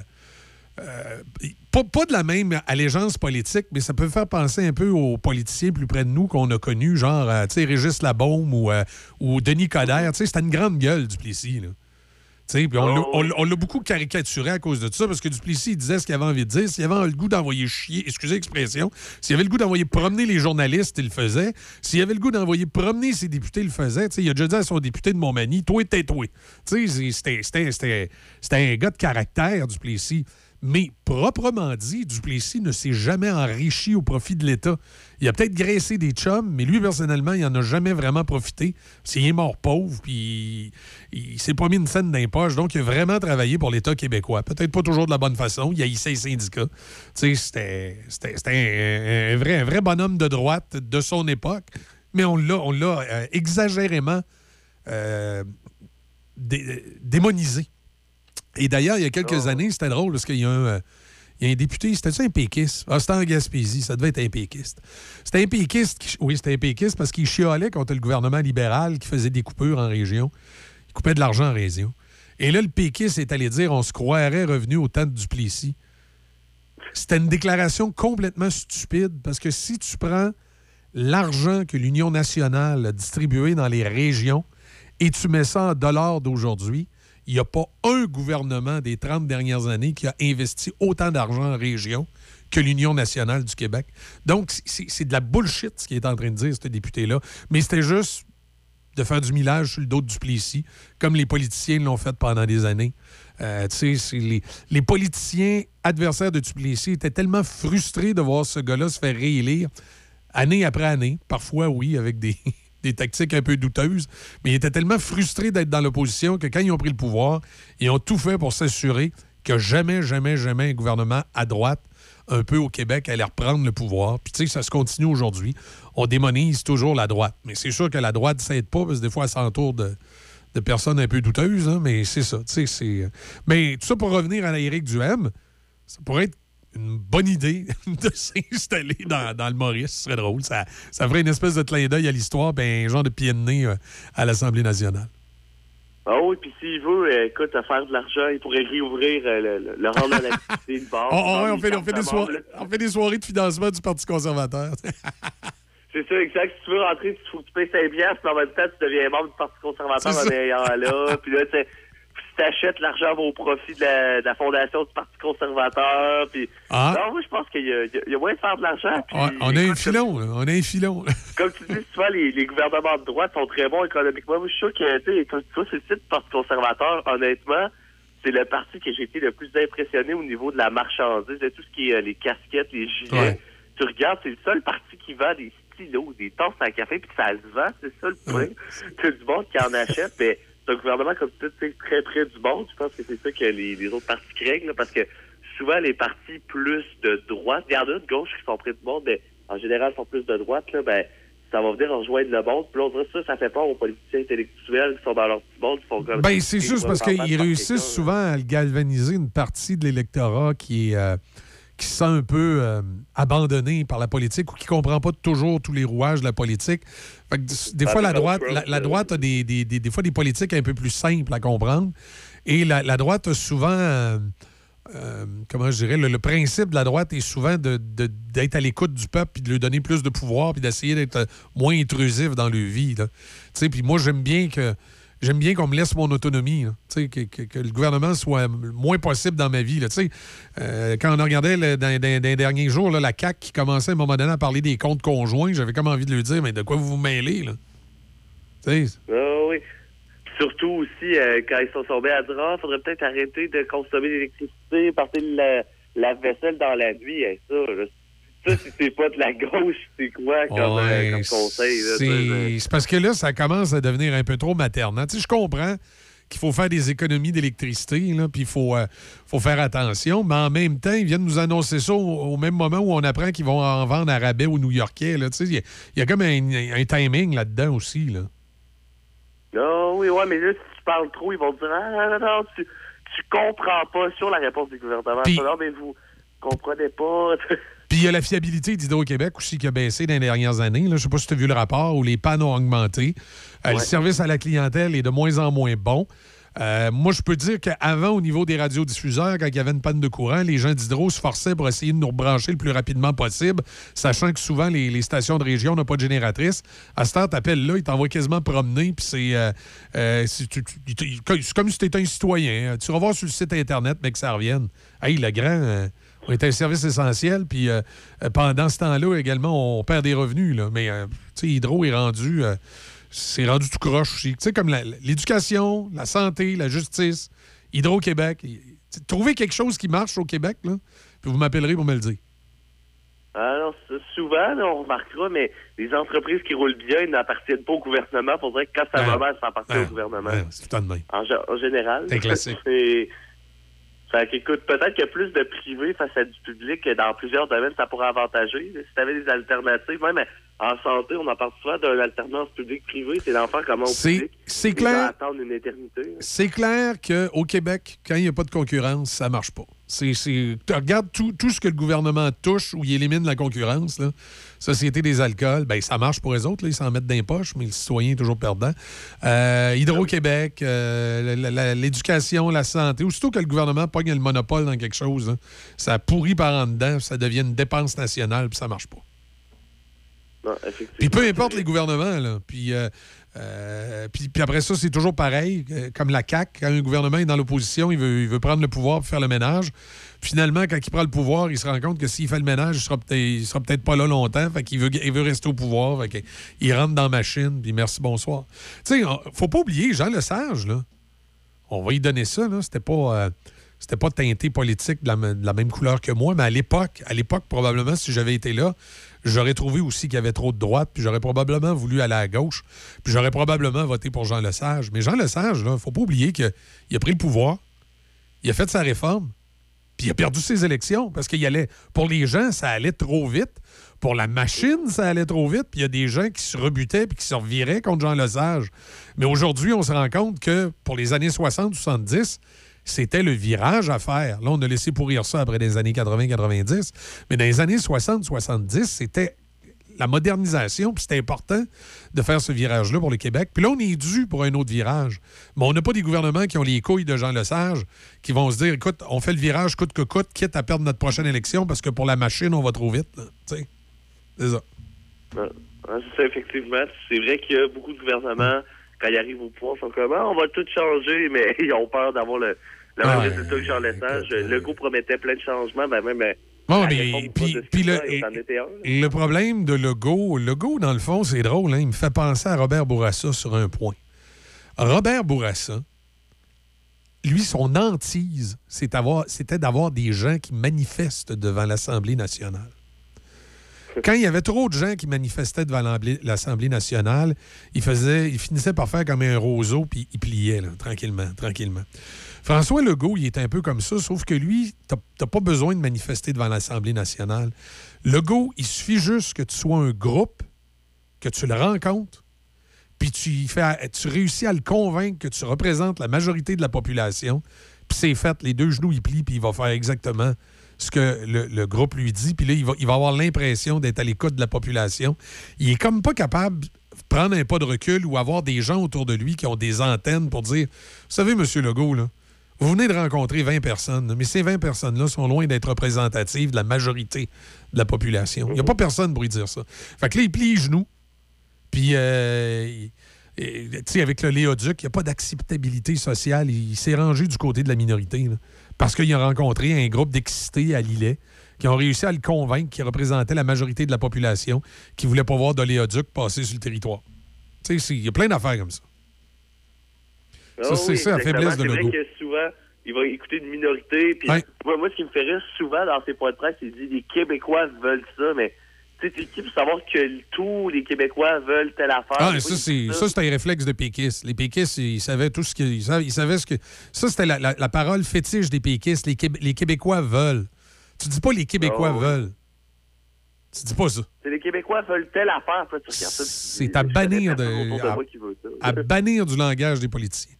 pas, de la même allégeance politique, mais ça peut faire penser un peu aux politiciens plus près de nous qu'on a connus, genre, Régis Labaume ou, Denis Coderre. C'était une grande gueule, Duplessis. Puis on l'a- on l'a- on l'a beaucoup caricaturé à cause de ça, parce que Duplessis il disait ce qu'il avait envie de dire. S'il avait le goût d'envoyer chier, excusez l'expression, s'il avait le goût d'envoyer promener les journalistes, il le faisait. S'il avait le goût d'envoyer promener ses députés, il le faisait. Il a déjà dit à son député de Montmagny, toi, t'es toi. Tu sais, c'est- c'était- c'était- c'était c'était un gars de caractère, Duplessis. Mais proprement dit, Duplessis ne s'est jamais enrichi au profit de l'État. Il a peut-être graissé des chums, mais lui, personnellement, il n'en a jamais vraiment profité. S'il est mort pauvre, puis il, s'est pas mis une scène poches. Donc, il a vraiment travaillé pour l'État québécois. Peut-être pas toujours de la bonne façon. Il haïssait les syndicats. C'était- un, vrai, un vrai bonhomme de droite de son époque. Mais on l'a on l'a, euh, exagérément euh, dé- démonisé. Et d'ailleurs, il y a quelques années, c'était drôle parce qu'il y a un, euh, il y a un député, c'était ça un péquiste? Ah, c'était en Gaspésie, ça devait être un péquiste. C'était un péquiste, qui- oui, c'était un péquiste parce qu'il chialait contre le gouvernement libéral qui faisait des coupures en région. Il coupait de l'argent en région. Et là, le péquiste est allé dire on se croirait revenu au temps de Duplessis. C'était une déclaration complètement stupide parce que si tu prends l'argent que l'Union nationale a distribué dans les régions et tu mets ça en dollars d'aujourd'hui, il n'y a pas un gouvernement des 30 dernières années qui a investi autant d'argent en région que l'Union nationale du Québec. Donc, c'est de la bullshit ce qu'il est en train de dire, ce député-là. Mais c'était juste de faire du millage sur le dos de Duplessis, comme les politiciens l'ont fait pendant des années. Euh, les, les politiciens adversaires de Duplessis étaient tellement frustrés de voir ce gars-là se faire réélire année après année, parfois, oui, avec des, des tactiques un peu douteuses, mais ils étaient tellement frustrés d'être dans l'opposition que quand ils ont pris le pouvoir, ils ont tout fait pour s'assurer que jamais, jamais, jamais un gouvernement à droite, un peu au Québec, allait reprendre le pouvoir. Puis tu sais, ça se continue aujourd'hui. On démonise toujours la droite. Mais c'est sûr que la droite ne s'aide pas, parce que des fois, elle s'entoure de, de personnes un peu douteuses, hein, mais c'est ça. c'est... Mais tout ça pour revenir à l'Éric Duhem, ça pourrait être une bonne idée [laughs] de s'installer dans, dans le Maurice. Ce serait drôle. Ça, ça ferait une espèce de clin d'œil à l'histoire, ben, un genre de pied de nez euh, à l'Assemblée nationale. Ah oui, puis s'il veut, euh, écoute, à faire de l'argent, il pourrait réouvrir euh, le, le, rang de l'activité, bar. [laughs] Oh, oh, ouais, on, Il fait, on, fait des soirées, barre, là. on fait des soirées de financement du Parti conservateur. [laughs] C'est ça, exact. Si tu veux rentrer, il faut que tu payes 5 piastres, mais en même temps, tu deviens membre du Parti conservateur en ayant là. Puis là, tu t'achètes, l'argent au profit de la, de la fondation du Parti conservateur. Puis, Ah. non, moi, je pense qu'il y, a- y moyen de faire de l'argent. Puis, Ouais, on a un filon, on a un filon. [laughs] comme tu dis souvent, les, les gouvernements de droite sont très bons économiquement. Moi, je suis sûr que, tu vois, c'est le site du Parti conservateur, honnêtement, c'est le parti que j'ai été le plus impressionné au niveau de la marchandise, de tout ce qui est euh, les casquettes, les gilets. Ouais. Tu regardes, c'est le seul parti qui vend des stylos, des tasses à café, puis ça se vend, c'est ça le point. C'est du monde qui en achète, mais c'est un gouvernement, comme tu sais, très près du monde. Je pense que c'est ça que les, les autres partis craignent, là, parce que souvent, les partis plus de droite, il y en a de gauche qui sont près du monde, mais en général, sont plus de droite, là, ben, ça va venir rejoindre le monde. Puis là, ça, ça fait peur aux politiciens intellectuels qui sont dans leur petit monde, qui font comme... Ben, c'est juste parce qu'ils réussissent souvent à galvaniser une partie de l'électorat qui est. euh, qui se sent un peu euh, abandonné par la politique ou qui comprend pas toujours tous les rouages de la politique. Fait que des fois, la droite, la, la euh. droite a des, des, des- des fois des politiques un peu plus simples à comprendre. Et la, la droite a souvent, euh, euh, comment je dirais, le, le principe de la droite est souvent de- de- d'être à l'écoute du peuple puis de lui donner plus de pouvoir puis d'essayer d'être moins intrusif dans leur vie. là. Tu sais, Puis moi, j'aime bien que j'aime bien qu'on me laisse mon autonomie. sais, Que, que- que le gouvernement soit le moins possible dans ma vie. là. Euh, quand on regardait le- dans, dans- les derniers jours là, la CAQ qui commençait à un moment donné à parler des comptes conjoints, j'avais comme envie de lui dire, mais de quoi vous vous mêlez? Là? Ah oui. Surtout aussi, euh, quand ils sont tombés à dire, ah, faudrait peut-être arrêter de consommer l'électricité, partir la, la vaisselle dans la nuit. Hey, ça, là, ça, si c'est pas de la gauche, c'est quoi comme, euh, comme conseil? Là, c'est parce que là, ça commence à devenir un peu trop maternant. Tu sais, je comprends qu'il faut faire des économies d'électricité, là, puis il faut, euh, faut faire attention, mais en même temps, ils viennent nous annoncer ça au, au même moment où on apprend qu'ils vont en vendre à rabais aux New-Yorkais. là. Tu sais, Il y, a- il y a comme un, un timing là-dedans aussi. Là. Ah oui, ouais, mais là, si tu parles trop, ils vont te dire, ah, non, non, tu, tu comprends pas sur la réponse du gouvernement. Non, mais vous comprenez pas. [laughs] Puis il y a la fiabilité d'Hydro-Québec aussi qui a baissé dans les dernières années. Je ne sais pas si tu as vu le rapport où les pannes ont augmenté. Euh, Le service à la clientèle est de moins en moins bon. Euh, moi, je peux dire qu'avant, au niveau des radiodiffuseurs, quand il y avait une panne de courant, les gens d'Hydro se forçaient pour essayer de nous rebrancher le plus rapidement possible, sachant que souvent, les, les stations de région n'ont pas de génératrice. À ce temps, t'appelles là, ils t'envoient quasiment promener, puis c'est euh, euh, comme si tu étais un citoyen. hein. Tu vas voir sur le site Internet, mais que ça revienne. Hey, le grand, on est un service essentiel, puis euh, euh, pendant ce temps-là, également, on perd des revenus. Là. Mais, euh, Hydro est rendu... euh, c'est rendu tout croche aussi. Tu sais, comme l'éducation, la santé, la justice, Hydro-Québec. Trouver quelque chose qui marche au Québec, là, puis vous m'appellerez pour me le dire. Alors, souvent, là, on remarquera, mais les entreprises qui roulent bien n'appartiennent pas au gouvernement. Il faudrait que quand ça va mal, ça appartient Ouais, au gouvernement. ouais, c'est tout. En, gé- en général. C'est classique. [laughs] Fait qu'écoute, peut-être a plus de privé face à du public que dans plusieurs domaines, ça pourrait avantager. Si tu avais des alternatives, même en santé, on en parle souvent d'une alternance public-privé, c'est d'en faire comment C'est- public. c'est clair. attendre une éternité. C'est clair qu'au Québec, quand il n'y a pas de concurrence, ça marche pas. C'est, regardes tout, tout ce que le gouvernement touche ou il élimine la concurrence, là. Société des alcools, ben, ça marche pour les autres, là, ils s'en mettent dans les poches, mais le citoyen est toujours perdant. Euh, Hydro-Québec, euh, l'éducation, la santé, aussitôt que le gouvernement pogne le monopole dans quelque chose, là, ça pourrit par en dedans, ça devient une dépense nationale, puis ça marche pas. Puis peu importe les gouvernements, là. Puis, euh, euh, puis, puis après ça, c'est toujours pareil. euh, Comme la CAQ, quand un gouvernement est dans l'opposition, il veut, il veut prendre le pouvoir pour faire le ménage. Finalement, quand il prend le pouvoir, il se rend compte que s'il fait le ménage, il sera peut-être, sera peut-être pas là longtemps. Fait qu'il veut, il veut rester au pouvoir. Fait il rentre dans la machine, puis merci, bonsoir. Tu sais, faut pas oublier Jean Lesage, là. On va y donner ça, là. C'était pas... euh, c'était pas teinté politique de la, de la même couleur que moi, mais à l'époque, à l'époque, probablement, si j'avais été là, j'aurais trouvé aussi qu'il y avait trop de droite, puis j'aurais probablement voulu aller à gauche, puis j'aurais probablement voté pour Jean Lesage. Mais Jean Lesage, là, faut pas oublier qu'il a pris le pouvoir, il a fait sa réforme, puis il a perdu ses élections parce qu'il allait. Pour les gens, ça allait trop vite. Pour la machine, ça allait trop vite. Puis il y a des gens qui se rebutaient puis qui se reviraient contre Jean Lesage. Mais aujourd'hui, on se rend compte que pour les années 60-70, c'était le virage à faire. Là, on a laissé pourrir ça après les années 80-90. Mais dans les années 60-70, c'était la modernisation, puis c'était important de faire ce virage-là pour le Québec. Puis là, on est dû pour un autre virage. Mais on n'a pas des gouvernements qui ont les couilles de Jean Lesage, qui vont se dire, écoute, on fait le virage coûte que coûte, quitte à perdre notre prochaine élection, parce que pour la machine, on va trop vite. c'est ça. C'est ça, effectivement. C'est vrai qu'il y a beaucoup de gouvernements, quand ils arrivent au pouvoir, sont comme, Ah, on va tout changer, [laughs] mais ils ont peur d'avoir le, le même ouais, résultat que Jean Lesage. Legault promettait plein de changements, ben même. euh, Bon, mais réforme du puis, le, problème de Legault, Legault, dans le fond, c'est drôle, hein, il me fait penser à Robert Bourassa sur un point. Robert Bourassa, lui, son hantise, c'était d'avoir des gens qui manifestent devant l'Assemblée nationale. Quand il y avait trop de gens qui manifestaient devant l'Assemblée- l'Assemblée nationale, il, faisait, il finissait par faire comme un roseau, puis il pliait, là, tranquillement, tranquillement. François Legault, il est un peu comme ça, sauf que lui, t'as pas besoin de manifester devant l'Assemblée nationale. Legault, il suffit juste que tu sois un groupe, que tu le rencontres, puis tu, tu réussis à le convaincre que tu représentes la majorité de la population, puis c'est fait, les deux genoux, il plient, puis il va faire exactement ce que le, groupe lui dit, puis là, il va, il va avoir l'impression d'être à l'écoute de la population. Il est comme pas capable de prendre un pas de recul ou avoir des gens autour de lui qui ont des antennes pour dire, vous savez, Monsieur Legault, là, vous venez de rencontrer 20 personnes, mais ces 20 personnes-là sont loin d'être représentatives de la majorité de la population. Il n'y a pas personne pour lui dire ça. Fait que là, il plie les genoux, puis, euh, avec le Léoduc, il n'y a pas d'acceptabilité sociale. Il, s'est rangé du côté de la minorité. là. parce qu'il a rencontré un groupe d'excités à Lillet qui ont réussi à le convaincre qu'il représentait la majorité de la population qui ne voulait pas voir d'oléoduc passer sur le territoire. Tu sais, il y a plein d'affaires comme ça. Ça, Ah c'est oui, ça, la faiblesse de C'est Legault. que souvent, il va écouter une minorité. Puis Ouais. moi, moi, ce qui me fait rire souvent dans ses points de presse, il dit les Québécois veulent ça, mais tu sais, qui pour savoir que tous les Québécois veulent telle affaire? Ah, ça, c'est, ça, c'est un réflexe de péquistes. Les péquistes, ils savaient tout ce qu'ils ils savaient, ils savaient ce que. Ça, c'était la, la- la parole fétiche des péquistes. Les, Québé- les Québécois veulent. Tu dis pas les Québécois Ah veulent. Tu dis pas ça. C'est les Québécois veulent telle affaire. Là, tu regardes ça, tu dis, C'est à bannir, de, à, moi qui veut ça. à bannir du langage des politiciens.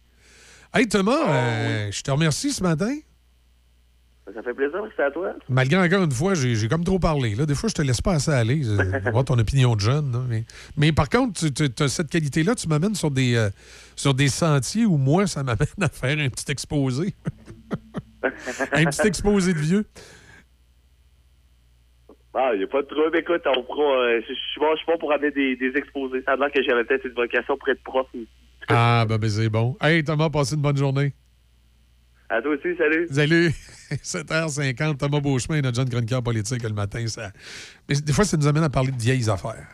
Hey Thomas, euh, je te remercie ce matin. Ça fait plaisir, c'est à toi. Malgré encore une fois, j'ai comme trop parlé. Là. Des fois, je te laisse pas assez aller. [laughs] Voir ton opinion de jeune. là. Mais, mais par contre, tu as cette qualité-là, tu m'amènes sur des, euh, sur des sentiers où moi, ça m'amène [laughs] à faire un petit exposé. [laughs] un petit exposé de vieux. Ah, il n'y a pas de trouble. Écoute, on pourra, euh, je je suis bon, je suis bon pour amener des, des exposés. Ça a l'air que j'avais peut-être une vocation pour être prof. Ah, ben, ben, c'est bon. Hey Thomas, passe une bonne journée. À toi aussi, salut. Salut! [laughs] 7h50, Thomas Beauchemin, notre jeune chroniqueur politique le matin. Ça... Mais des fois, ça nous amène à parler de vieilles affaires.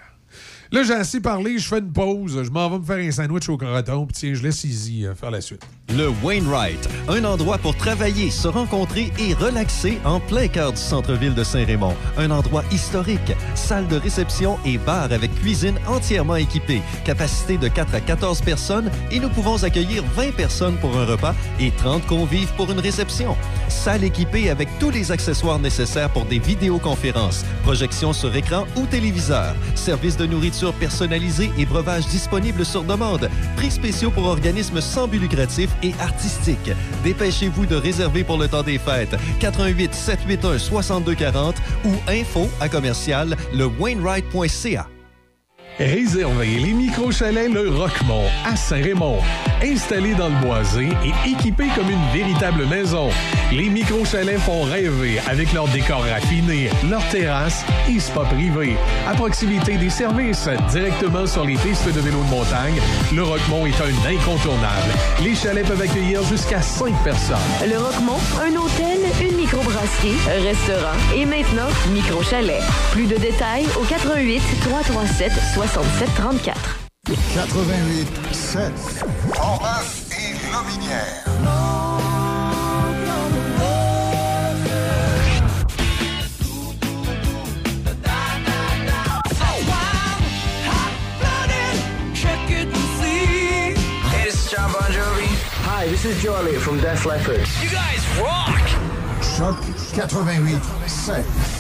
Là, j'ai assez parlé, je fais une pause, je m'en vais me faire un sandwich au croton, puis tiens, je laisse Easy euh, faire la suite. Le Wainwright, un endroit pour travailler, se rencontrer et relaxer en plein cœur du centre-ville de Saint-Raymond. Un endroit historique, salle de réception et bar avec cuisine entièrement équipée, capacité de 4 à 14 personnes et nous pouvons accueillir 20 personnes pour un repas et 30 convives pour une réception. Salle équipée avec tous les accessoires nécessaires pour des vidéoconférences, projections sur écran ou téléviseur, service de nourriture personnalisée et breuvages disponibles sur demande, prix spéciaux pour organismes sans but lucratif et artistiques. Dépêchez-vous de réserver pour le temps des fêtes. 88 781 6240 ou info à commercial lewainwright.ca. Réservez les micro-chalets Le Roquemont à Saint-Raymond. Installés dans le boisé et équipés comme une véritable maison, les micro-chalets font rêver avec leur décor raffiné, leur terrasse et spa privé. À proximité des services, directement sur les pistes de vélo de montagne, Le Roquemont est un incontournable. Les chalets peuvent accueillir jusqu'à 5 personnes. Le Roquemont, un hôtel, une microbrasserie, un restaurant et maintenant micro-chalet. Plus de détails au 88 337 67 34. 88 7. Portneuf et Jovi. Hi, this is from Def Leppard. You guys rock! Choc 88 7.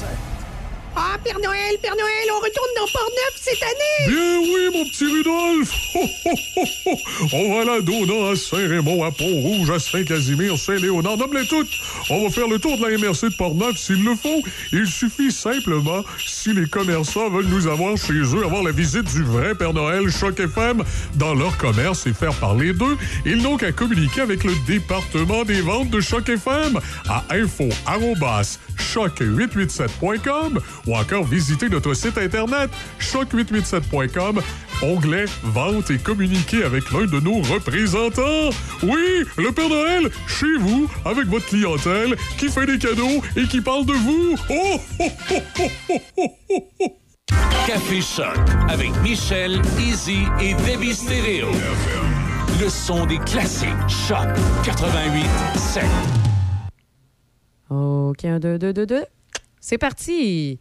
Père Noël, Père Noël, on retourne dans Port-Neuf cette année! Bien oui, mon petit [laughs] ho. On va à la Dona, à Saint-Raymond, à Pont-Rouge, à Saint-Casimir, Saint-Léonard, nomme-les toutes! On va faire le tour de la MRC de Port-Neuf s'il le faut. Il suffit simplement, si les commerçants veulent nous avoir chez eux, avoir la visite du vrai Père Noël Choc FM dans leur commerce et faire parler d'eux, ils n'ont qu'à communiquer avec le département des ventes de Choc FM à info choc887.com ou encore visiter notre site internet choc887.com, onglet Vente et communiquer avec l'un de nos représentants. Oui, le Père Noël, chez vous, avec votre clientèle, qui fait des cadeaux et qui parle de vous. Oh, oh, oh, oh, oh, oh, oh, oh. Café Choc avec Michel, Easy et Debbie Stereo. Le son des classiques. Choc 88 7. OK, un, deux, deux, deux, deux. C'est parti.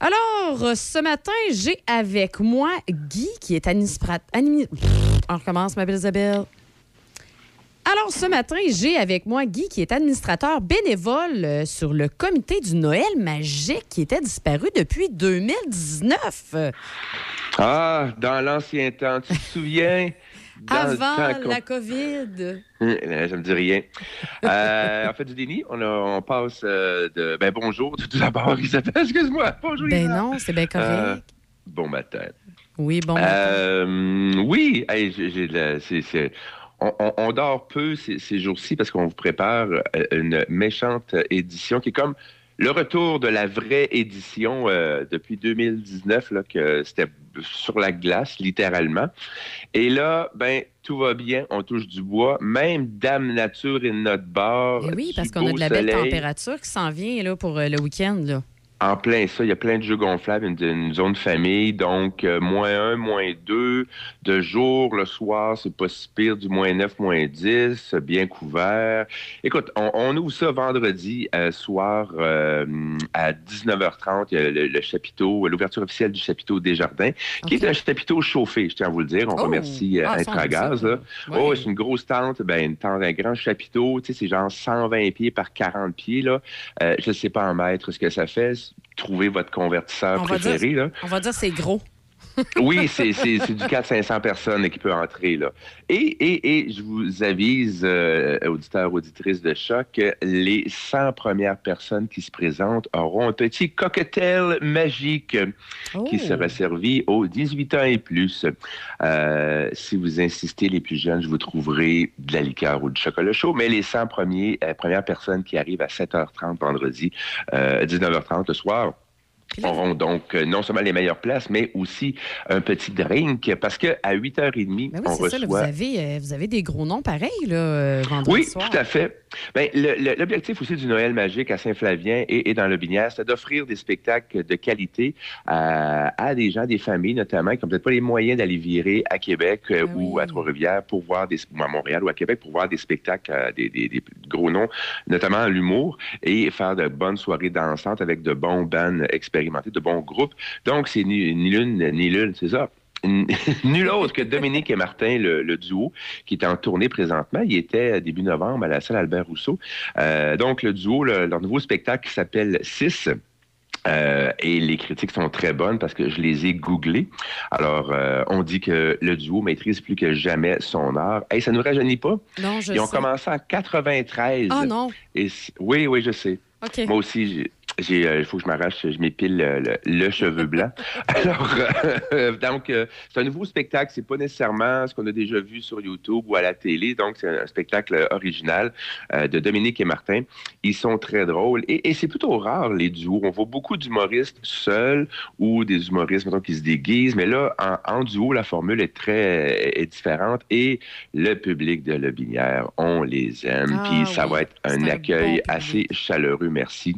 Alors, ce matin, j'ai avec moi Guy, qui est administrateur. On recommence, ma belle Isabelle. Alors, ce matin, j'ai avec moi Guy, qui est administrateur bénévole euh, sur le comité du Noël magique qui était disparu depuis 2019. Ah, dans l'ancien temps, tu te souviens? [laughs] Avant la COVID. [laughs] Ça me dit rien. Euh, en fait, du déni, on, a- on passe euh, de. Ben, bonjour, tout d'abord, [laughs] Isabelle, excuse-moi. Bonjour, Ben Isabelle. non, c'est bien correct. Euh, bon matin. Oui, bon. Euh, oui, hey, c'est- on, on- on dort peu ces, ces jours-ci parce qu'on vous prépare une méchante édition qui est comme le retour de la vraie édition euh, depuis 2019, là, que c'était sur la glace, littéralement. Et là, ben, tout va bien, on touche du bois. Même Dame Nature est de notre bord. Eh oui, parce qu'on a de la belle température qui s'en vient là, pour euh, le week-end. là. En plein ça, il y a plein de jeux gonflables, une, une zone famille, donc euh, moins 1, moins 2, de jour, le soir, c'est pas si pire, du moins 9, moins 10, bien couvert. Écoute, on, on ouvre ça vendredi euh, soir euh, à 19h30, il y a le, le chapiteau, l'ouverture officielle du chapiteau Desjardins, qui est un chapiteau chauffé, je tiens à vous le dire. On Oh! remercie euh, Ah, Intragaz. là. Ouais. Oh, c'est une grosse tente, ben, une tente, un grand chapiteau, tu sais, c'est genre 120 pieds par 40 pieds, là. Euh, je ne sais pas en mètres ce que ça fait. Trouvez votre convertisseur On va, préféré, dire, là. on va dire c'est gros. Oui, c'est du 400-500 personnes qui peut entrer, là. Et, et, et je vous avise, euh, auditeurs, auditrices de choc, que les 100 premières personnes qui se présentent auront un petit cocktail magique qui sera servi aux 18 ans et plus. Euh, si vous insistez, les plus jeunes, je vous trouverai de la liqueur ou du chocolat chaud, mais les 100 premiers, euh, premières personnes qui arrivent à 7h30 vendredi, euh, 19h30 le soir, auront donc euh, non seulement les meilleures places, mais aussi un petit drink, parce qu'à 8h30, Ben oui, on c'est ça. là, vous, reçoit... avez, euh, vous avez des gros noms pareils là, euh, vendredi Oui, soir. tout à fait. Ben, L'objectif aussi du Noël magique à Saint-Flavien et, et dans le Binière, c'est d'offrir des spectacles de qualité à, à des gens, des familles notamment, qui n'ont peut-être pas les moyens d'aller virer à Québec euh, ou à Trois-Rivières pour voir des ou à Montréal ou à Québec pour voir des spectacles, des, des- des gros noms, notamment en l'humour, et faire de bonnes soirées dansantes avec de bons bands expérimentés, de bons groupes. Donc, c'est ni, ni l'une ni l'une, c'est ça. [laughs] Nul autre que Dominique et Martin, le, le duo, qui est en tournée présentement. Il était début novembre à la salle Albert Rousseau. Euh, donc, le duo, le- leur nouveau spectacle qui s'appelle 6. Euh, et les critiques sont très bonnes parce que je les ai googlées. Alors, euh, on dit que le duo maîtrise plus que jamais son art. Hey, ça ne nous rajeunit pas? Non, je Ils ont sais. commencé en 93. Ah non. Et oui, oui, je sais. Moi aussi, euh, il faut que je m'arrache, je m'épile le, le- le cheveu blanc. [laughs] Alors, euh, donc, euh, c'est un nouveau spectacle. C'est pas nécessairement ce qu'on a déjà vu sur YouTube ou à la télé. Donc, c'est un spectacle original euh, de Dominique et Martin. Ils sont très drôles et, et c'est plutôt rare les duos. On voit beaucoup d'humoristes seuls ou des humoristes mettons, qui se déguisent. Mais là, en, en duo, la formule est très est différente et le public de Le Binière, on les aime. Ah Puis ça oui, va être un c'est un bon accueil assez chaleureux. Merci.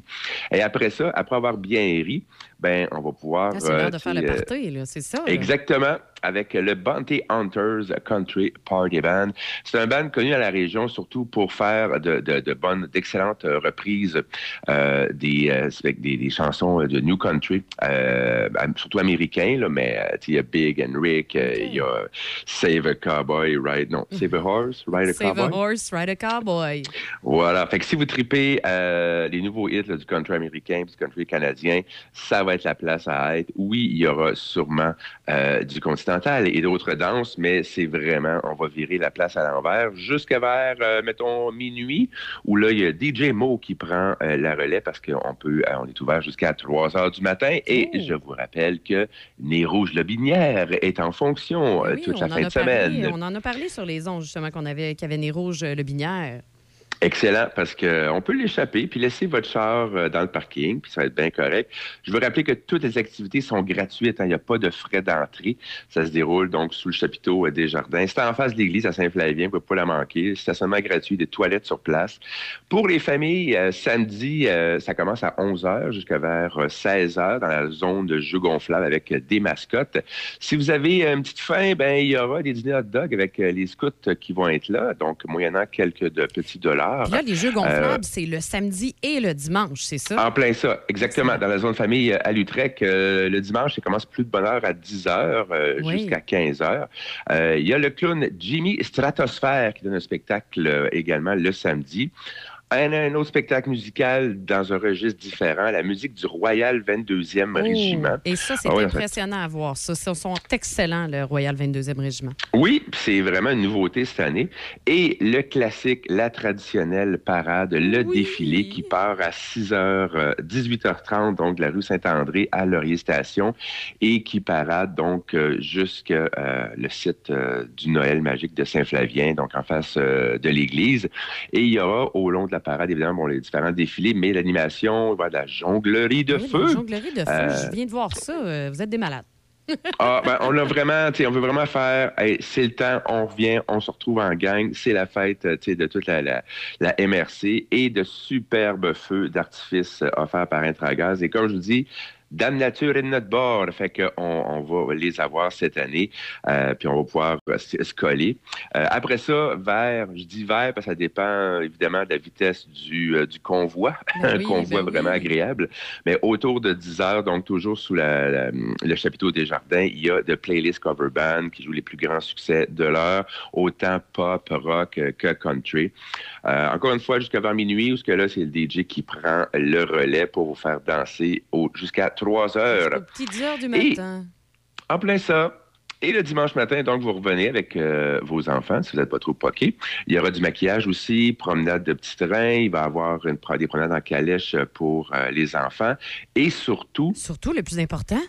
Et après ça, après avoir bien ri, ben, on va pouvoir. Là, c'est l'heure euh, de faire le sais, party, là, c'est ça. là. Exactement, avec le Bounty Hunters Country Party Band. C'est un band connu à la région surtout pour faire de, de- de bonnes, d'excellentes euh, reprises euh, des, euh, avec des, des chansons de New Country, euh, surtout américains, là, mais euh, il y a Big and Rick, euh, il y a Save a Cowboy, Ride, non, [laughs] Save a Horse, Ride a Save Cowboy? a horse, ride a cowboy. Voilà. Fait que si vous tripez euh, les nouveaux hits là, du country américain, du country canadien, ça va être la place à être. Oui, il y aura sûrement euh, du continental et d'autres danses, mais c'est vraiment, on va virer la place à l'envers jusqu'à vers, euh, mettons, minuit, où là, il y a DJ Mo qui prend euh, la relais parce qu'on peut, on est ouvert jusqu'à 3 heures du matin. Et je vous rappelle que Nez Rouge Lobinière est en fonction Oui, toute la fin de semaine. on en a parlé sur les ondes, justement, qu'on avait, qu'il y avait Nez Rouge, euh, le binière. Excellent, parce qu'on peut l'échapper, puis laisser votre char euh, dans le parking, puis ça va être bien correct. Je veux rappeler que toutes les activités sont gratuites, hein, il n'y a pas de frais d'entrée. Ça se déroule donc sous le chapiteau euh, des jardins. C'est en face de l'église à Saint-Flavien, vous ne pouvez pas la manquer. Stationnement gratuit, des toilettes sur place. Pour les familles, euh, samedi, euh, ça commence à 11h jusqu'à vers euh, 16h dans la zone de jeux gonflables avec euh, des mascottes. Si vous avez euh, une petite faim, ben il y aura des dîners hot dog avec euh, les scouts euh, qui vont être là, donc moyennant quelques de petits dollars. Puis là, les jeux Euh, gonflables, c'est le samedi et le dimanche, c'est ça? en plein ça, exactement. Dans la zone famille euh, à Lutrec, euh, le dimanche, ça commence plus de bonne heure à 10 heures Oui. jusqu'à 15 heures. Il y a le clown Jimmy Stratosphère qui donne un spectacle également le samedi. Un, un autre spectacle musical dans un registre différent, la musique du Royal 22e Oh, Régiment. Et ça, c'est Ah ouais, impressionnant à voir. Ça, ils sont excellents, le Royal 22e Régiment. Oui, c'est vraiment une nouveauté cette année. Et le classique, la traditionnelle parade, le défilé qui part à 6h, euh, 18h30, donc de la rue Saint-André à Laurier Station et qui parade donc euh, jusque euh, le site euh, du Noël magique de Saint-Flavien, donc en face euh, de l'église. Et il y aura au long de la parade, évidemment, bon, les différents défilés, mais l'animation, il va y avoir de la jonglerie de Oui, feu. la jonglerie de feu, Euh, je viens de voir ça. euh, Vous êtes des malades. ah, [laughs] ben, on a vraiment, tu sais, on veut vraiment faire, hey, c'est le temps, on revient, on se retrouve en gang, c'est la fête, euh, tu sais, de toute la, la, la MRC et de superbes feux d'artifice euh, offerts par Intragaz. Et comme je vous dis, Dame Nature est de notre bord, fait qu'on on va les avoir cette année, euh, puis on va pouvoir se coller. Euh, après ça, vers, je dis vers parce que ça dépend évidemment de la vitesse du, euh, du convoi, Ben un convoi ben vraiment oui. agréable. Mais autour de 10 heures, donc toujours sous la- la- le chapiteau des jardins, il y a de playlist cover band qui joue les plus grands succès de l'heure, autant pop, rock euh, que country. Euh, encore une fois, jusqu'à vers minuit, où ce que là, c'est le DJ qui prend le relais pour vous faire danser jusqu'à 3 heures. Petites heures du Et- matin. En plein ça. Et le dimanche matin, donc, vous revenez avec euh, vos enfants, si vous n'êtes pas trop poqués. Il y aura du maquillage aussi, promenade de petits trains. Il va y avoir une, des promenades en calèche pour euh, les enfants. Et surtout... Surtout, le plus important,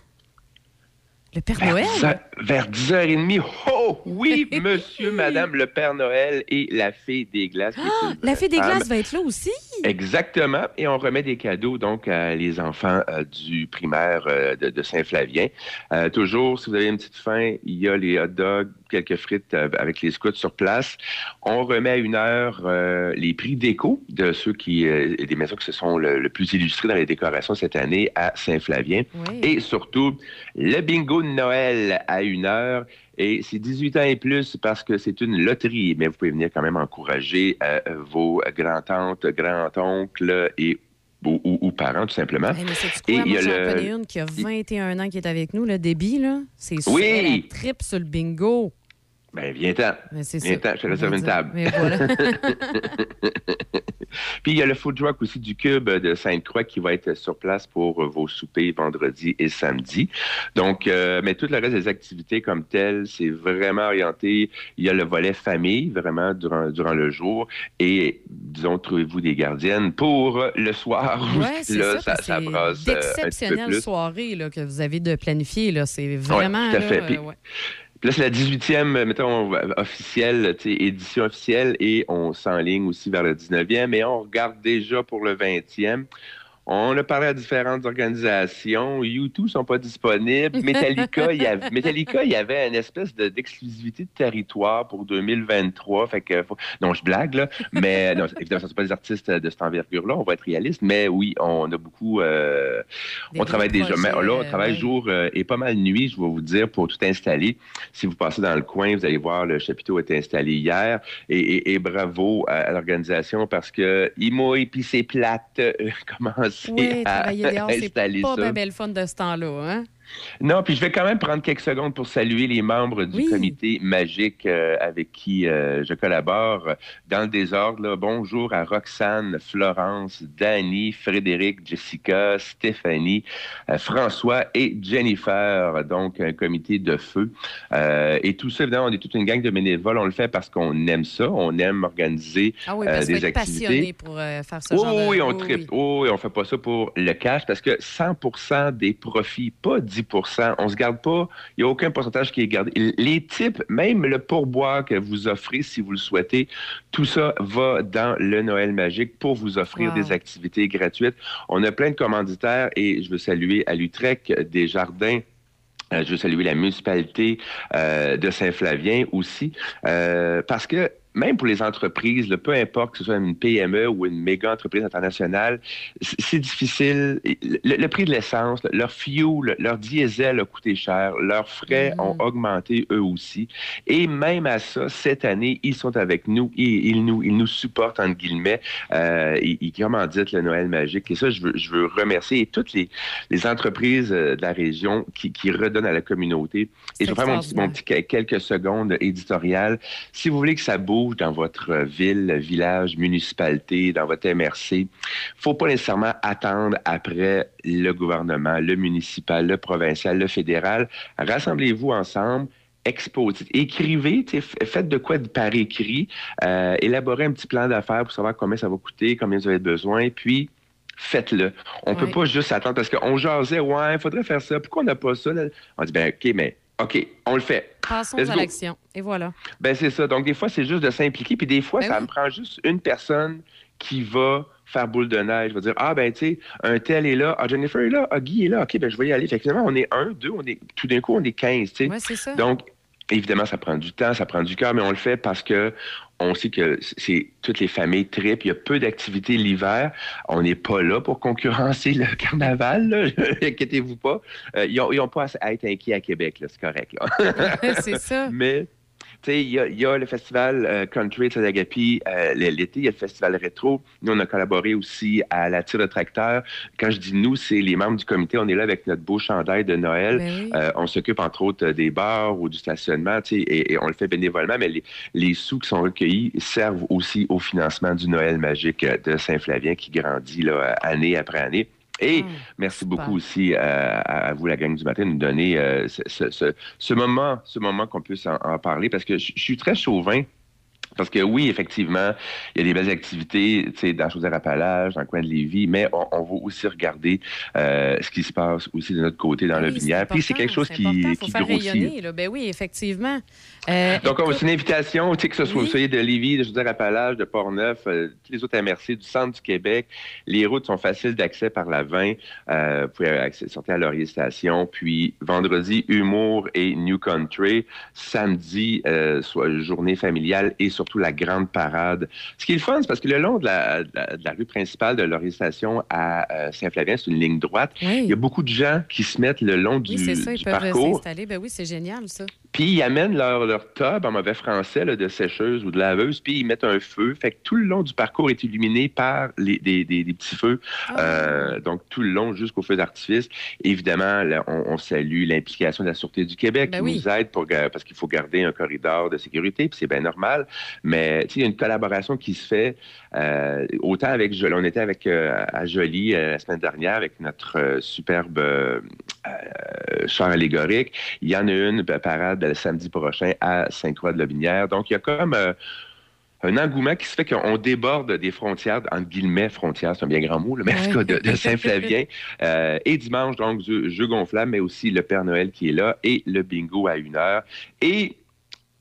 le Père vers Noël. 10 heures- vers 10h30. Oh oui, [laughs] monsieur, madame, le Père Noël et la fée des glaces. Ah, la fée des femme. glaces va être là aussi. Exactement. Et on remet des cadeaux donc à les enfants euh, du primaire euh, de, de Saint-Flavien. Euh, toujours, si vous avez une petite faim, il y a les hot dogs, quelques frites avec les scouts sur place. On remet à une heure les prix déco de ceux qui, des maisons qui se sont le, le plus illustrées dans les décorations cette année à Saint-Flavien. Oui. Et surtout, le bingo de Noël à une heure. Et c'est 18 ans et plus parce que c'est une loterie, mais vous pouvez venir quand même encourager euh, vos grands-tantes, grands-oncles et ou, ou- ou parents, tout simplement. Hey, mais sais-tu et quoi? il y Moi, a le- une qui a 21 ans qui est avec nous, le débit, là. C'est Oui. elle tripe sur le bingo. Ben, viens-t'en. Viens-t'en, je te réserve une table. Mais voilà. [laughs] Puis il y a le food truck aussi du Cube de Sainte-Croix qui va être sur place pour vos soupers vendredi et samedi. Donc, euh, mais tout le reste des activités comme telles, c'est vraiment orienté. Il y a le volet famille, vraiment, durant, durant le jour. Et, disons, trouvez-vous des gardiennes pour le soir. où Ouais, [laughs] c'est ça. ça, ça c'est brasse euh, D'exceptionnelles plus. soirées là, que vous avez de planifier. là. C'est vraiment. tout à là, fait. euh, ouais. Puis là, c'est la 18e, mettons, officielle, tu sais, édition officielle, et on s'enligne aussi vers le 19e, et on regarde déjà pour le 20e. On a parlé à différentes organisations. YouTube sont pas disponibles. Metallica, il y avait, Metallica, il y avait une espèce de- d'exclusivité de, territoire pour 2023. Fait que, faut- non, je blague, là. Mais, [laughs] non, évidemment, ce ne sont pas des artistes de cette envergure-là. On va être réaliste. Mais oui, on a beaucoup, euh, on travaille déjà. Mais là, on travaille ouais. jour euh, et pas mal nuit, je vais vous dire, pour tout installer. Si vous passez dans le coin, vous allez voir, le chapiteau a été installé hier. Et, et- et bravo à, à l'organisation parce que il mouille puis c'est plate. euh, [laughs] Oui, à travailler dehors, [laughs] c'est pas bien belle fun de ce temps-là. Hein? Non, puis je vais quand même prendre quelques secondes pour saluer les membres du Oui. comité magique euh, avec qui euh, je collabore. Dans le désordre, là, bonjour à Roxane, Florence, Dani, Frédéric, Jessica, Stéphanie, euh, François et Jennifer. Donc, un comité de feu. Et tout ça, évidemment, on est toute une gang de bénévoles. On le fait parce qu'on aime ça. On aime organiser Ah oui, parce des activités. pour faire ce Oui, genre de. oui, on tripe. Oui, oui, on fait pas ça pour le cash parce que 100% des profits, pas 10 on se garde pas, il n'y a aucun pourcentage qui est gardé. Les types, même le pourboire que vous offrez si vous le souhaitez, tout ça va dans le Noël magique pour vous offrir Wow. des activités gratuites. On a plein de commanditaires et je veux saluer à l'Utrecht des Jardins euh, je veux saluer la municipalité euh, de Saint-Flavien aussi, euh, parce que même pour les entreprises, là, peu importe que ce soit une PME ou une méga entreprise internationale, c'est difficile. Le, le prix de l'essence, leur fuel, leur diesel a coûté cher, leurs frais ont augmenté eux aussi. Et même à ça, cette année, ils sont avec nous, ils, ils nous, ils nous supportent, entre guillemets. Euh, ils, ils commanditent le Noël magique. Et ça, je veux, je veux remercier toutes les, les entreprises euh, de la région qui, qui redonnent à la communauté. Et je vais faire mon petit, mon petit que- quelques secondes éditoriales. Si vous voulez que ça bouge dans votre ville, village, municipalité, dans votre MRC, faut pas nécessairement attendre après le gouvernement, le municipal, le provincial, le fédéral. Rassemblez-vous ensemble. Exposez, écrivez, faites de quoi de par écrit, euh, élaborez un petit plan d'affaires pour savoir combien ça va coûter, combien vous avez besoin, puis faites-le. On peut Ouais. pas juste attendre parce qu'on jasait, ouais, il faudrait faire ça. Pourquoi on n'a pas ça? là? On dit, ben, OK, mais OK, on le fait. Passons Let's à l'action. Et voilà. Ben, c'est ça. Donc, des fois, c'est juste de s'impliquer. Puis des fois, Ben ça oui. me prend juste une personne qui va faire boule de neige. va dire, ah, ben, tu sais, un tel est là. Ah, Jennifer est là. Ah, Guy est là. OK, ben, je vais y aller. Fait que finalement, on est un, deux, on est, tout d'un coup, on est 15, tu sais. Ouais, c'est ça. Donc, évidemment, ça prend du temps, ça prend du cœur, mais on le fait parce que on sait que c'est toutes les familles tripent. Il y a peu d'activités l'hiver. On n'est pas là pour concurrencer le carnaval. [laughs] Inquiétez-vous pas. Euh, ils n'ont pas à être inquiets à Québec. C'est correct. [laughs] C'est ça. Mais il y y a le festival euh, Country de euh, l'été, il y a le festival rétro. Nous, on a collaboré aussi à la tire de tracteur. Quand je dis nous, c'est les membres du comité. On est là avec notre beau chandail de Noël. Ben oui. Euh, on s'occupe entre autres des bars ou du stationnement, tu sais, et, et on le fait bénévolement, mais les, les sous qui sont recueillis servent aussi au financement du Noël magique euh, de Saint-Flavien qui grandit là, année après année. Et merci beaucoup aussi à, à vous, la gang du matin, de nous donner euh, ce, ce- ce- ce moment, ce moment qu'on puisse en, en parler, parce que je je suis très chauvin. Parce que oui, effectivement, il y a des belles activités, tu sais, dans Chaudière-Appalaches, dans le coin de Lévis, mais on, on va aussi regarder euh, ce qui se passe aussi de notre côté dans le Oui, Binière. Puis c'est quelque chose qui, faut qui faire grossit. rayonner. Là. Ben oui, effectivement. Euh, Donc, on- c'est une invitation, que ce soit Oui. vous soyez de Lévis, de Chaudière-Appalaches, de Portneuf, euh, tous les autres MRC du centre du Québec. Les routes sont faciles d'accès par la 20. Euh, vous pouvez sortir à Laurier Station. Puis, vendredi, humour et New Country. Samedi, soit journée familiale et surtout la grande parade. Ce qui est le fun, c'est parce que le long de la, de la- de la rue principale de Laurier Station à euh, Saint-Flavien, c'est une ligne droite. Oui. Il y a beaucoup de gens qui se mettent le long du, oui, c'est ça, ils du peuvent parcours. s'installer. Ben oui, c'est génial, ça. Puis ils amènent leur, leur tub en mauvais français là, de sécheuse ou de laveuse, puis ils mettent un feu. Fait que tout le long du parcours est illuminé par les, des, des- des petits feux. Euh, donc tout le long jusqu'au feu d'artifice. Évidemment, là, on, on salue l'implication de la Sûreté du Québec Ben qui oui. nous aide pour, parce qu'il faut garder un corridor de sécurité, puis c'est bien normal. Mais il y a une collaboration qui se fait euh, autant avec Jolie. On était avec euh, à Jolie euh, la semaine dernière avec notre superbe char allégorique. Il y en a une parade le samedi prochain à Sainte-Croix-de-la-Binière. Donc, il y a comme un engouement qui se fait qu'on déborde des frontières, entre guillemets, frontières, c'est un bien grand mot, là, mais de, de [laughs] Saint-Flavien. Euh, et dimanche, donc, jeu, jeu gonflable, mais aussi le Père Noël qui est là et le bingo à une heure. Et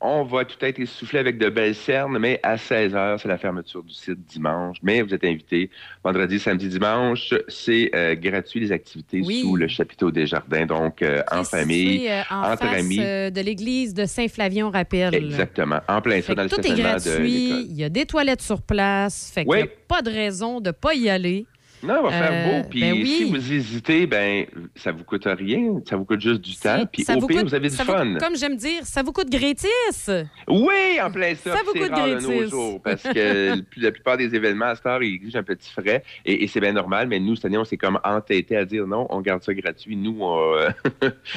on va tout être essoufflé avec de belles cernes, mais à 16 h, c'est la fermeture du site dimanche. Mais vous êtes invités vendredi, samedi, dimanche. C'est euh, gratuit les activités Oui. sous le chapiteau des jardins, donc euh, en famille, euh, en entre face amis. de l'église de Saint-Flavien, on rappelle. Exactement. En plein ça, dans le tout est stationnement gratuit. Il y a des toilettes sur place. Fait qu'il n'y a pas de raison de ne pas y aller. Non, il va faire Euh, beau. Puis ben oui. si vous hésitez, ben ça vous coûte rien. Ça vous coûte juste du temps. Puis au vous pire, coûte- vous avez du ça vous- fun. comme j'aime dire, ça vous coûte gratis. Oui, en plein ça. Ça vous coûte rare de nos gratis. jours parce que la plupart des événements à cette heure, ils exigent un petit frais et, et c'est bien normal. Mais nous, cette année, on s'est comme entêté à dire non, on garde ça gratuit. Nous, on, euh,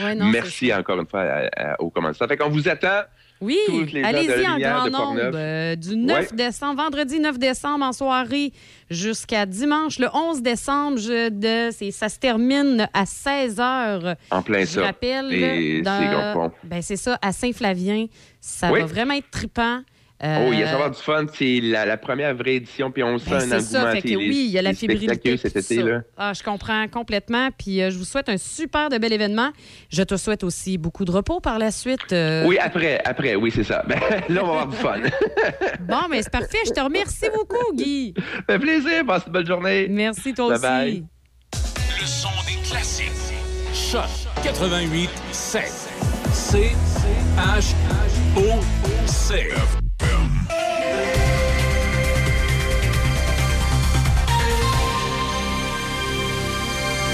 Ouais, [laughs] non, merci encore une fois à- à- aux. Fait qu'on vous attend. Oui, allez-y en grand nombre. Euh, du 9 Ouais. décembre, vendredi 9 décembre en soirée jusqu'à dimanche le 11 décembre. je- de, ça se termine à 16 h. En plein Je ça. rappelle. Et c'est ben, c'est ça, à Saint-Flavien. Ça Oui. va vraiment être trippant. Oh, il y a Euh, ça va avoir du fun. C'est la, la première vraie édition, puis on sent Ben, un c'est engouement. ça, fait que oui, il y a la fébrilité. cet été, là. Ah, je comprends complètement. Puis euh, je vous souhaite un super de bel événement. Je te souhaite aussi beaucoup de repos par la suite. euh. Oui, après, après, oui, c'est ça. Ben, [laughs] là, on va avoir du fun. [laughs] Bon, mais c'est parfait. Je te remercie beaucoup, Guy. Ça fait plaisir. Passe une bonne journée. Merci, toi Bye bye. aussi. Le son des classiques. Choc 88 7. C H O C.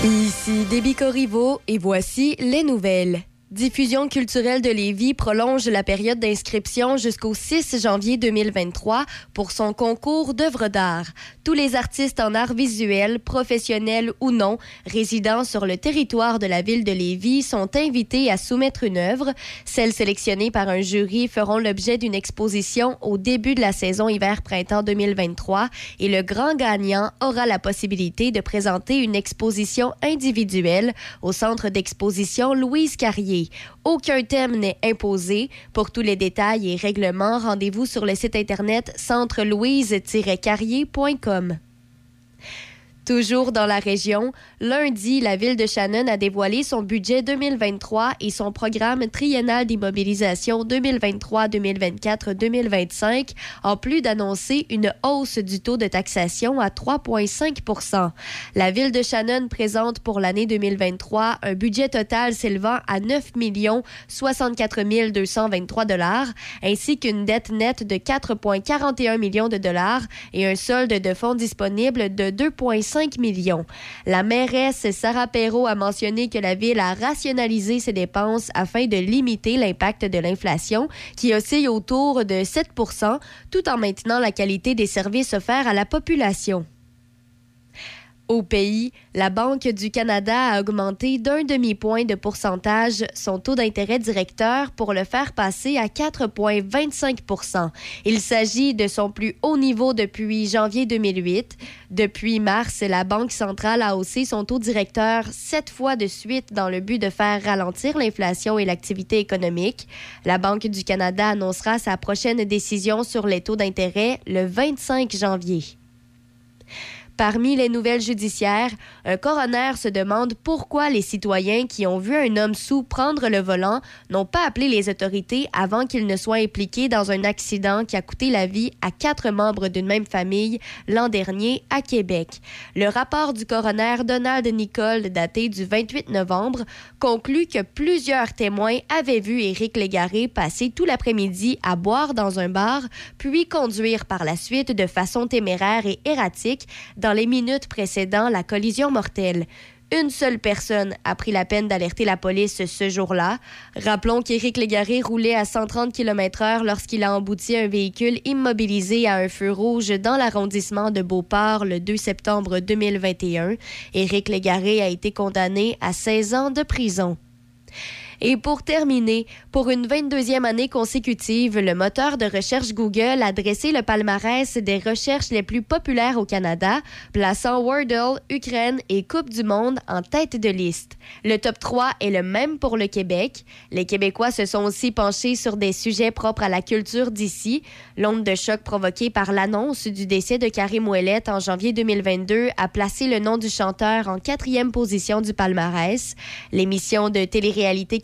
Ici Déby Corriveau et voici les nouvelles. Diffusion culturelle de Lévis prolonge la période d'inscription jusqu'au 6 janvier 2023 pour son concours d'œuvres d'art. Tous les artistes en art visuel, professionnels ou non, résidant sur le territoire de la ville de Lévis sont invités à soumettre une œuvre. Celles sélectionnées par un jury feront l'objet d'une exposition au début de la saison hiver-printemps 2023 et le grand gagnant aura la possibilité de présenter une exposition individuelle au centre d'exposition Louise Carrier. Aucun thème n'est imposé. Pour tous les détails et règlements, rendez-vous sur le site internet centrelouise-carrier.com. Toujours dans la région, lundi, la ville de Shannon a dévoilé son budget 2023 et son programme triennal d'immobilisation 2023-2024-2025, en plus d'annoncer une hausse du taux de taxation à 3,5 La ville de Shannon présente pour l'année 2023 un budget total s'élevant à 9 64 223 dollars, ainsi qu'une dette nette de 4,41 millions de dollars et un solde de fonds disponible de 2,5 millions. La mairesse Sarah Perrault a mentionné que la ville a rationalisé ses dépenses afin de limiter l'impact de l'inflation qui oscille autour de 7 tout en maintenant la qualité des services offerts à la population. Au pays, la Banque du Canada a augmenté d'un demi-point de pourcentage son taux d'intérêt directeur pour le faire passer à 4,25% Il s'agit de son plus haut niveau depuis janvier 2008. Depuis mars, la Banque centrale a haussé son taux directeur sept fois de suite dans le but de faire ralentir l'inflation et l'activité économique. La Banque du Canada annoncera sa prochaine décision sur les taux d'intérêt le 25 janvier. Parmi les nouvelles judiciaires, un coroner se demande pourquoi les citoyens qui ont vu un homme sous prendre le volant n'ont pas appelé les autorités avant qu'il ne soit impliqué dans un accident qui a coûté la vie à quatre membres d'une même famille l'an dernier à Québec. Le rapport du coroner Donald Nicole, daté du 28 novembre, conclut que plusieurs témoins avaient vu Éric Légaré passer tout l'après-midi à boire dans un bar, puis conduire par la suite de façon téméraire et erratique les minutes précédant la collision mortelle. Une seule personne a pris la peine d'alerter la police ce jour-là. Rappelons qu'Éric Légaré roulait à 130 km/h lorsqu'il a embouti un véhicule immobilisé à un feu rouge dans l'arrondissement de Beauport le 2 septembre 2021. Éric Légaré a été condamné à 16 ans de prison. Et pour terminer, pour une 22e année consécutive, le moteur de recherche Google a dressé le palmarès des recherches les plus populaires au Canada, plaçant Wordle, Ukraine et Coupe du Monde en tête de liste. Le top 3 est le même pour le Québec. Les Québécois se sont aussi penchés sur des sujets propres à la culture d'ici. L'onde de choc provoquée par l'annonce du décès de Carrie Ouellette en janvier 2022 a placé le nom du chanteur en quatrième position du palmarès. L'émission de télé-réalité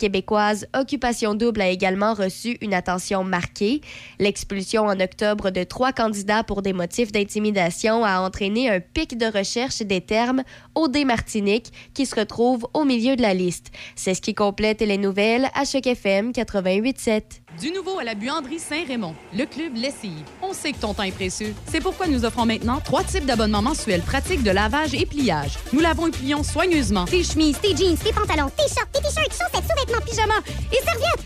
Occupation Double a également reçu une attention marquée. L'expulsion en octobre de trois candidats pour des motifs d'intimidation a entraîné un pic de recherche des termes OD Martinique qui se retrouve au milieu de la liste. C'est ce qui complète les nouvelles à Choc FM 88.7. Du nouveau à la buanderie Saint-Raymond, le club Lessive. On sait que ton temps est précieux. C'est pourquoi nous offrons maintenant trois types d'abonnements mensuels pratiques de lavage et pliage. Nous lavons et plions soigneusement Tes chemises, tes jeans, tes pantalons, tes shorts, tes t-shirts, chaussettes, sous-vêtements, pyjamas et serviettes.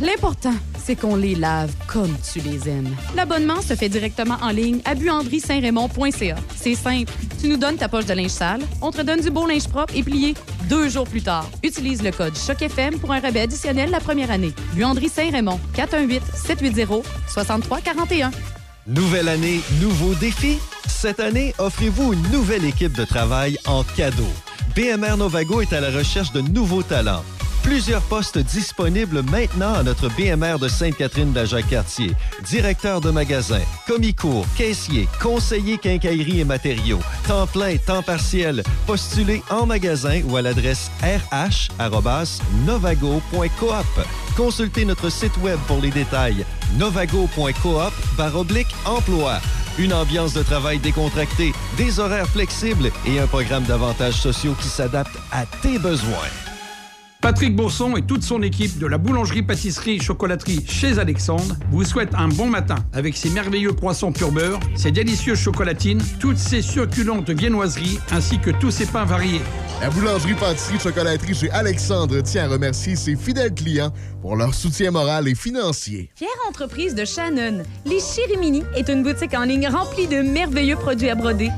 L'important, c'est qu'on les lave comme tu les aimes. L'abonnement se fait directement en ligne à buanderie-saint-raymond.ca. C'est simple. Tu nous donnes ta poche de linge sale, on te donne du beau linge propre et plié deux jours plus tard. Utilise le code CHOCFM pour un rabais additionnel la première année. Buanderie Saint-Raymond, 418-780-6341. Nouvelle année, nouveaux défis. Cette année, offrez-vous une nouvelle équipe de travail en cadeau. BMR Novago est à la recherche de nouveaux talents. Plusieurs postes disponibles maintenant à notre BMR de Sainte-Catherine d'Ajac-Cartier. Directeur de magasin, commis-cours, caissier, conseiller quincaillerie et matériaux, temps plein, temps partiel. Postulez en magasin ou à l'adresse rh.novago.coop. Consultez notre site web pour les détails. novago.coop baroblique emploi. Une ambiance de travail décontractée, des horaires flexibles et un programme d'avantages sociaux qui s'adapte à tes besoins. Patrick Bourson et toute son équipe de la boulangerie-pâtisserie chocolaterie chez Alexandre vous souhaitent un bon matin avec ses merveilleux croissants pur beurre, ses délicieuses chocolatines, toutes ses succulentes viennoiseries ainsi que tous ses pains variés. La boulangerie-pâtisserie chocolaterie chez Alexandre tient à remercier ses fidèles clients pour leur soutien moral et financier. Fière entreprise de Shannon, les Chirimini est une boutique en ligne remplie de merveilleux produits à broder.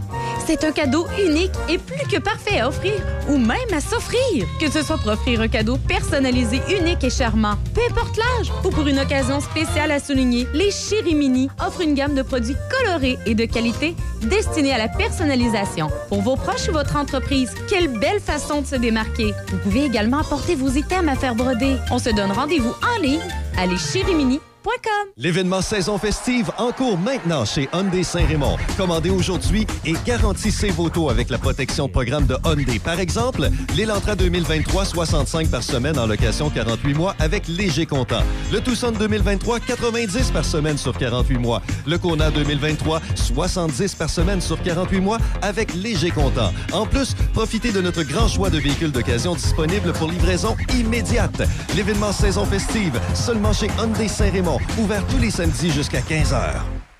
C'est un cadeau unique et plus que parfait à offrir ou même à s'offrir. Que ce soit pour offrir un cadeau personnalisé, unique et charmant, peu importe l'âge ou pour une occasion spéciale à souligner, les Chirimini offrent une gamme de produits colorés et de qualité destinés à la personnalisation. Pour vos proches ou votre entreprise, quelle belle façon de se démarquer. Vous pouvez également apporter vos items à faire broder. On se donne rendez-vous en ligne à leschirimini.com. L'événement saison festive en cours maintenant chez Hyundai Saint-Raymond. Commandez aujourd'hui et garantissez vos taux avec la protection programme de Hyundai. Par exemple, l'Elantra 2023, 65 par semaine en location 48 mois avec léger comptant. Le Tucson 2023, 90 par semaine sur 48 mois. Le Kona 2023, 70 par semaine sur 48 mois avec léger comptant. En plus, profitez de notre grand choix de véhicules d'occasion disponibles pour livraison immédiate. L'événement saison festive, seulement chez Hyundai Saint-Raymond, ouvert tous les samedis jusqu'à 15 h.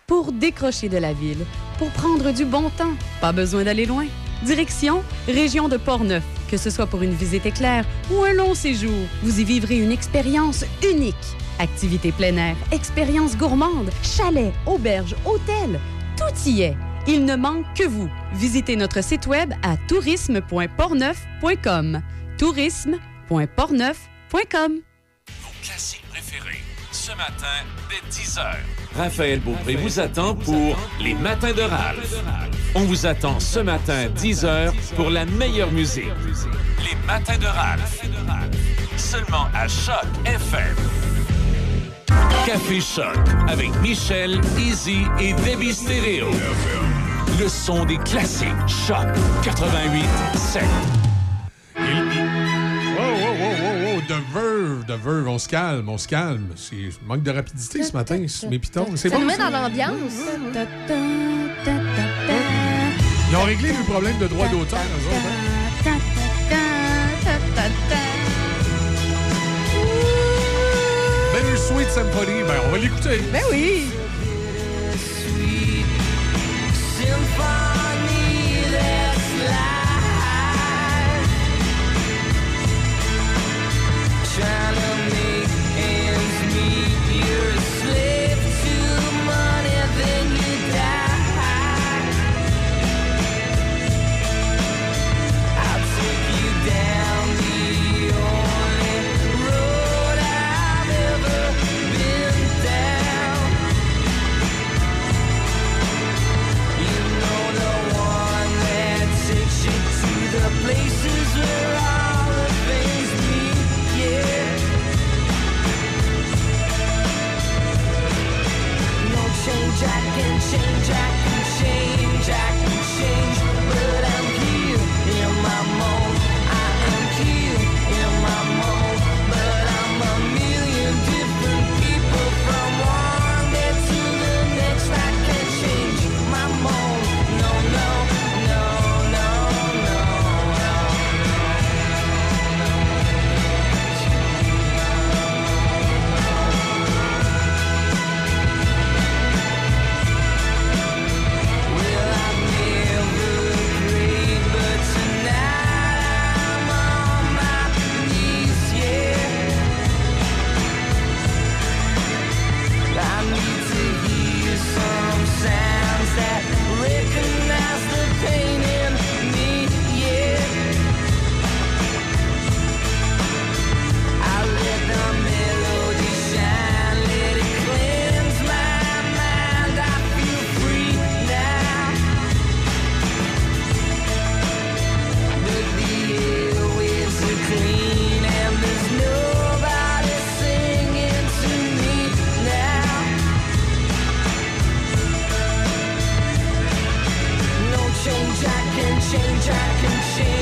Pour décrocher de la ville, pour prendre du bon temps, pas besoin d'aller loin. Direction Région de Portneuf. Que ce soit pour une visite éclair ou un long séjour, vous y vivrez une expérience unique. Activités plein air, expériences gourmandes, chalets, auberges, hôtels, tout y est. Il ne manque que vous. Visitez notre site web à tourisme.portneuf.com. tourisme.portneuf.com. Vos classiques préférés, ce matin, dès 10h. Raphaël Beaupré vous attend pour Les Matins de Ralph. On vous attend ce matin, 10h, pour la meilleure musique. Les Matins de Ralph. Seulement à Choc FM. Café Choc avec Michel, Easy et Debbie Stereo. Le son des classiques. Choc 88 7. Wow, wow, wow, wow, wow, de verve, de verve, on se calme, on se calme. C'est manque de rapidité ce matin, mes pitons. C'est Ça bon. nous met dans l'ambiance. Ils ont réglé le problème de droit d'auteur, eux autres. hein? Better Sweet Symphony, ben on va l'écouter. Ben oui. man. Change, I can change, can change,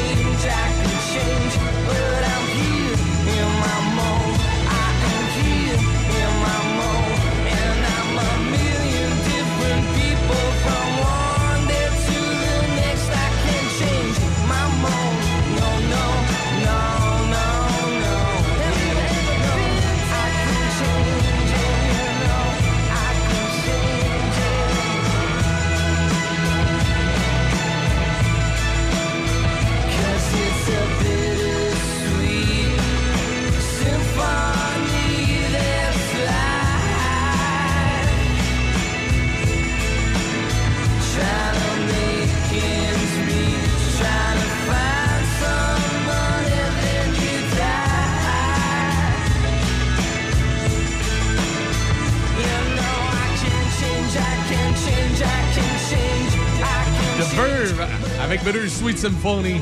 avec Better Sweet Symphony.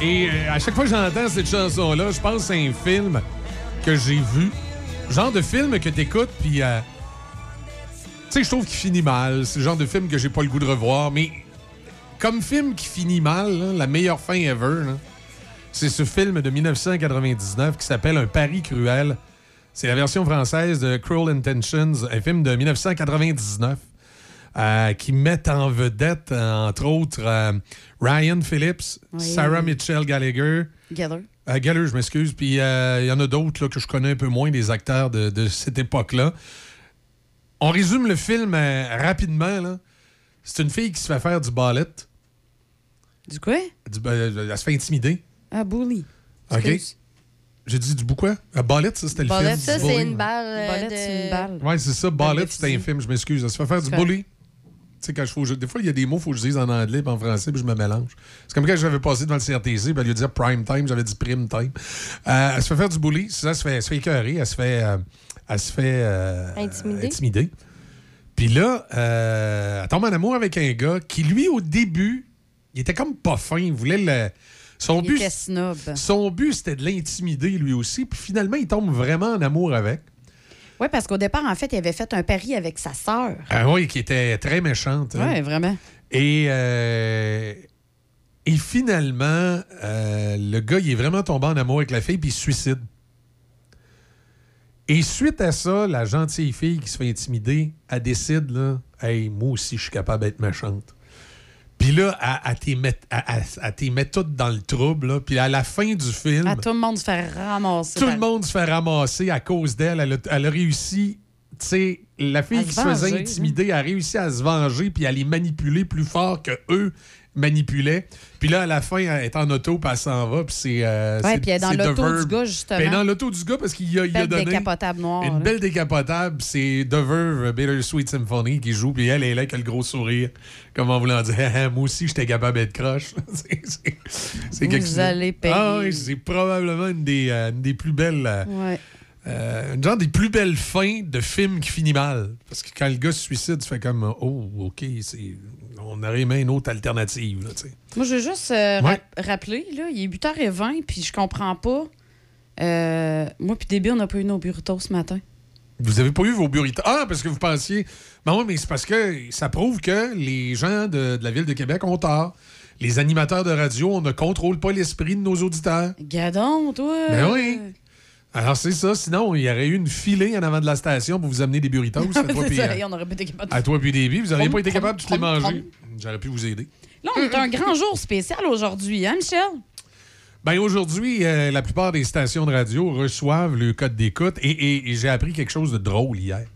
Et euh, à chaque fois que j'entends cette chanson-là, je pense à un film que j'ai vu. Genre de film que t'écoutes, puis... euh, tu sais, je trouve qu'il finit mal. C'est le genre de film que j'ai pas le goût de revoir. Mais comme film qui finit mal, là, la meilleure fin ever, c'est ce film de 1999 qui s'appelle Un pari cruel. C'est la version française de Cruel Intentions, un film de 1999 euh, qui met en vedette, euh, entre autres, euh, Ryan Phillips, Oui. Sarah Mitchell Gallagher. Geller. Euh, Geller, je m'excuse. Puis euh, il y en a d'autres que je connais un peu moins, des acteurs de, de cette époque-là. On résume le film euh, rapidement. là. C'est une fille qui se fait faire du ballet. Du quoi? Du, euh, elle se fait intimider. Ah, bully. OK? J'ai dit du bout quoi? Ballet, ça, c'était le Ballet, film. ça, du c'est une balle. euh, Ballet, de- c'est une balle. Ouais, c'est ça. Ballet, Ballet, c'était un film, je m'excuse. Elle se fait faire du bully. Tu sais, quand je faut, je- des fois, il y a des mots, il faut que je dise en anglais puis en français, puis je me mélange. C'est comme quand j'avais passé devant le CRTC, puis elle lui dire prime time, j'avais dit prime time. Euh, elle se fait faire du bully, ça, elle se fait, elle se fait écœurer, elle se fait, euh, elle se fait euh, Intimider. intimider. Puis là, euh, elle tombe en amour avec un gars qui, lui, au début, il était comme pas fin. Il voulait le. Son Il but, snob. son but, c'était de l'intimider, lui aussi. Puis finalement, il tombe vraiment en amour avec. Oui, parce qu'au départ, en fait, il avait fait un pari avec sa sœur. Ah oui, qui était très méchante. hein. Oui, vraiment. Et, euh, et finalement, euh, le gars, il est vraiment tombé en amour avec la fille, puis il se suicide. Et suite à ça, la gentille fille qui se fait intimider, elle décide, là, hey, moi aussi, je suis capable d'être méchante. Puis là, elle, elle t'y met, elle- elle- elle t'y met toute dans le trouble. là. Puis à la fin du film, À tout le monde se fait ramasser. tout le monde se fait ramasser à cause d'elle. Elle a, elle a réussi. Tu sais, la fille À qui se se faisait intimider a réussi à se venger puis à les manipuler plus fort que eux manipulaient. Puis là, à la fin, elle est en auto puis elle s'en va. Puis c'est. euh, Ouais, c'est- puis elle est dans l'auto du gars, justement. Est dans l'auto du gars parce qu'il a, il a Belle donné. décapotable noire. Une là. belle décapotable, c'est The Verve, Bittersweet Symphony qui joue, puis elle est là avec le gros sourire, comme en voulant dire [laughs] Moi aussi, j'étais capable d'être croche. [laughs] C'est- Vous quelque chose- allez payer. Ah oui, c'est probablement une des, euh, une des plus belles. euh, Ouais. euh, une genre des plus belles fins de films qui finit mal. Parce que quand le gars se suicide, tu fais comme Oh, OK, c'est... on aurait aimé une autre alternative. Là. Moi, je veux juste euh, Ouais. rappeler, là, il est 8h20, puis je comprends pas. Euh, moi puis Déby, on n'a pas eu nos burritos ce matin. Vous avez pas eu vos burritos? Ah, parce que vous pensiez. Ben oui, mais c'est parce que ça prouve que les gens de, de la Ville de Québec ont tort. Les animateurs de radio, on ne contrôle pas l'esprit de nos auditeurs. Gadon, toi. Ben oui. Alors, c'est ça. Sinon, il y aurait eu une filée en avant de la station pour vous amener des burritos. [laughs] à toi, puis, ça, euh, on aurait pas été capable de- à toi puis. Vous n'auriez pas été capable de toutes les manger. J'aurais pu vous aider. Là, on est un grand jour spécial aujourd'hui, hein, Michel? Ben aujourd'hui, euh, la plupart des stations de radio reçoivent le code d'écoute et, et- et j'ai appris quelque chose de drôle hier.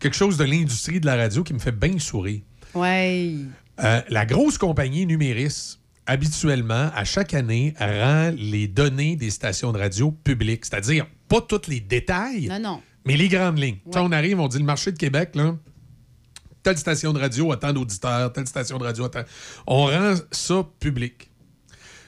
Quelque chose de l'industrie de la radio qui me fait bien sourire. Ouais. Euh, la grosse compagnie Numéris, habituellement, à chaque année, rend les données des stations de radio publiques. C'est-à-dire, pas tous les détails, Non, non. mais les grandes lignes. Sais, On arrive, on dit le marché de Québec, là, telle station de radio a tant d'auditeurs, telle station de radio a tant... On rend ça public.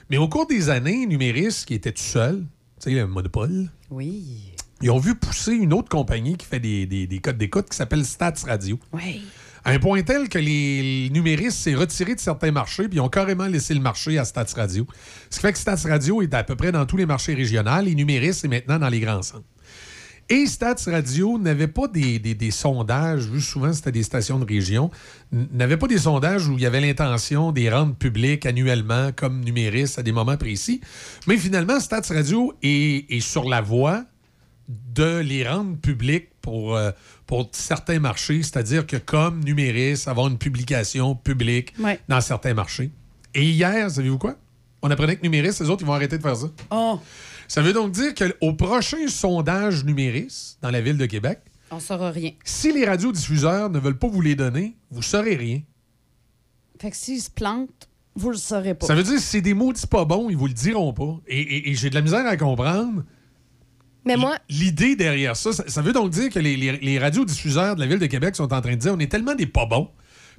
Mais au cours des années, Numéris, qui était tout seul, tu sais, le monopole, Oui. ils ont vu pousser une autre compagnie qui fait des, des- des codes d'écoute qui s'appelle Stats Radio. Oui. À un point tel que les numéristes s'est retiré de certains marchés puis ont carrément laissé le marché à Stats Radio. Ce qui fait que Stats Radio est à peu près dans tous les marchés régionaux et numéristes est maintenant dans les grands centres. Et Stats Radio n'avait pas des, sondages, vu souvent c'était des stations de région, n'avait pas des sondages où il y avait l'intention des rendre publics annuellement comme numéristes à des moments précis. Mais finalement, Stats Radio est, est sur la voie de les rendre publics pour, euh, pour certains marchés, c'est-à-dire que comme numériste, avoir une publication publique Ouais. dans certains marchés. Et hier, savez-vous quoi? On apprenait que numériste, les autres, ils vont arrêter de faire ça. Oh, Ça veut donc dire qu'au prochain sondage numériste dans la ville de Québec, on saura rien. si les radiodiffuseurs ne veulent pas vous les donner, vous saurez rien. Fait que s'ils se plantent, vous le saurez pas. Ça veut dire que si c'est des maudits pas bons, ils vous le diront pas. Et, et- et j'ai de la misère à comprendre Mais moi, l'idée derrière ça. ça. ça veut donc dire que les, les- les radiodiffuseurs de la Ville de Québec sont en train de dire on est tellement des pas bons.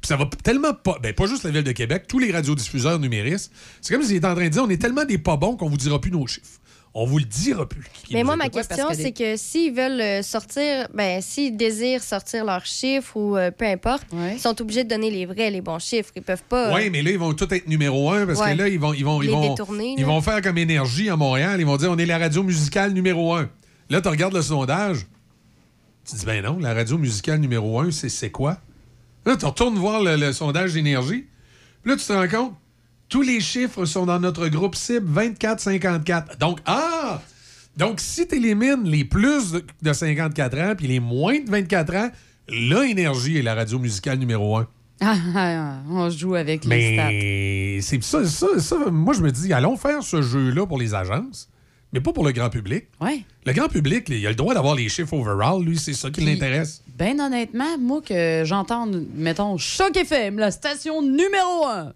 Puis ça va tellement pas. Ben, pas juste la Ville de Québec, tous les radiodiffuseurs numéristes. C'est comme s'ils étaient en train de dire on est tellement des pas bons qu'on vous dira plus nos chiffres. On vous le dira plus. mais moi, ma question, c'est que s'ils veulent euh, sortir, ben, s'ils désirent sortir leurs chiffres ou euh, peu importe, ils sont obligés de donner les vrais, les bons chiffres. Ils peuvent pas. euh, Oui, mais là, ils vont tous être numéro un parce Ouais. que là, ils vont, ils vont, ils Les vont, détourner, ils là. vont faire comme énergie à Montréal. Ils vont dire on est la radio musicale numéro un. Là, tu regardes le sondage. Tu dis ben non, la radio musicale numéro un, c'est c'est quoi? Là, tu retournes voir le, le sondage d'énergie. Puis Là, tu te rends compte, tous les chiffres sont dans notre groupe cible 24-54. Donc, ah! Donc, si tu élimines les plus de, de 54 ans puis les moins de 24 ans, là, Énergie est la radio musicale numéro un. Ah, ah, ah, on joue avec les stats. Mais c'est ça, ça, ça, moi je me dis, allons faire ce jeu-là pour les agences, mais pas pour le grand public. Ouais. Le grand public, il a le droit d'avoir les chiffres overall, lui, c'est ça qui l'intéresse. Ben honnêtement, moi que j'entends, mettons, Choc FM, la station numéro un,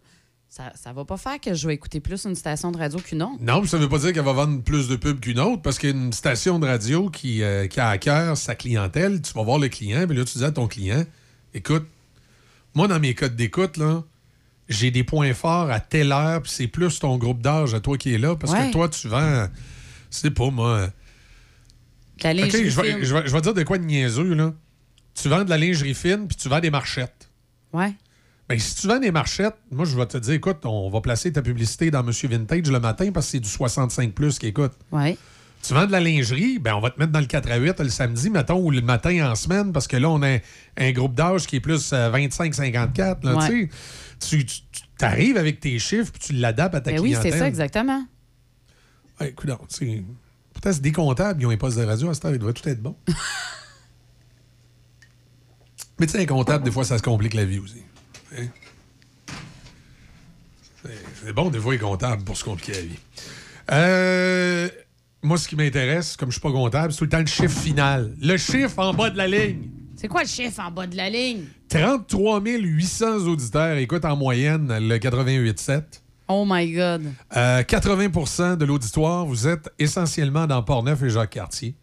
ça, ça va pas faire que je vais écouter plus une station de radio qu'une autre. Non, ça veut pas dire qu'elle va vendre plus de pubs qu'une autre, parce qu'une station de radio qui, euh, qui a à cœur sa clientèle, tu vas voir le client, puis là, tu dis à ton client, écoute, moi, dans mes codes d'écoute, là, j'ai des points forts à telle heure, puis c'est plus ton groupe d'âge à toi qui est là, parce Ouais. que toi, tu vends, c'est pas moi. La lingerie je vais, fine. je vais- je vais dire de quoi de niaiseux, là. Tu vends de la lingerie fine, puis tu vends des marchettes. Ouais. Ben, si tu vends des marchettes, moi, je vais te dire, écoute, on va placer ta publicité dans Monsieur Vintage le matin parce que c'est du 65 plus qui écoute. Ouais. Tu vends de la lingerie, ben on va te mettre dans le 4 à 8 le samedi, mettons, ou le matin en semaine, parce que là, on a un groupe d'âge qui est plus euh, 25-54. là, Ouais. tu arrives avec tes chiffres, puis tu l'adaptes à ta Ben oui, clientèle. c'est ça, exactement. Ouais, écoute, tu sais, peut-être c'est des comptables, ils ont un poste de radio à cette heure, ils devraient tout être bons. [laughs] Mais tu sais, un comptable, des fois, ça se complique la vie aussi. Hein? C'est- bon, des fois, les comptables pour se compliquer la vie. Euh, moi, ce qui m'intéresse, comme je suis pas comptable, c'est tout le temps le chiffre final. Le chiffre en bas de la ligne. C'est quoi le chiffre en bas de la ligne? 33 800 auditeurs écoutent en moyenne le 88.7. Oh my God. Euh, 80% de l'auditoire, vous êtes essentiellement dans Port-Neuf et Jacques-Cartier.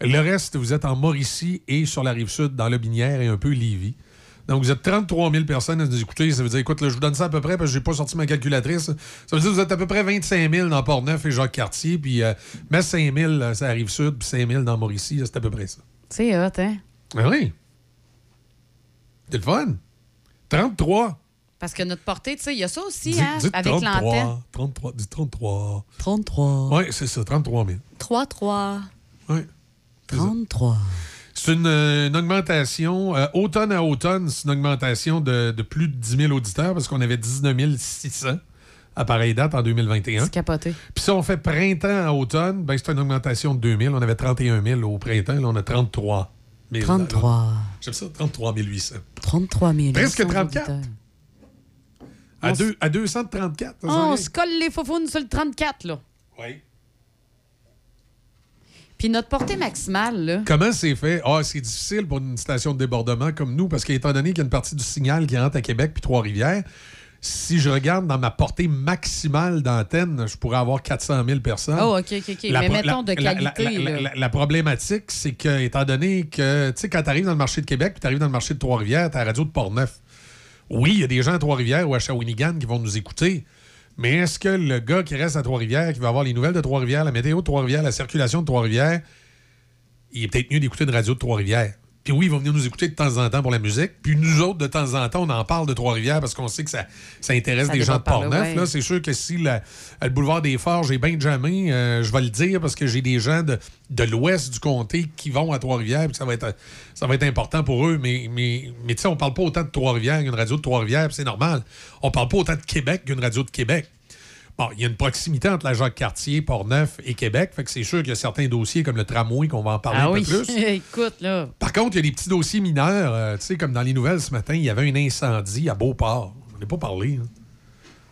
Le reste, vous êtes en Mauricie et sur la rive sud, dans le Binière et un peu Lévis. Donc, vous êtes 33 000 personnes à nous écouter. Ça veut dire, écoute, là, je vous donne ça à peu près parce que j'ai pas sorti ma calculatrice. Ça veut dire que vous êtes à peu près 25 000 dans Port-Neuf et Jacques-Cartier, puis euh, mais 5 000, euh, ça arrive sud, puis 5 000 dans Mauricie. C'est à peu près ça. C'est hot, hein? Ah oui. C'est le fun. 33. Parce que notre portée, tu sais, il y a ça aussi, Dis- hein? Avec l'antenne. 33. 33. Dis 33. 33. Oui, c'est ça, 33 000. 3-3. Oui. 33. C'est une, euh, une augmentation, euh, automne à automne, c'est une augmentation de, de plus de 10 000 auditeurs parce qu'on avait 19 600 à pareille date en 2021. C'est capoté. Puis si on fait printemps à automne, ben, c'est une augmentation de 2 000. On avait 31 000 au printemps, là, on a 33 000. 33. J'aime ça, 33 800. 33 000. Presque 34. auditeurs. À, On deux, à 234. ça Oh, s'en on se colle les faufounes sur le 34, là. Oui. Puis notre portée maximale, là. Comment c'est fait? Ah, c'est difficile pour une station de débordement comme nous, parce qu'étant donné qu'il y a une partie du signal qui rentre à Québec puis Trois-Rivières, si je regarde dans ma portée maximale d'antenne, je pourrais avoir 400 000 personnes. Oh, OK, OK, OK. Mais mettons de qualité, la- là. la- la problématique, c'est que, étant donné que, tu sais, quand tu arrives dans le marché de Québec puis tu arrives dans le marché de Trois-Rivières, tu la radio de Port-Neuf. Oui, il y a des gens à Trois-Rivières ou à Shawinigan qui vont nous écouter. Mais est-ce que le gars qui reste à Trois-Rivières, qui va avoir les nouvelles de Trois-Rivières, la météo de Trois-Rivières, la circulation de Trois-Rivières, il est peut-être mieux d'écouter une radio de Trois-Rivières? Puis oui, ils vont venir nous écouter de temps en temps pour la musique. Puis nous autres, de temps en temps, on en parle de Trois-Rivières parce qu'on sait que ça, ça intéresse Ça des gens de Port-Neuf. ouais. C'est sûr que si la- le boulevard des Forges est bien jamais, euh, je vais le dire parce que j'ai des gens de, de l'ouest du comté qui vont à Trois-Rivières. puis Ça va être, ça va être important pour eux. Mais, mais, mais tu sais, on parle pas autant de Trois-Rivières qu'une radio de Trois-Rivières. puis C'est normal. On parle pas autant de Québec qu'une radio de Québec. Bon, il y a une proximité entre la Jacques-Cartier, Port-Neuf et Québec. Fait que c'est sûr qu'il y a certains dossiers comme le tramway qu'on va en parler Ah un oui. peu plus. [laughs] Écoute, là. Par contre, il y a des petits dossiers mineurs. euh, tu sais, comme dans les nouvelles ce matin, il y avait un incendie à Beauport. On n'a pas parlé. hein.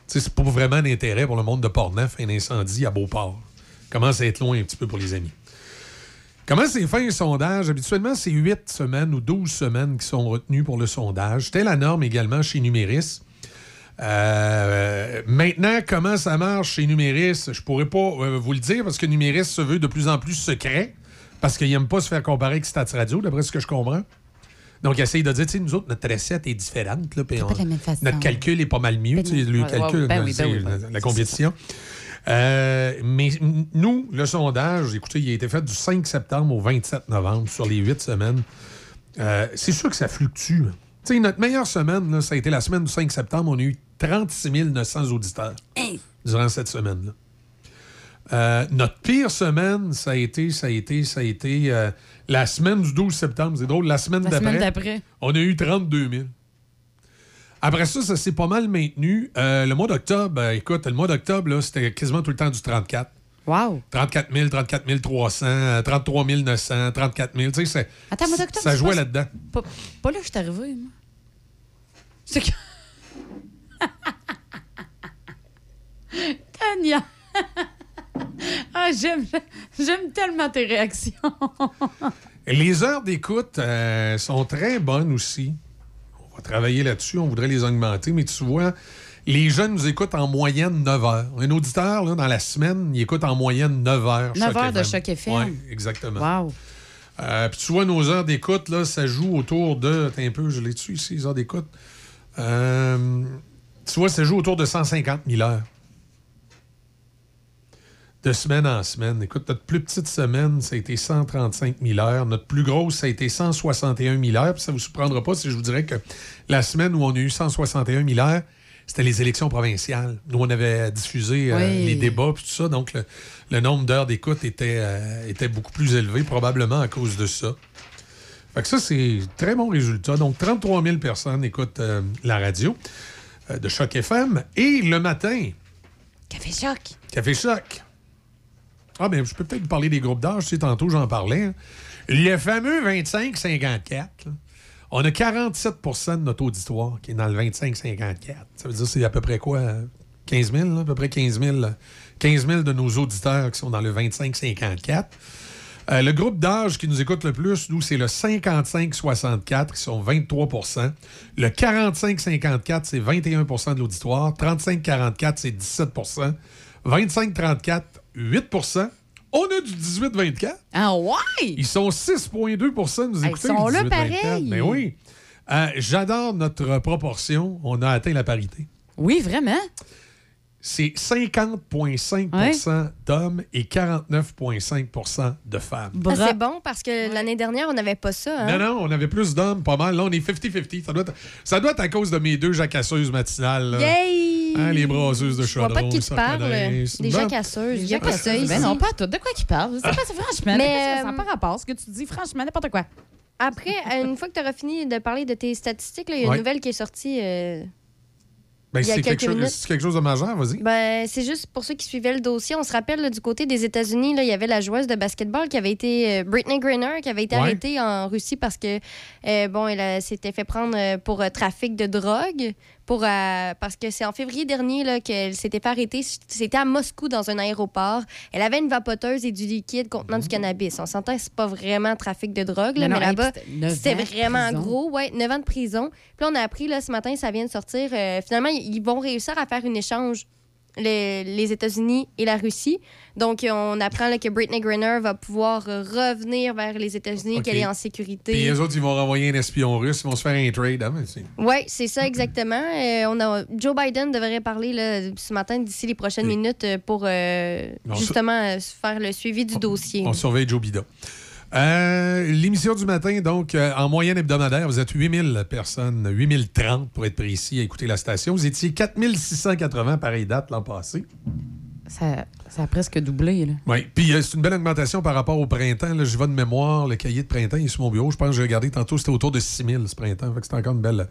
Tu sais, c'est pas vraiment d'intérêt pour le monde de Port-Neuf, un incendie à Beauport. Commence à être loin un petit peu pour les amis. Comment c'est fait un sondage? Habituellement, c'est 8 semaines ou 12 semaines qui sont retenues pour le sondage. C'était la norme également chez Numéris. Euh, maintenant, comment ça marche chez Numéris? Je pourrais pas euh, vous le dire parce que Numéris se veut de plus en plus secret parce qu'il n'aime pas se faire comparer avec Stats Radio, d'après ce que je comprends. Donc, il essaye de dire, tu sais, nous autres, notre recette est différente. Là, on- la même façon. notre calcul est pas mal mieux. tu sais, le calcul, ben ben ben la, compétition. Euh, mais nous, le sondage, écoutez, il a été fait du 5 septembre au 27 novembre sur les 8 semaines. Euh, c'est sûr que ça fluctue. Hein. Tu sais, notre meilleure semaine, là, ça a été la semaine du 5 septembre. On a eu 36 900 auditeurs durant cette semaine-là. Euh, notre pire semaine, ça a été, ça a été, ça a été euh, la semaine du 12 septembre. C'est drôle, la semaine La d'après. semaine d'après. On a eu 32 000. Après ça, ça s'est pas mal maintenu. Euh, le mois d'octobre, euh, écoute, le mois d'octobre, c'était quasiment tout le temps du 34. Wow. 34 000, 34 300, euh, 33 900, 34 000. Tu sais, c'est- Attends, mois d'octobre, ça jouait là-dedans. Pas, pas là je suis arrivée, moi. C'est que. [laughs] Tania! [laughs] ah, j'aime, j'aime tellement tes réactions. [laughs] Les heures d'écoute euh, sont très bonnes aussi. On va travailler là-dessus, on voudrait les augmenter, mais tu vois, les jeunes nous écoutent en moyenne 9 heures. Un auditeur, là, dans la semaine, il écoute en moyenne 9 heures. 9 Choc heures de. Choc FM. Ouais, exactement. Wow. Euh, Puis tu vois, nos heures d'écoute, là, ça joue autour de. Attends un peu, je l'ai dessus ici, les heures d'écoute? Euh, tu vois, ça joue autour de 150 000 heures. De semaine en semaine. Écoute, notre plus petite semaine, ça a été 135 000 heures. Notre plus grosse, ça a été 161 000 heures. Puis ça ne vous surprendra pas si je vous dirais que la semaine où on a eu 161 000 heures, c'était les élections provinciales. Nous, on avait diffusé euh, Oui. les débats puis tout ça. Donc, le, le nombre d'heures d'écoute était, euh, était beaucoup plus élevé, probablement à cause de ça. Fait que ça, c'est très bon résultat. Donc, 33 000 personnes écoutent euh, la radio de Choc FM. Et le matin, Café Choc. Café Choc. Ah, bien, je peux peut-être vous parler des groupes d'âge. Tu sais, tantôt, j'en parlais. hein. Le fameux 25-54, là, on a 47% de notre auditoire qui est dans le 25-54. Ça veut dire c'est à peu près quoi? euh, 15 000, là? à peu près 15 000, euh, 15 000 de nos auditeurs qui sont dans le 25-54. Euh, le groupe d'âge qui nous écoute le plus, nous, c'est le 55-64, qui sont 23% Le 45-54, c'est 21% de l'auditoire. 35-44, c'est 17% 25-34, 8 On a du 18-24. Ah ouais? Ils sont 6,2 de nous écouter. ils sont là 18-24. pareil. Ben oui. Euh, J'adore notre proportion. On a atteint la parité. Oui, vraiment? C'est 50,5% d'hommes et 49,5% de femmes. Ah, c'est bon parce que l'année dernière, on n'avait pas ça. hein? Non, non, on avait plus d'hommes, pas mal. Là, on est 50-50. Ça doit, être, ça doit être à cause de mes deux jacasseuses matinales. là. Yay! Hein, les brasseuses de Je vois chaudron. pas de qui tu parles. reconnaissent. Des jacasseuses. Il n'y a pas ça ici. Ben non, pas tout. De quoi qu'il parle? C'est pas, c'est franchement. Mais, ça euh, n'a pas rapport ce que tu dis? Franchement, n'importe quoi. Après, euh, une fois que tu auras fini de parler de tes statistiques, il y a une Ouais. nouvelle qui est sortie. euh, Ben, c'est quelque, chose- quelque de majeur, vas-y. Ben, c'est juste pour ceux qui suivaient le dossier. On se rappelle là, du côté des États-Unis, il y avait la joueuse de basketball qui avait été euh, Britney Griner qui avait été Ouais. arrêtée en Russie parce que euh, bon, elle a- s'était fait prendre euh, pour euh, trafic de drogue. Pour, euh, parce que c'est en février dernier là, qu'elle s'était fait arrêter. C'était à Moscou dans un aéroport. Elle avait une vapoteuse et du liquide contenant du cannabis. On s'entend que c'est pas vraiment trafic de drogue, là, Mais là-bas, c'était vraiment prison. gros. Ouais, 9 ans de prison. Puis là, on a appris là, ce matin, ça vient de sortir. euh, finalement, ils vont réussir à faire un échange, les, les États-Unis et la Russie. Donc, euh, on apprend là, que Britney Griner va pouvoir euh, revenir vers les États-Unis, qu'elle est en sécurité. les autres, ils vont renvoyer un espion russe, ils vont se faire un trade. hein, Oui, c'est ça exactement. Euh, on a, Joe Biden devrait parler là, ce matin d'ici les prochaines minutes pour euh, justement faire le suivi du dossier. On surveille Joe Bida. Euh, L'émission du matin, donc, euh, en moyenne hebdomadaire, vous êtes 8000 personnes, 8030 pour être précis, à écouter la station. Vous étiez 4680 pareille date l'an passé. Ça, ça a presque doublé. Là. Oui, puis euh, c'est une belle augmentation par rapport au printemps. Là, je vais de mémoire, le cahier de printemps il est sur mon bureau. Je pense que j'ai regardé tantôt, c'était autour de 6000 ce printemps. Fait que c'est encore une belle,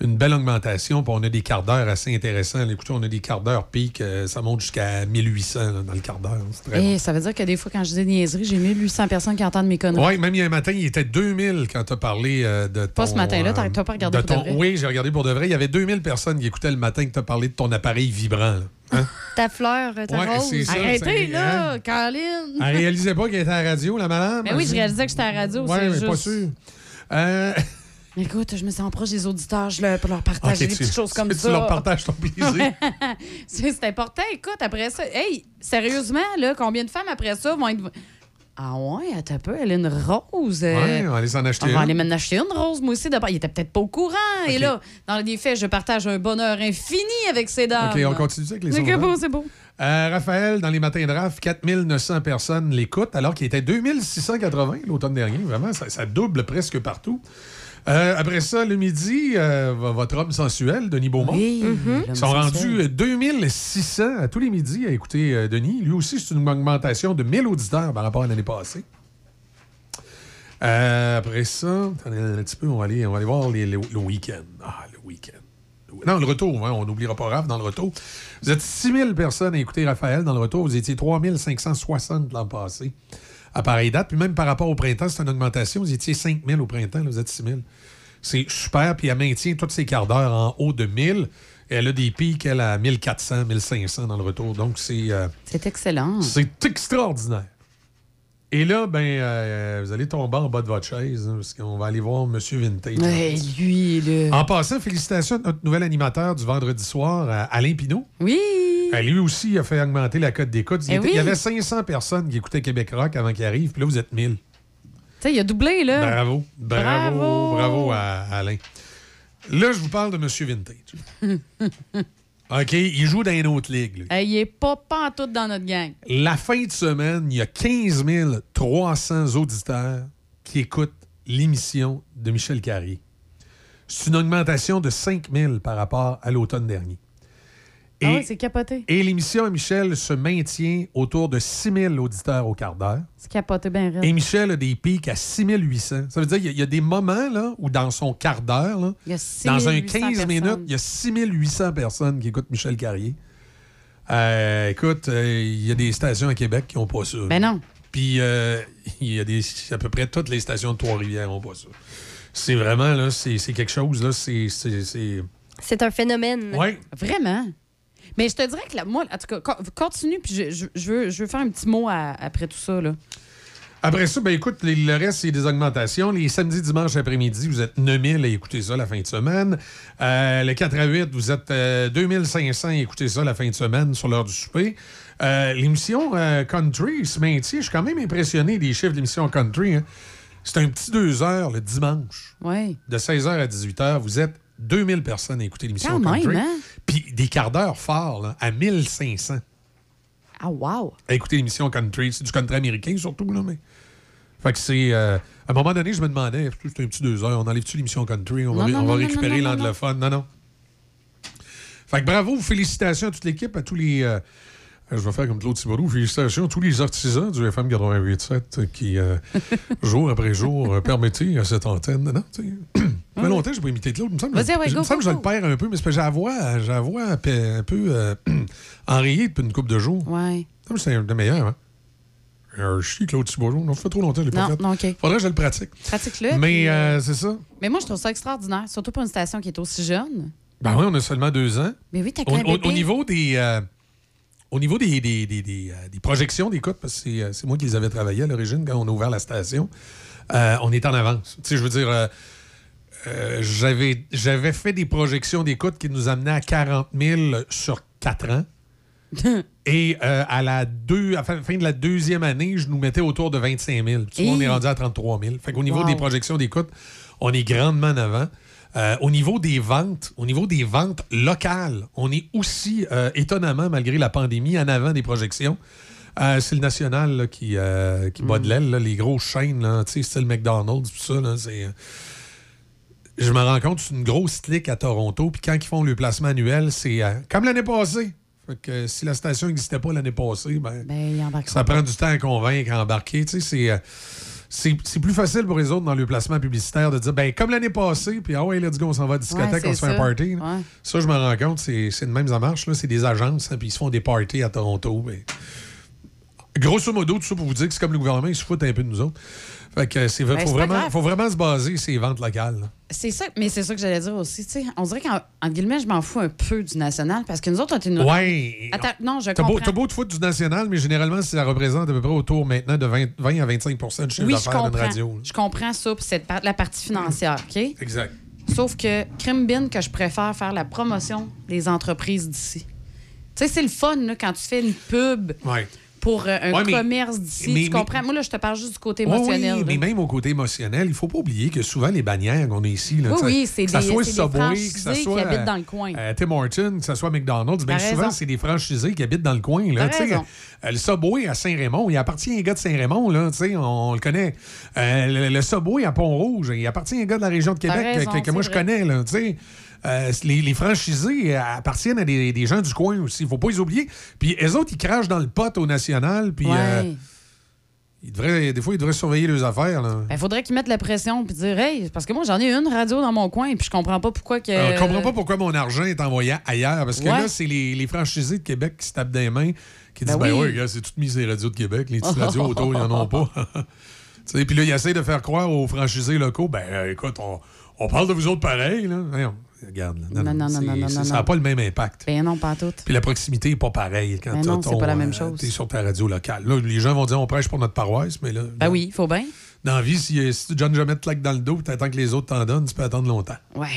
une belle augmentation. Puis on a des quarts d'heure assez intéressants. Écoutez, on a des quarts d'heure pic, euh, ça monte jusqu'à 1800 là, dans le quart d'heure. Et ça veut dire que des fois, quand je dis des niaiseries, j'ai 1800 personnes qui entendent mes conneries. Oui, même un matin, il était 2000 quand tu as parlé euh, de ton... Pas ce matin-là, t'as- t'as pas regardé de pour de vrai? Oui, j'ai regardé pour de vrai. Il y avait 2000 personnes qui écoutaient le matin que tu as parlé de ton appareil vibrant. là. Hein? [laughs] Ta fleur, ta Ouais, rose. ça, Arrêtez, là, Caroline! Elle réalisait pas qu'elle était à la radio, la madame? Mais oui, je réalisais que j'étais à la radio. Oui, c'est mais juste... pas sûr. Euh, [laughs] Écoute, je me sens proche des auditeurs je leur, pour leur partager des tu- petites choses comme tu ça. leur partages ton plaisir. [laughs] C'est c'est important. Écoute, après ça, hey, sérieusement, là, combien de femmes après ça vont être. Ah ouais, attends un peu, elle a une rose. euh, Ouais, on va aller s'en acheter On va une. aller m'en acheter une rose, moi aussi. d'abord. Il était peut-être pas au courant. Et là, dans les faits, je partage un bonheur infini avec ces dames. OK, on continue avec les C'est sondages. beau, c'est beau. Euh, Raphaël, dans les matins de RAF, 4900 personnes l'écoutent, alors qu'il était 2680 l'automne dernier. Vraiment, ça, ça double presque partout. Euh, après ça, le midi, euh, votre homme sensuel, Denis Beaumont. Oui, l'homme Ils sont sensuel. rendus euh, 2600 à tous les midis à écouter euh, Denis. Lui aussi, c'est une augmentation de 1000 auditeurs par rapport à l'année passée. Euh, après ça, attendez un petit peu, on va aller, on va aller voir les- le, le week-end. Ah, le week-end. Non, le retour, hein, on n'oubliera pas Raph dans le retour. Vous êtes 6000 personnes à écouter Raphaël dans le retour. Vous étiez 3560 l'an passé à pareille date. Puis même par rapport au printemps, c'est une augmentation. Vous étiez 5000 au printemps, là, vous êtes 6000. C'est super. Puis elle maintient tous ses quarts d'heure en haut de 1000. Et elle a des pics, elle, à 1400, 1500 dans le retour. Donc, c'est euh, C'est excellent. c'est extraordinaire. Et là, ben, euh, vous allez tomber en bas de votre chaise, hein, parce qu'on va aller voir M. Vintage. Ouais, lui. En passant, félicitations à notre nouvel animateur du vendredi soir, à Alain Pinault. Oui. Euh, lui aussi a fait augmenter la cote d'écoute. Il, Eh il y avait 500 personnes qui écoutaient Québec Rock avant qu'il arrive, puis là, vous êtes 1000. Tu il a doublé, là. Bravo. Bravo. Bravo. Bravo à Alain. Là, je vous parle de M. Vintage. [laughs] OK, il joue dans une autre ligue. lui. Il est pas pantoute dans notre gang. La fin de semaine, il y a 15 300 auditeurs qui écoutent l'émission de Michel Carrier. C'est une augmentation de 5 000 par rapport à l'automne dernier. Ah Et, ouais, c'est capoté. et l'émission à Michel se maintient autour de 6 000 auditeurs au quart d'heure. C'est capoté bien. Et Michel a des pics à 6 800. Ça veut dire qu'il y a- il y, a des moments là, où dans son quart d'heure, là, Il y a 6 dans un 800 15 minutes, il y a 6 800 personnes qui écoutent Michel Carrier. Euh, écoute, euh, il y a des stations à Québec qui n'ont pas ça. Ben non. Puis euh, [laughs] il y a des, à peu près toutes les stations de Trois-Rivières n'ont pas ça. C'est vraiment, là, c'est quelque chose, là, c'est... c'est- c'est- C'est un phénomène. Ouais. Vraiment? Mais je te dirais que là, moi, en tout cas, co- continue, puis je, je- je veux, je veux faire un petit mot à- après tout ça. Là. Après ça, ben écoute, les- le reste, c'est des augmentations. Les samedis, dimanches après-midi, vous êtes 9000 à écouter ça la fin de semaine. Euh, le 4 à 8, vous êtes euh, 2500 à écouter ça la fin de semaine sur l'heure du souper. Euh, l'émission euh, Country se maintient. Je suis quand même impressionné des chiffres de l'émission Country. hein. C'est un petit deux heures le dimanche. Ouais. De 16h à 18h, vous êtes 2000 personnes à écouter l'émission Quand même, Country. hein? Puis des quarts d'heure forts, là, à 1500 Ah, wow. à écouter l'émission country. C'est du country américain surtout, là, mais. Fait que c'est. euh, à un moment donné, je me demandais, c'est un petit deux heures, on enlève-tu l'émission country? On va, Non, ré- non, on va non, non, récupérer l'anglophone? Non, non. Fait que bravo, félicitations à toute l'équipe, à tous les. euh, Je vais faire comme Claude Thibodeau. Félicitations à tous les artisans du FM 88.7 qui, euh, [laughs] jour après jour, permettaient à cette antenne. Non, tu sais, [clears throat] ça fait longtemps que je pas imité Claude. Il me semble, Vas-y, ouais, il go, me semble go, que je le perds un peu, mais c'est parce que la voix un peu, un peu, euh, [clears throat] enrayée depuis une couple de jours. Ouais. Ça me semble que C'est un des meilleurs. Hein? Un chi, Claude Thibodeau. Non, ça fait trop longtemps je l'ai pas Non, fait. non, OK. Faudrait que je le pratique. Pratique-le. Mais puis, euh, c'est ça. mais moi, je trouve ça extraordinaire, surtout pour une station qui est aussi jeune. Ben oui, on a seulement deux ans. Mais oui, t'as quand même au- niveau des. euh, au niveau des, des, des- des, euh, des projections d'écoute, parce que c'est, euh, c'est moi qui les avais travaillées à l'origine quand on a ouvert la station, euh, on est en avance. Tu sais, je veux dire, euh, j'avais, fait des projections d'écoute qui nous amenaient à 40 000 sur 4 ans. [laughs] Et euh, à la deux, à la fin fin de la deuxième année, je nous mettais autour de 25 000. Tu vois, on est rendu à 33 000. Fait qu'au niveau Wow. des projections d'écoute, on est grandement en avant. Euh, au niveau des ventes, au niveau des ventes locales, on est aussi euh, étonnamment, malgré la pandémie, en avant des projections. Euh, c'est le national là, qui, qui bat de l'aile, les grosses chaînes, là, style McDonald's, tout ça. Là, je me rends compte, c'est une grosse clique à Toronto. Puis quand ils font le placement annuel, c'est euh, comme l'année passée. Fait que euh, si la station n'existait pas l'année passée, ben, Ben, ça prend du temps à convaincre, à embarquer. Tu sais, c'est, euh, c'est, c'est plus facile pour les autres dans le placement publicitaire de dire, ben comme l'année passée, puis ah ouais, let's go, on s'en va à la discothèque, Ouais, on se fait un party. Ouais. Ça, je me rends compte, c'est, c'est de même, ça marche. Là. C'est des agences, hein, puis ils se font des parties à Toronto. ben. Grosso modo, tout ça pour vous dire que c'est comme le gouvernement, ils se foutent un peu de nous autres. Fait que c'est, Ben, faut, vraiment, faut vraiment se baser sur les ventes locales. C'est ça, mais c'est ça que j'allais dire aussi. On dirait qu'en en guillemets, je m'en fous un peu du national parce que nous autres, on est une. Ouais. Attends, non, je T'as beau, comprends. t'as beau te foutre du national, mais généralement, ça représente à peu près autour maintenant de 20, 20 à 25 du chiffre Oui, d'affaires d'une comprends. radio. là. Je comprends ça, puis cette part- la partie financière, OK? Exact. Sauf que Crime Bin, que je préfère faire la promotion des entreprises d'ici. Tu sais, c'est le fun là, quand tu fais une pub Ouais. Pour euh, un Ouais, mais- commerce d'ici. mais- Tu comprends? Moi, là, je te parle juste du côté Ouais, émotionnel. oui, mais même au côté émotionnel, il faut pas oublier que souvent les bannières qu'on a ici, là, Oui, tu sais, oui, c'est que ça des- soit Subway, que ça qui soit habitent dans le coin. euh, Tim Hortons, que ça soit McDonald's, bien souvent c'est des franchisés qui habitent dans le coin. Là. Euh, le Subway à Saint-Raymond, il appartient à un gars de Saint-Raymond, là, tu sais, on, on le connaît. Euh, le, le Subway à Pont-Rouge, il appartient à un gars de la région de Québec que- raison, que, que moi je connais. Là, tu sais. Euh, les, les franchisés euh, appartiennent à des, des gens du coin aussi. Il faut pas les oublier. Puis les autres, ils crachent dans le pot au national. Puis Ouais. euh, ils devraient, des fois, ils devraient surveiller leurs affaires. Il faudrait qu'ils mettent la pression puis dire Hey, parce que moi, j'en ai une radio dans mon coin, puis je comprends pas pourquoi que. Je comprends pas pourquoi mon argent est envoyé ailleurs. Parce que Ouais. là, c'est les, les franchisés de Québec qui se tapent des mains, qui disent Ben Ben oui. oui, gars, c'est tout mis les radios de Québec. Les petites [laughs] radios autour, ils en ont pas. [laughs] Tu sais, Puis là, ils essayent de faire croire aux franchisés locaux Ben écoute, on, on parle de vous autres pareil. Là. Regarde. là. Non, non, non, non, non, Ça n'a pas le même impact. Ben non, pas tout. Puis la proximité n'est pas pareille quand Ben non, c'est pas la même euh, chose. T'es sur ta radio locale. Là, les gens vont dire on prêche pour notre paroisse, mais là. Ben oui, il faut bien. Dans la vie, si, si John jamais te claque dans le dos, tu attends que les autres t'en donnent, tu peux attendre longtemps. Ouais.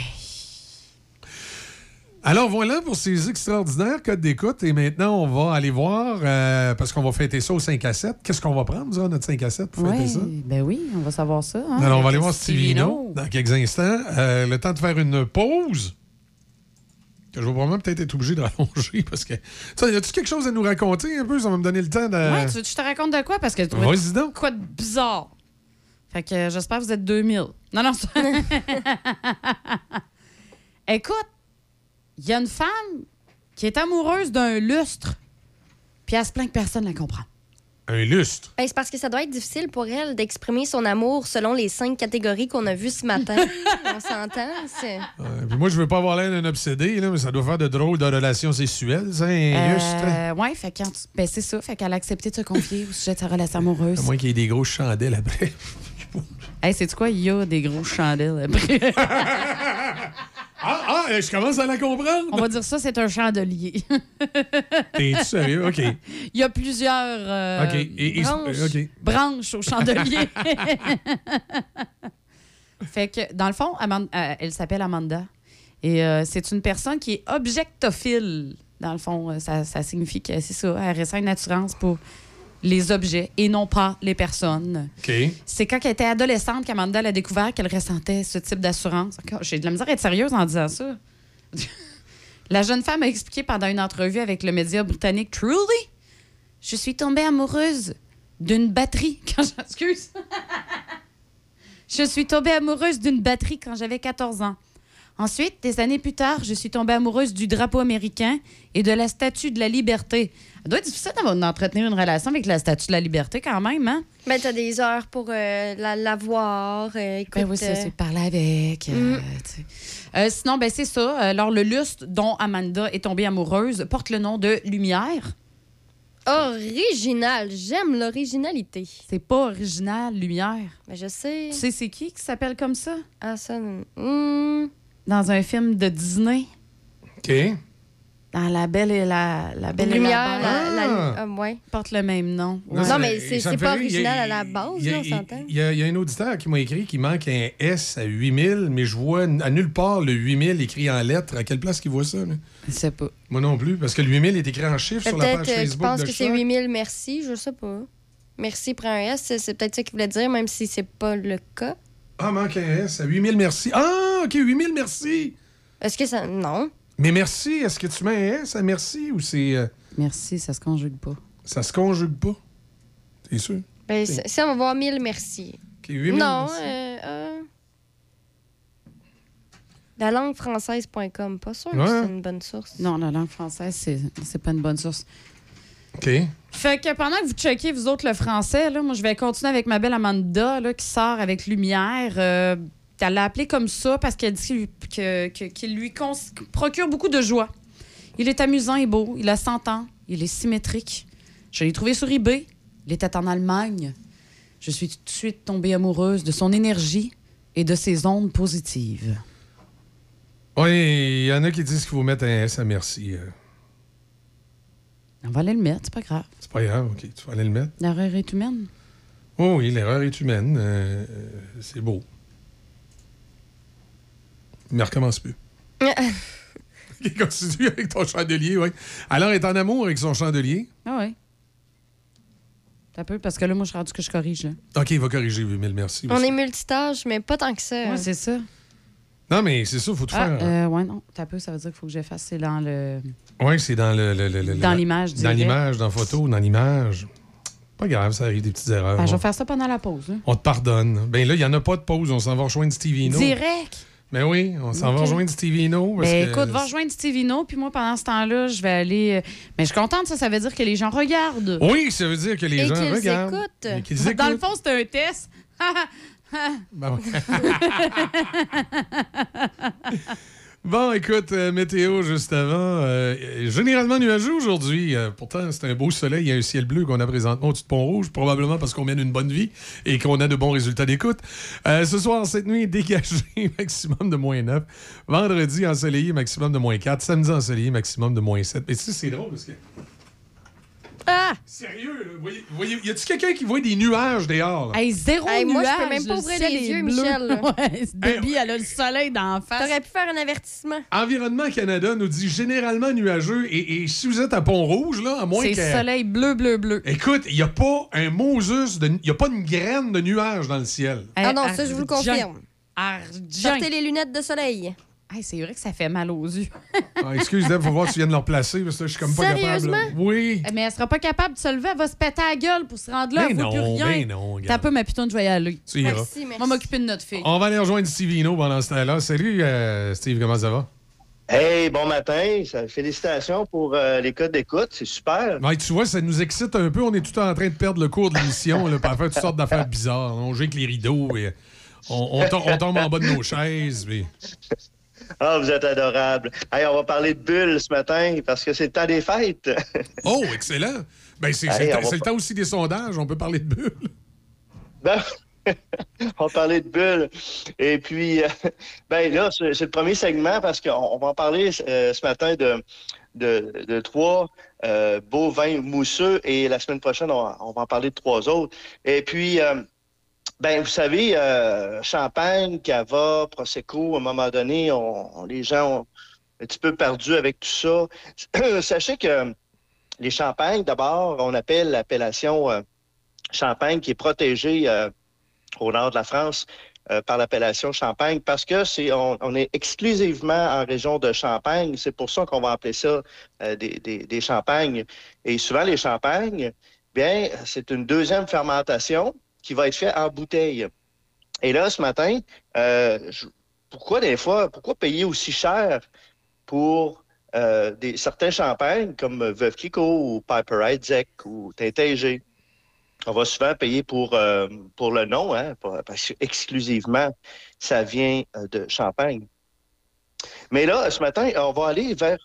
Alors voilà pour ces extraordinaires codes d'écoute. Et maintenant, on va aller voir, euh, parce qu'on va fêter ça au 5 à 7. Qu'est-ce qu'on va prendre, durant notre 5 à 7 pour fêter Ouais, ça? ben oui, on va savoir ça. hein, Alors, on va aller voir Stevino dans quelques instants. Euh, le temps de faire une pause. Que je vais probablement peut-être être obligé de [laughs] rallonger parce que. Tu y a-tu quelque chose à nous raconter un peu? Ça va me donner le temps de. Ouais, tu veux que je te raconte de quoi? Parce que Vas-y donc. quoi de bizarre. Fait que euh, j'espère que vous êtes 2000. Non, non, c'est- [laughs] Écoute, il y a une femme qui est amoureuse d'un lustre, puis elle se plaint que personne ne la comprend. Un lustre? Ben, c'est parce que ça doit être difficile pour elle d'exprimer son amour selon les cinq catégories qu'on a vues ce matin. [laughs] On s'entend? Euh, puis moi, je veux pas avoir l'air d'un obsédé, là, mais ça doit faire de drôles de relations sexuelles, ça, un lustre. Euh, ouais, fait que quand tu- ben, c'est ça. Fait qu'elle a accepté de se confier au sujet de sa relation amoureuse. À moins qu'il y ait des grosses chandelles après. Hey, c'est quoi? Il y a des grosses chandelles après. [laughs] Ah, ah, euh, je commence à la comprendre. On va dire ça, c'est un chandelier. [laughs] T'es sérieux? OK. Il y a plusieurs euh, OK. Et- et- branches, au chandelier. [laughs] fait que, dans le fond, Amanda- euh, elle s'appelle Amanda. Et euh, c'est une personne qui est objectophile. Dans le fond, ça, ça signifie que c'est ça. Elle ressent une attirance pour les objets et non pas les personnes. C'est quand elle était adolescente qu'Amanda a découvert qu'elle ressentait ce type d'assurance. J'ai de la misère à être sérieuse en disant ça. [laughs] la jeune femme a expliqué pendant une entrevue avec le média britannique Truly Je suis tombée amoureuse d'une batterie [laughs] quand j'- Excuse. [laughs] Je suis tombée amoureuse d'une batterie quand j'avais 14 ans. Ensuite, des années plus tard, je suis tombée amoureuse du drapeau américain et de la statue de la liberté. Ça doit être difficile d'entretenir une relation avec la statue de la liberté quand même, hein? Ben, t'as des heures pour euh, la, la voir. euh, écoute, Ben oui, ça, euh, c'est parler avec. euh, Mm. Euh, sinon, ben c'est ça. Alors, le lustre dont Amanda est tombée amoureuse porte le nom de Lumière. Original. J'aime l'originalité. C'est pas original, Lumière. Ben, je sais. Tu sais, c'est qui qui s'appelle comme ça? Ah, ça. hmm. Dans un film de Disney. OK. Dans La Belle et la, la Belle Lumière, et la, la, la- ah, ouais. porte le même nom. Non, mais c'est pas a- original à la base, il y a- là, on s'entend. Il y, a il y a un auditeur qui m'a écrit qu'il manque un S à 8000, mais je vois à nulle part le 8000 écrit en lettres. À quelle place qu'il voit ça? Là? Je sais pas. Moi non plus, parce que le 8000 est écrit en chiffres sur la Peut-être page euh, Facebook pense de que c'est Choc. 8000 merci, je sais pas. Merci prend un S, c'est c'est peut-être ça qu'il voulait dire, même si c'est pas le cas. Ah, manque un S à 8000 merci. Ah, OK, 8000 merci. Est-ce que ça. Non? Mais merci, est-ce que tu mets un S à merci ou c'est. euh, Merci, ça se conjugue pas. ça se conjugue pas? T'es sûr? Ben, si on va voir 1000 merci. OK, 8000 Non, merci. euh, euh, La langue française.com, pas sûr que Ouais. c'est une bonne source. Non, la langue française, c'est c'est pas une bonne source. OK. Fait que pendant que vous checkez, vous autres, le français, là, moi, je vais continuer avec ma belle Amanda, là, qui sort avec Lumière. Euh, elle l'a appelé comme ça parce qu'elle dit que- qu'il lui procure beaucoup de joie. Il est amusant et beau. Il a 100 ans. Il est symétrique. Je l'ai trouvé sur eBay. Il était en Allemagne. Je suis tout de suite tombée amoureuse de son énergie et de ses ondes positives. Oui, il y en a qui disent qu'il faut mettre un S à merci. On va aller le mettre, c'est pas grave. C'est pas grave, OK, tu vas aller le mettre. L'erreur est humaine. Oh oui, l'erreur est humaine. euh, euh, c'est beau. Mais recommence plus. [laughs] OK, continue avec ton chandelier, oui. Alors, est en amour avec son chandelier? Ah oui. Un peu, parce que là, moi, je suis rendu que je corrige. Là. OK, il va corriger, 8000, merci. On est multitâche, mais pas tant que ça. Ouais, c'est ça. Non, mais c'est ça, il faut tout Ah, faire. euh, ouais, non. T'as peu, ça veut dire qu'il faut que j'efface. C'est dans le. Oui, c'est dans le, le- le- Dans l'image, je Dans l'image, dans la photo, dans l'image. Pas grave, ça arrive des petites erreurs. Ben, je vais faire ça pendant la pause. là. on te pardonne. Ben là, il n'y en a pas de pause. On s'en va rejoindre Stevie No. Direct? Ben oui, on s'en va rejoindre Stevie No. parce Ben, que- écoute, va rejoindre Stevino, puis moi, pendant ce temps-là, je vais aller. euh, Mais je suis contente, ça, ça veut dire que les gens regardent. Oui, ça veut dire que les Et gens regardent. écoutent. Et qu'ils Dans le écoutent. fond, c'est un test. [laughs] Ouais. [laughs] Bon, écoute, euh, météo juste avant. euh, généralement nuageux aujourd'hui. Euh, pourtant, c'est un beau soleil. Il y a un ciel bleu qu'on a présentement au-dessus de Pont-Rouge, probablement parce qu'on mène une bonne vie et qu'on a de bons résultats d'écoute. Ce soir, cette nuit, [laughs] dégagé, maximum de moins 9. Vendredi, ensoleillé, maximum de moins 4. Samedi, ensoleillé, maximum de moins 7. Mais tu c'est drôle parce que. Ah! Sérieux, là. Voyez, voyez, y a-tu quelqu'un qui voit des nuages dehors? Hey, zéro Hey, moi, je peux nuage, même pas ouvrir les yeux, bleu. Michel. [laughs] Ouais, c'est Debbie, elle a le soleil d'en face. T'aurais pu faire un avertissement. Environnement Canada nous dit généralement nuageux et, et si vous êtes à Pont-Rouge, là, à moins C'est que... soleil bleu, bleu, bleu. Écoute, il n'y a pas un Moses, il n'y a pas une graine de nuage dans le ciel. Ah non, ça, je vous le confirme. Argent. Sortez les lunettes de soleil. Hey, c'est vrai que ça fait mal aux yeux. [laughs] Ah, excuse, Deb, faut voir si tu viens de le replacer, parce que je suis comme pas capable. là. Sérieusement? Oui. Mais elle sera pas capable de se lever, elle va se péter la gueule pour se rendre là, Ben voit plus non, rien. ben non. T'as peu ma putain, je vais y aller. Tu iras. Merci, On va m'occuper de notre fille. On va aller rejoindre Steve Hino pendant ce temps-là. Salut, euh, Steve, comment ça va? Hey, bon matin. Félicitations pour euh, les codes d'écoute. C'est super. Ouais, tu vois, ça nous excite un peu. On est tout en train de perdre le cours de l'émission, pour faire toutes sortes d'affaires bizarres. On joue avec les rideaux et on, on tom- on tombe en bas de nos chaises. [laughs] Ah, vous êtes adorable. Hey, on va parler de bulles ce matin parce que c'est le temps des fêtes. [laughs] Oh, excellent! Ben, c'est Hey, le, temps- va c'est le pas- temps aussi des sondages. On peut parler de bulles. Ben, [laughs] on va parler de bulles. Et puis, euh, ben là, c'est le premier segment parce qu'on on va en parler euh, ce matin de, de, de trois euh, beaux vins mousseux et la semaine prochaine, on, on va en parler de trois autres. Et puis, ben, vous savez, euh, champagne, cava, prosecco, à un moment donné, on, les gens ont un petit peu perdu avec tout ça. [clears throat] Sachez que les champagnes, d'abord, on appelle l'appellation euh, champagne qui est protégée euh, au nord de la France euh, par l'appellation Champagne parce que c'est on, on est exclusivement en région de Champagne. C'est pour ça qu'on va appeler ça euh, des, des, des champagnes. Et souvent, les champagnes, bien, c'est une deuxième fermentation qui va être faite en bouteille. Et là, ce matin, euh, pourquoi des fois, pourquoi payer aussi cher pour euh, des, certains champagnes comme Veuve Clicquot ou Piper Heidsieck ou Tintin On va souvent payer pour, euh, pour le nom, hein, parce que exclusivement, ça vient de Champagne. Mais là, ce matin, on va aller vers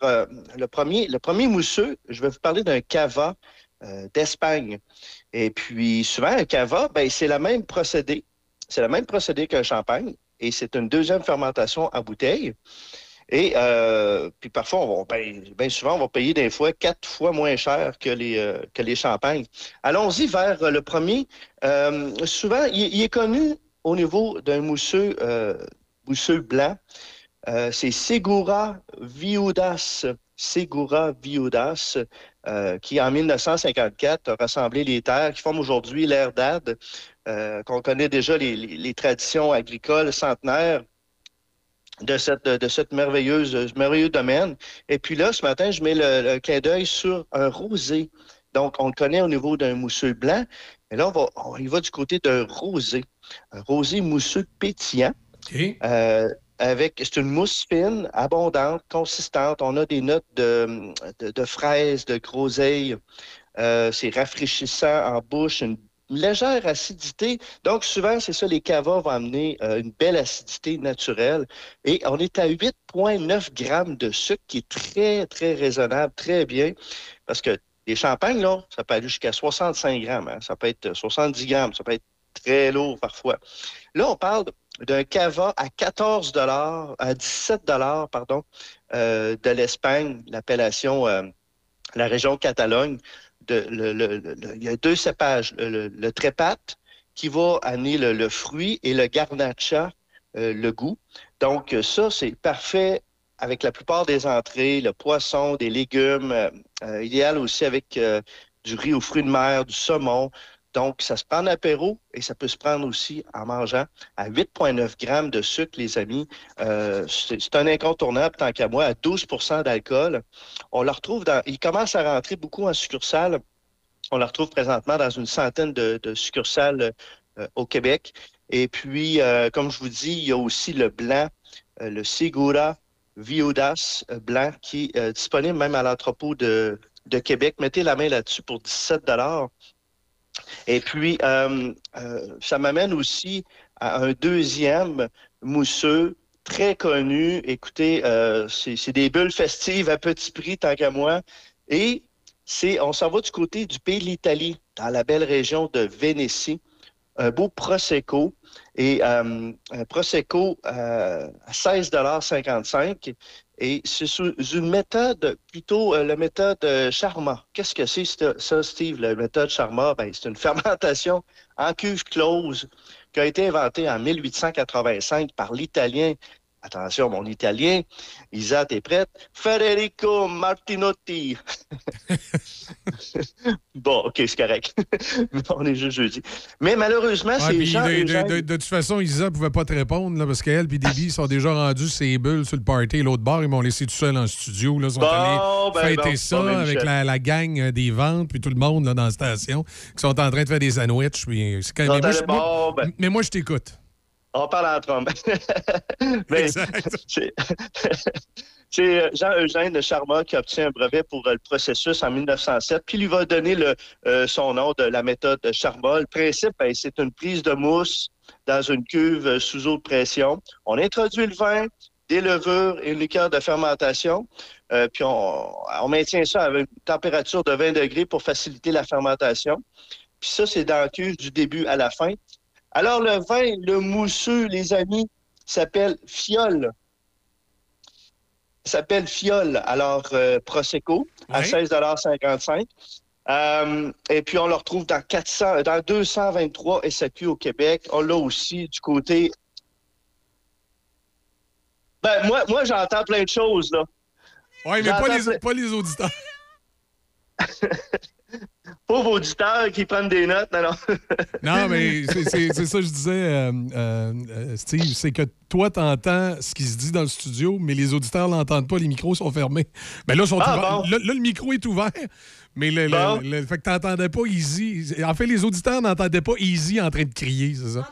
le, premier, le premier mousseux. Je vais vous parler d'un cava d'Espagne. Et puis, souvent, un cava, ben, c'est le même procédé. C'est le même procédé qu'un champagne. Et c'est une deuxième fermentation en bouteille. Et euh, puis parfois, on va, ben, ben souvent, on va payer des fois quatre fois moins cher que les, euh, que les champagnes. Allons-y vers euh, le premier. Souvent, il, il est connu au niveau d'un mousseux, mousseux blanc. C'est Segura Viudas. Segura Viudas, euh, qui en 1954 a rassemblé les terres qui forment aujourd'hui l'ère d'Ad, euh, qu'on connaît déjà les, les- les traditions agricoles centenaires de cette, de cette merveilleuse, ce merveilleux domaine. Et puis là, ce matin, je mets le, le clin d'œil sur un rosé. Donc, on le connaît au niveau d'un mousseux blanc. Et là, on va, on y va du côté d'un rosé. Un rosé mousseux pétillant. Euh, avec, c'est une mousse fine, abondante, consistante. On a des notes de, de, de fraises, de groseille. Euh, c'est rafraîchissant en bouche, une légère acidité. Donc, souvent, c'est ça, les cavas vont amener euh, une belle acidité naturelle. Et on est à 8,9 grammes de sucre, qui est très, très raisonnable, très bien. Parce que les champagnes, là, ça peut aller jusqu'à 65 grammes. hein. Ça peut être 70 grammes. Ça peut être très lourd parfois. Là, on parle d'un cava à 14 à 17 pardon, euh, de l'Espagne, l'appellation, euh, la région Catalogne. De, le- le- le- il y a deux cépages, le, le, le trépat qui va amener le, fruit et le garnacha, euh, le goût. Donc, euh, ça, c'est parfait avec la plupart des entrées, le poisson, des légumes, euh, euh, idéal aussi avec du riz aux fruits de mer, du saumon. Donc, ça se prend en apéro et ça peut se prendre aussi en mangeant à 8,9 grammes de sucre, les amis. Euh, c'est un incontournable, tant qu'à moi, à 12% d'alcool. On le retrouve dans... Il commence à rentrer beaucoup en succursale. On le retrouve présentement dans une centaine de, succursales euh, au Québec. Et puis, euh, comme je vous dis, il y a aussi le blanc, le Segura Viudas blanc, qui est disponible même à l'entrepôt de, de Québec. Mettez la main là-dessus pour 17 et puis, euh, euh, ça m'amène aussi à un deuxième mousseux très connu. Écoutez, euh, c'est des bulles festives à petit prix, tant qu'à moi. Et c'est, on s'en va du côté du pays de l'Italie, dans la belle région de Vénétie. Un beau Prosecco. Et un Prosecco à 16,55 Et c'est sous une méthode, plutôt euh, la méthode euh, Charma. Qu'est-ce que c'est ça, ça, Steve, la méthode Charma? Ben, c'est une [laughs] fermentation en cuve close qui a été inventée en 1885 par l'Italien. Attention, mon Italien, Isa, t'es prête? Federico Martinotti. [laughs] bon, OK, c'est correct. [laughs] On est juste jeudi. Mais malheureusement, Ouais, ces puis gens... de, de- Eugène- de- de toute façon, Isa ne pouvait pas te répondre là, parce qu'elle et Déby sont déjà rendus ses bulles sur le party. L'autre bar, ils m'ont laissé tout seul en studio. Là, ils sont Bon, allés ben, fêter bon, ça bon, ben, avec la, la gang euh, des ventes puis tout le monde là, dans la station qui sont en train de faire des sandwichs. Puis c'est quand mais, moi, je- ben. mais moi, je t'écoute. On parle en trompe. [laughs] Ben, c'est- [laughs] euh, Jean-Eugène Charma qui obtient un brevet pour euh, le processus en 1907, puis lui va donner le, euh, son nom de la méthode Charma. Le principe, ben, c'est une prise de mousse dans une cuve sous eau de pression. On introduit le vin, des levures et une liqueur de fermentation, euh, puis on, on maintient ça avec une température de 20 degrés pour faciliter la fermentation. Puis ça, c'est dans la cuve du début à la fin. Alors, le vin, le mousseux, les amis, s'appelle Fiole. S'appelle Fiole. Alors, euh, Prosecco, à 16,55 Euh, et puis, on le retrouve dans 400, dans 223 SAQ au Québec. On l'a aussi du côté... Ben, moi, moi j'entends plein de choses, là. Oui, mais les, pas les auditeurs. [laughs] Pauvres auditeurs qui prennent des notes, non, non. [laughs] Non, mais c'est- ça que je disais, euh, euh, euh, Steve, c'est que toi, t'entends ce qui se dit dans le studio, mais les auditeurs l'entendent pas, les micros sont fermés. Ben là, ils sont Ah, bon. là, là, le micro est ouvert, mais le, le- Bon. le- fait que t'entendais pas Easy. En fait, les auditeurs n'entendaient pas Easy en train de crier, c'est ça?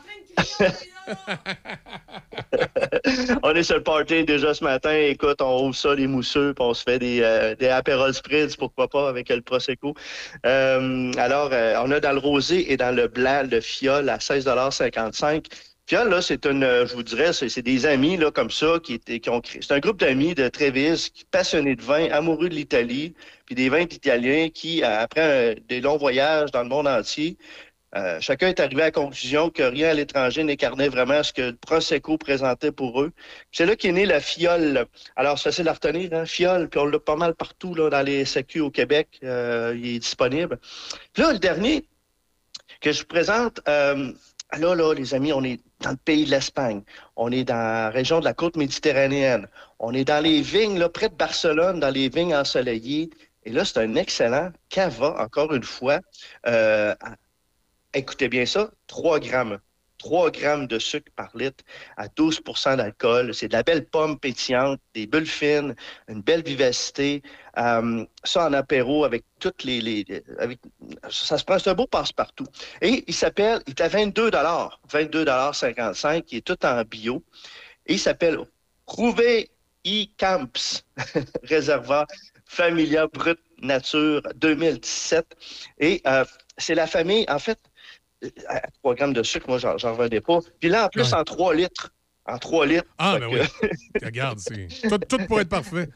[laughs] on est sur le party déjà ce matin. Écoute, on ouvre ça, les mousseux, puis on se fait des, euh, des Spritz, pourquoi pas, avec le Prosecco. Euh, alors, euh, on a dans le rosé et dans le blanc le fiole à 16,55 Fiole, là, c'est une, euh, je vous dirais, c'est des amis, là, comme ça, qui, qui ont créé. C'est un groupe d'amis de Trévis, passionnés de vin, amoureux de l'Italie, puis des vins italiens qui, après des longs voyages dans le monde entier, euh, chacun est arrivé à la conclusion que rien à l'étranger n'incarnait vraiment ce que Prosecco présentait pour eux. C'est là qu'est née la fiole. Alors, c'est facile à retenir, hein? Fiole, puis on l'a pas mal partout là, dans les SAQ au Québec. Euh, il est disponible. Puis là, le dernier que je vous présente, euh, là, là, les amis, on est dans le pays de l'Espagne. On est dans la région de la côte méditerranéenne. On est dans les vignes, là, près de Barcelone, dans les vignes ensoleillées. Et là, c'est un excellent cava, encore une fois. Écoutez bien ça, 3 grammes. 3 grammes de sucre par litre à 12% d'alcool. C'est de la belle pomme pétillante, des bulles fines, une belle vivacité. Euh, ça en apéro avec toutes les... avec, ça se prend, c'est un beau passe-partout. Et il s'appelle, il est à 22 22,55 il est tout en bio. Et il s'appelle Rouvé e Camps, [laughs] réservoir Familia Brut Nature 2017. Et euh, c'est la famille, en fait, à 3 grammes de sucre, moi, j'en revenais pas. Puis là, en plus, Ouais. en 3 litres. En 3 litres. Ah, ben que- oui. [laughs] Regarde, c'est tout, tout pour être parfait.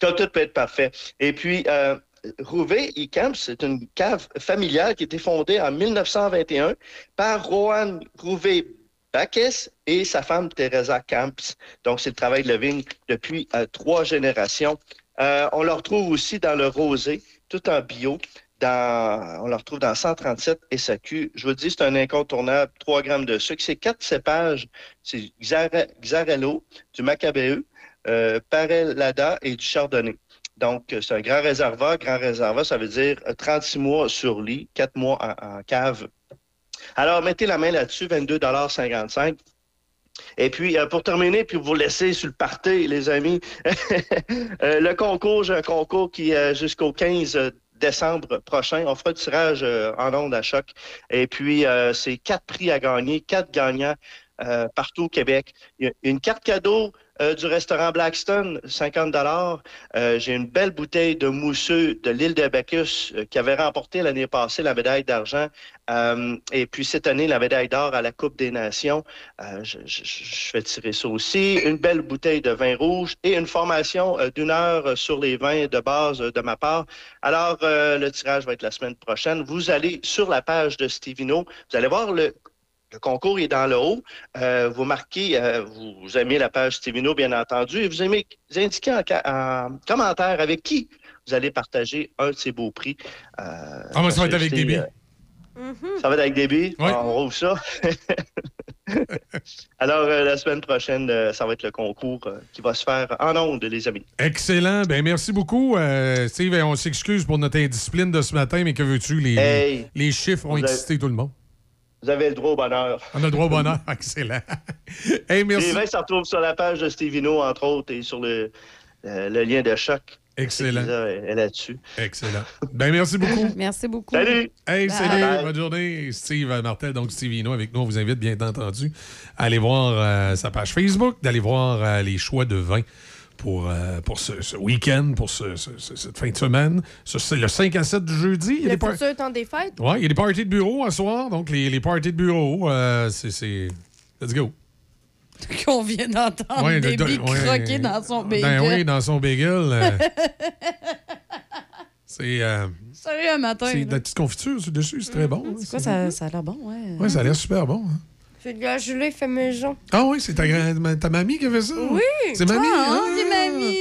Tout, tout peut être parfait. Et puis, euh, Rouvé e Camps, c'est une cave familiale qui a été fondée en 1921 par Rohan Rouvé Bacchus et sa femme Teresa Camps. Donc, c'est le travail de la vigne depuis euh, trois générations. Euh, on le retrouve aussi dans le rosé, tout en bio. On le retrouve dans 137 SAQ. Je vous dis, c'est un incontournable. 3 grammes de sucre. C'est quatre cépages. C'est Xare- Xarello, du Macabeu, euh, Parellada et du Chardonnay. Donc, euh, c'est un grand réservoir. Grand réservoir, ça veut dire euh, 36 mois sur lit, 4 mois en, cave. Alors, mettez la main là-dessus, 22,55 et puis, euh, pour terminer, puis vous laisser sur le party, les amis, [laughs] euh, le concours, j'ai un concours qui est jusqu'au 15 décembre prochain. On fera le tirage euh, en ondes à choc. Et puis, euh, c'est quatre prix à gagner, quatre gagnants euh, partout au Québec. Une carte cadeau euh, du restaurant Blackstone, 50 dollars. J'ai une belle bouteille de mousseux de l'île de Bacchus euh, qui avait remporté l'année passée la médaille d'argent. Euh, et puis cette année, la médaille d'or à la Coupe des Nations. Euh, je, je- fais tirer ça aussi. Une belle bouteille de vin rouge et une formation euh, d'une heure euh, sur les vins de base euh, de ma part. Alors, euh, le tirage va être la semaine prochaine. Vous allez sur la page de Stevino. Vous allez voir le, le concours est dans le haut. Euh, vous marquez, euh, vous, aimez la page Stevino, bien entendu, et vous, aimez, vous indiquez en, commentaire avec qui vous allez partager un de ces beaux prix. Euh, Ah, moi, ça va être avec Déby. euh, ça va être avec. Oui. On rouvre ça. [laughs] Alors, euh, la semaine prochaine, euh, ça va être le concours euh, qui va se faire en ondes, les amis. Excellent. Ben merci beaucoup. Euh, Steve, on s'excuse pour notre indiscipline de ce matin, mais que veux-tu? Les, Hey. les chiffres ont avez- excité tout le monde. Vous avez le droit au bonheur. On a le droit au bonheur. [laughs] Excellent. hey, merci. Les vins se retrouvent sur la page de Stevino, entre autres, et sur le, euh, le lien de choc. Excellent. Là-dessus. Excellent. Ben merci beaucoup. [laughs] Merci beaucoup. Salut! Hey, Bye. salut, Bye. bonne journée. Steve Martel, donc Steve Hino avec nous. On vous invite, bien entendu, à aller voir euh, sa page Facebook, d'aller voir euh, les choix de vin pour, euh, pour ce, ce week-end, pour ce- ce- ce- cette fin de semaine. Ce- C'est le 5 à 7 du jeudi. Il y a Le des par- futur temps des fêtes? Ouais, il y a des parties de bureau à soir. Donc, les, les parties de bureau, euh, c'est- c'est. Let's go. [laughs] Qu'on vient d'entendre Ouais, des de- de- billes ouais. croquer dans son Ben bagel. oui, dans son bagel. euh, [laughs] c'est. euh, Sérieux, un matin. c'est de la petite confiture dessus, c'est très bon. hein, C'est quoi, ça, ça a l'air bon, ouais. Ouais, ça a l'air super bon. hein. C'est de la gelée fait maison. Ah oui, c'est ta, ta mamie qui a fait ça? Oui! C'est mamie, Ah, hein? c'est mamie!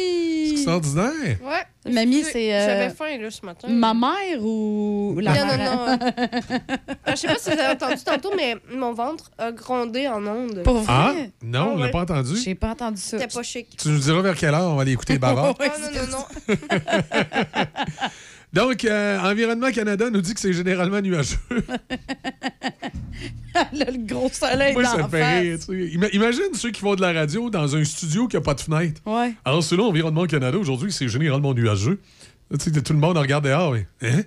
C'est extraordinaire. Ouais. Mamie, c'est. euh, J'avais faim, là, ce matin. Ma mère ou la Non, non, mère? non. [laughs] Euh, je sais pas si vous avez entendu tantôt, mais mon ventre a grondé en ondes. Pour vrai? Ah, non, on l'a pas entendu. J'ai pas entendu ça. C'était pas chic. Tu nous diras vers quelle heure on va aller écouter bavard. Ah, non, non, non. [laughs] Donc, euh, Environnement Canada nous dit que c'est généralement nuageux. Là, [laughs] le gros soleil Moi, dans ça fait rire. face. tu sais. Ima- Imagine ceux qui font de la radio dans un studio qui n'a pas de fenêtre. Ouais. Alors, selon Environnement Canada, aujourd'hui, c'est généralement nuageux. Tu sais, tout le monde regarde dehors. Mais, hein?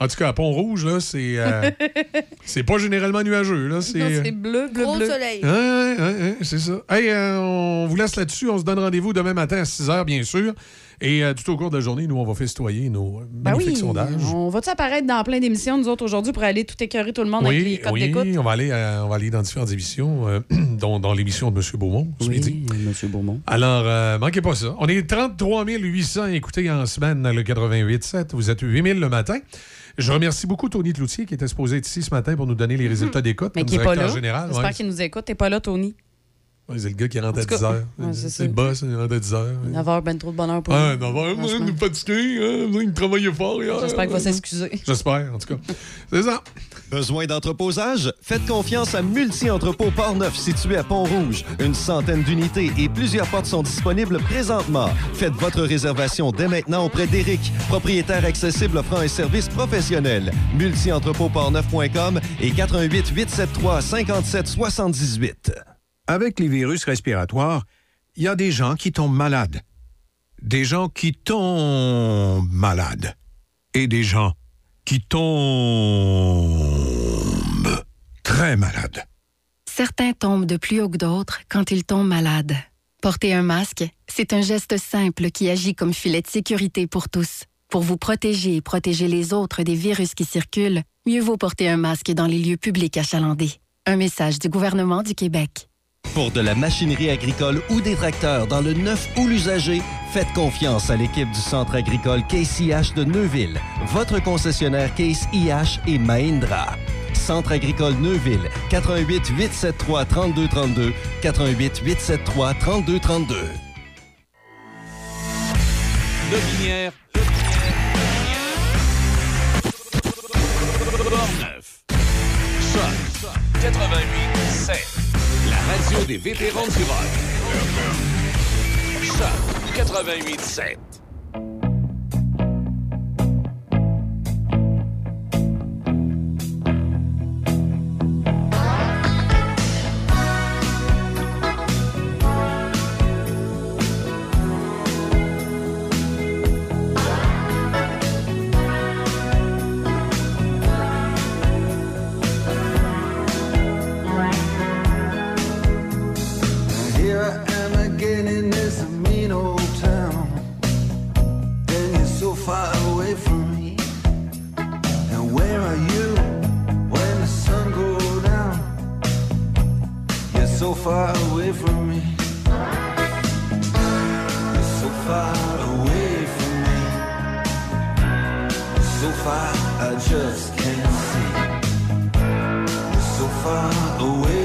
En tout cas, à Pont-Rouge, là, c'est euh, [laughs] c'est pas généralement nuageux. Là, c'est... Non, c'est bleu, bleu, Gros bleu. soleil. Ouais, ouais, ouais, ouais, c'est ça. Hey, euh, on vous laisse là-dessus. On se donne rendez-vous demain matin à 6 h, bien sûr. Et euh, tout au cours de la journée, nous, on va festoyer nos euh, Ben magnifiques oui, sondages. on va-tu apparaître dans plein d'émissions, nous autres, aujourd'hui, pour aller tout écœurer tout le monde avec les codes oui, d'écoute? on va, aller, euh, on va aller dans différentes émissions, euh, [clears throat] dont dans l'émission de M. Beaumont ce midi. M. Beaumont. Alors, manquez pas ça. On est 33 800 écoutés en semaine le 88.7. Vous êtes 8 000 le matin. Je remercie beaucoup Tony Cloutier qui était supposé être ici ce matin pour nous donner les résultats d'écoute Mais qui n'est pas là. général. J'espère Ouais. qu'il nous écoute. T'es pas là, Tony. Ouais, c'est le gars qui rentre à En tout 10 cas, heures. ouais, c'est le boss, il rentre à 10 heures. 9 heures, ben trop de bonheur pour Ah, lui. 9 heures, il est fatigué, hein, il travaillait fort hier. J'espère qu'il va s'excuser. J'espère, en tout cas. C'est ça. Besoin d'entreposage? Faites confiance à Multi-Entrepôt Portneuf situé à Pont-Rouge. Une centaine d'unités et plusieurs portes sont disponibles présentement. Faites votre réservation dès maintenant auprès d'Éric, propriétaire accessible offrant un service professionnel. Multi-entrepôtportneuf.com et 88 873 57 78. Avec les virus respiratoires, il y a des gens qui tombent malades. Des gens qui tombent malades. Et des gens qui tombent très malades. Certains tombent de plus haut que d'autres quand ils tombent malades. Porter un masque, c'est un geste simple qui agit comme filet de sécurité pour tous. Pour vous protéger et protéger les autres des virus qui circulent, mieux vaut porter un masque dans les lieux publics achalandés. Un message du gouvernement du Québec. Pour de la machinerie agricole ou des tracteurs dans le neuf ou l'usager, faites confiance à l'équipe du Centre agricole Case IH de Neuville, votre concessionnaire Case IH et Mahindra. Centre agricole Neuville, 88 873 3232, 88 873 3232. Lobinière. Portneuf. Choc 88 7. Radio des vétérans du rock. Choc 88 far away from me. And where are you when the sun goes down? You're so far away from me. You're so far away from me. So far I just can't see. You're so far away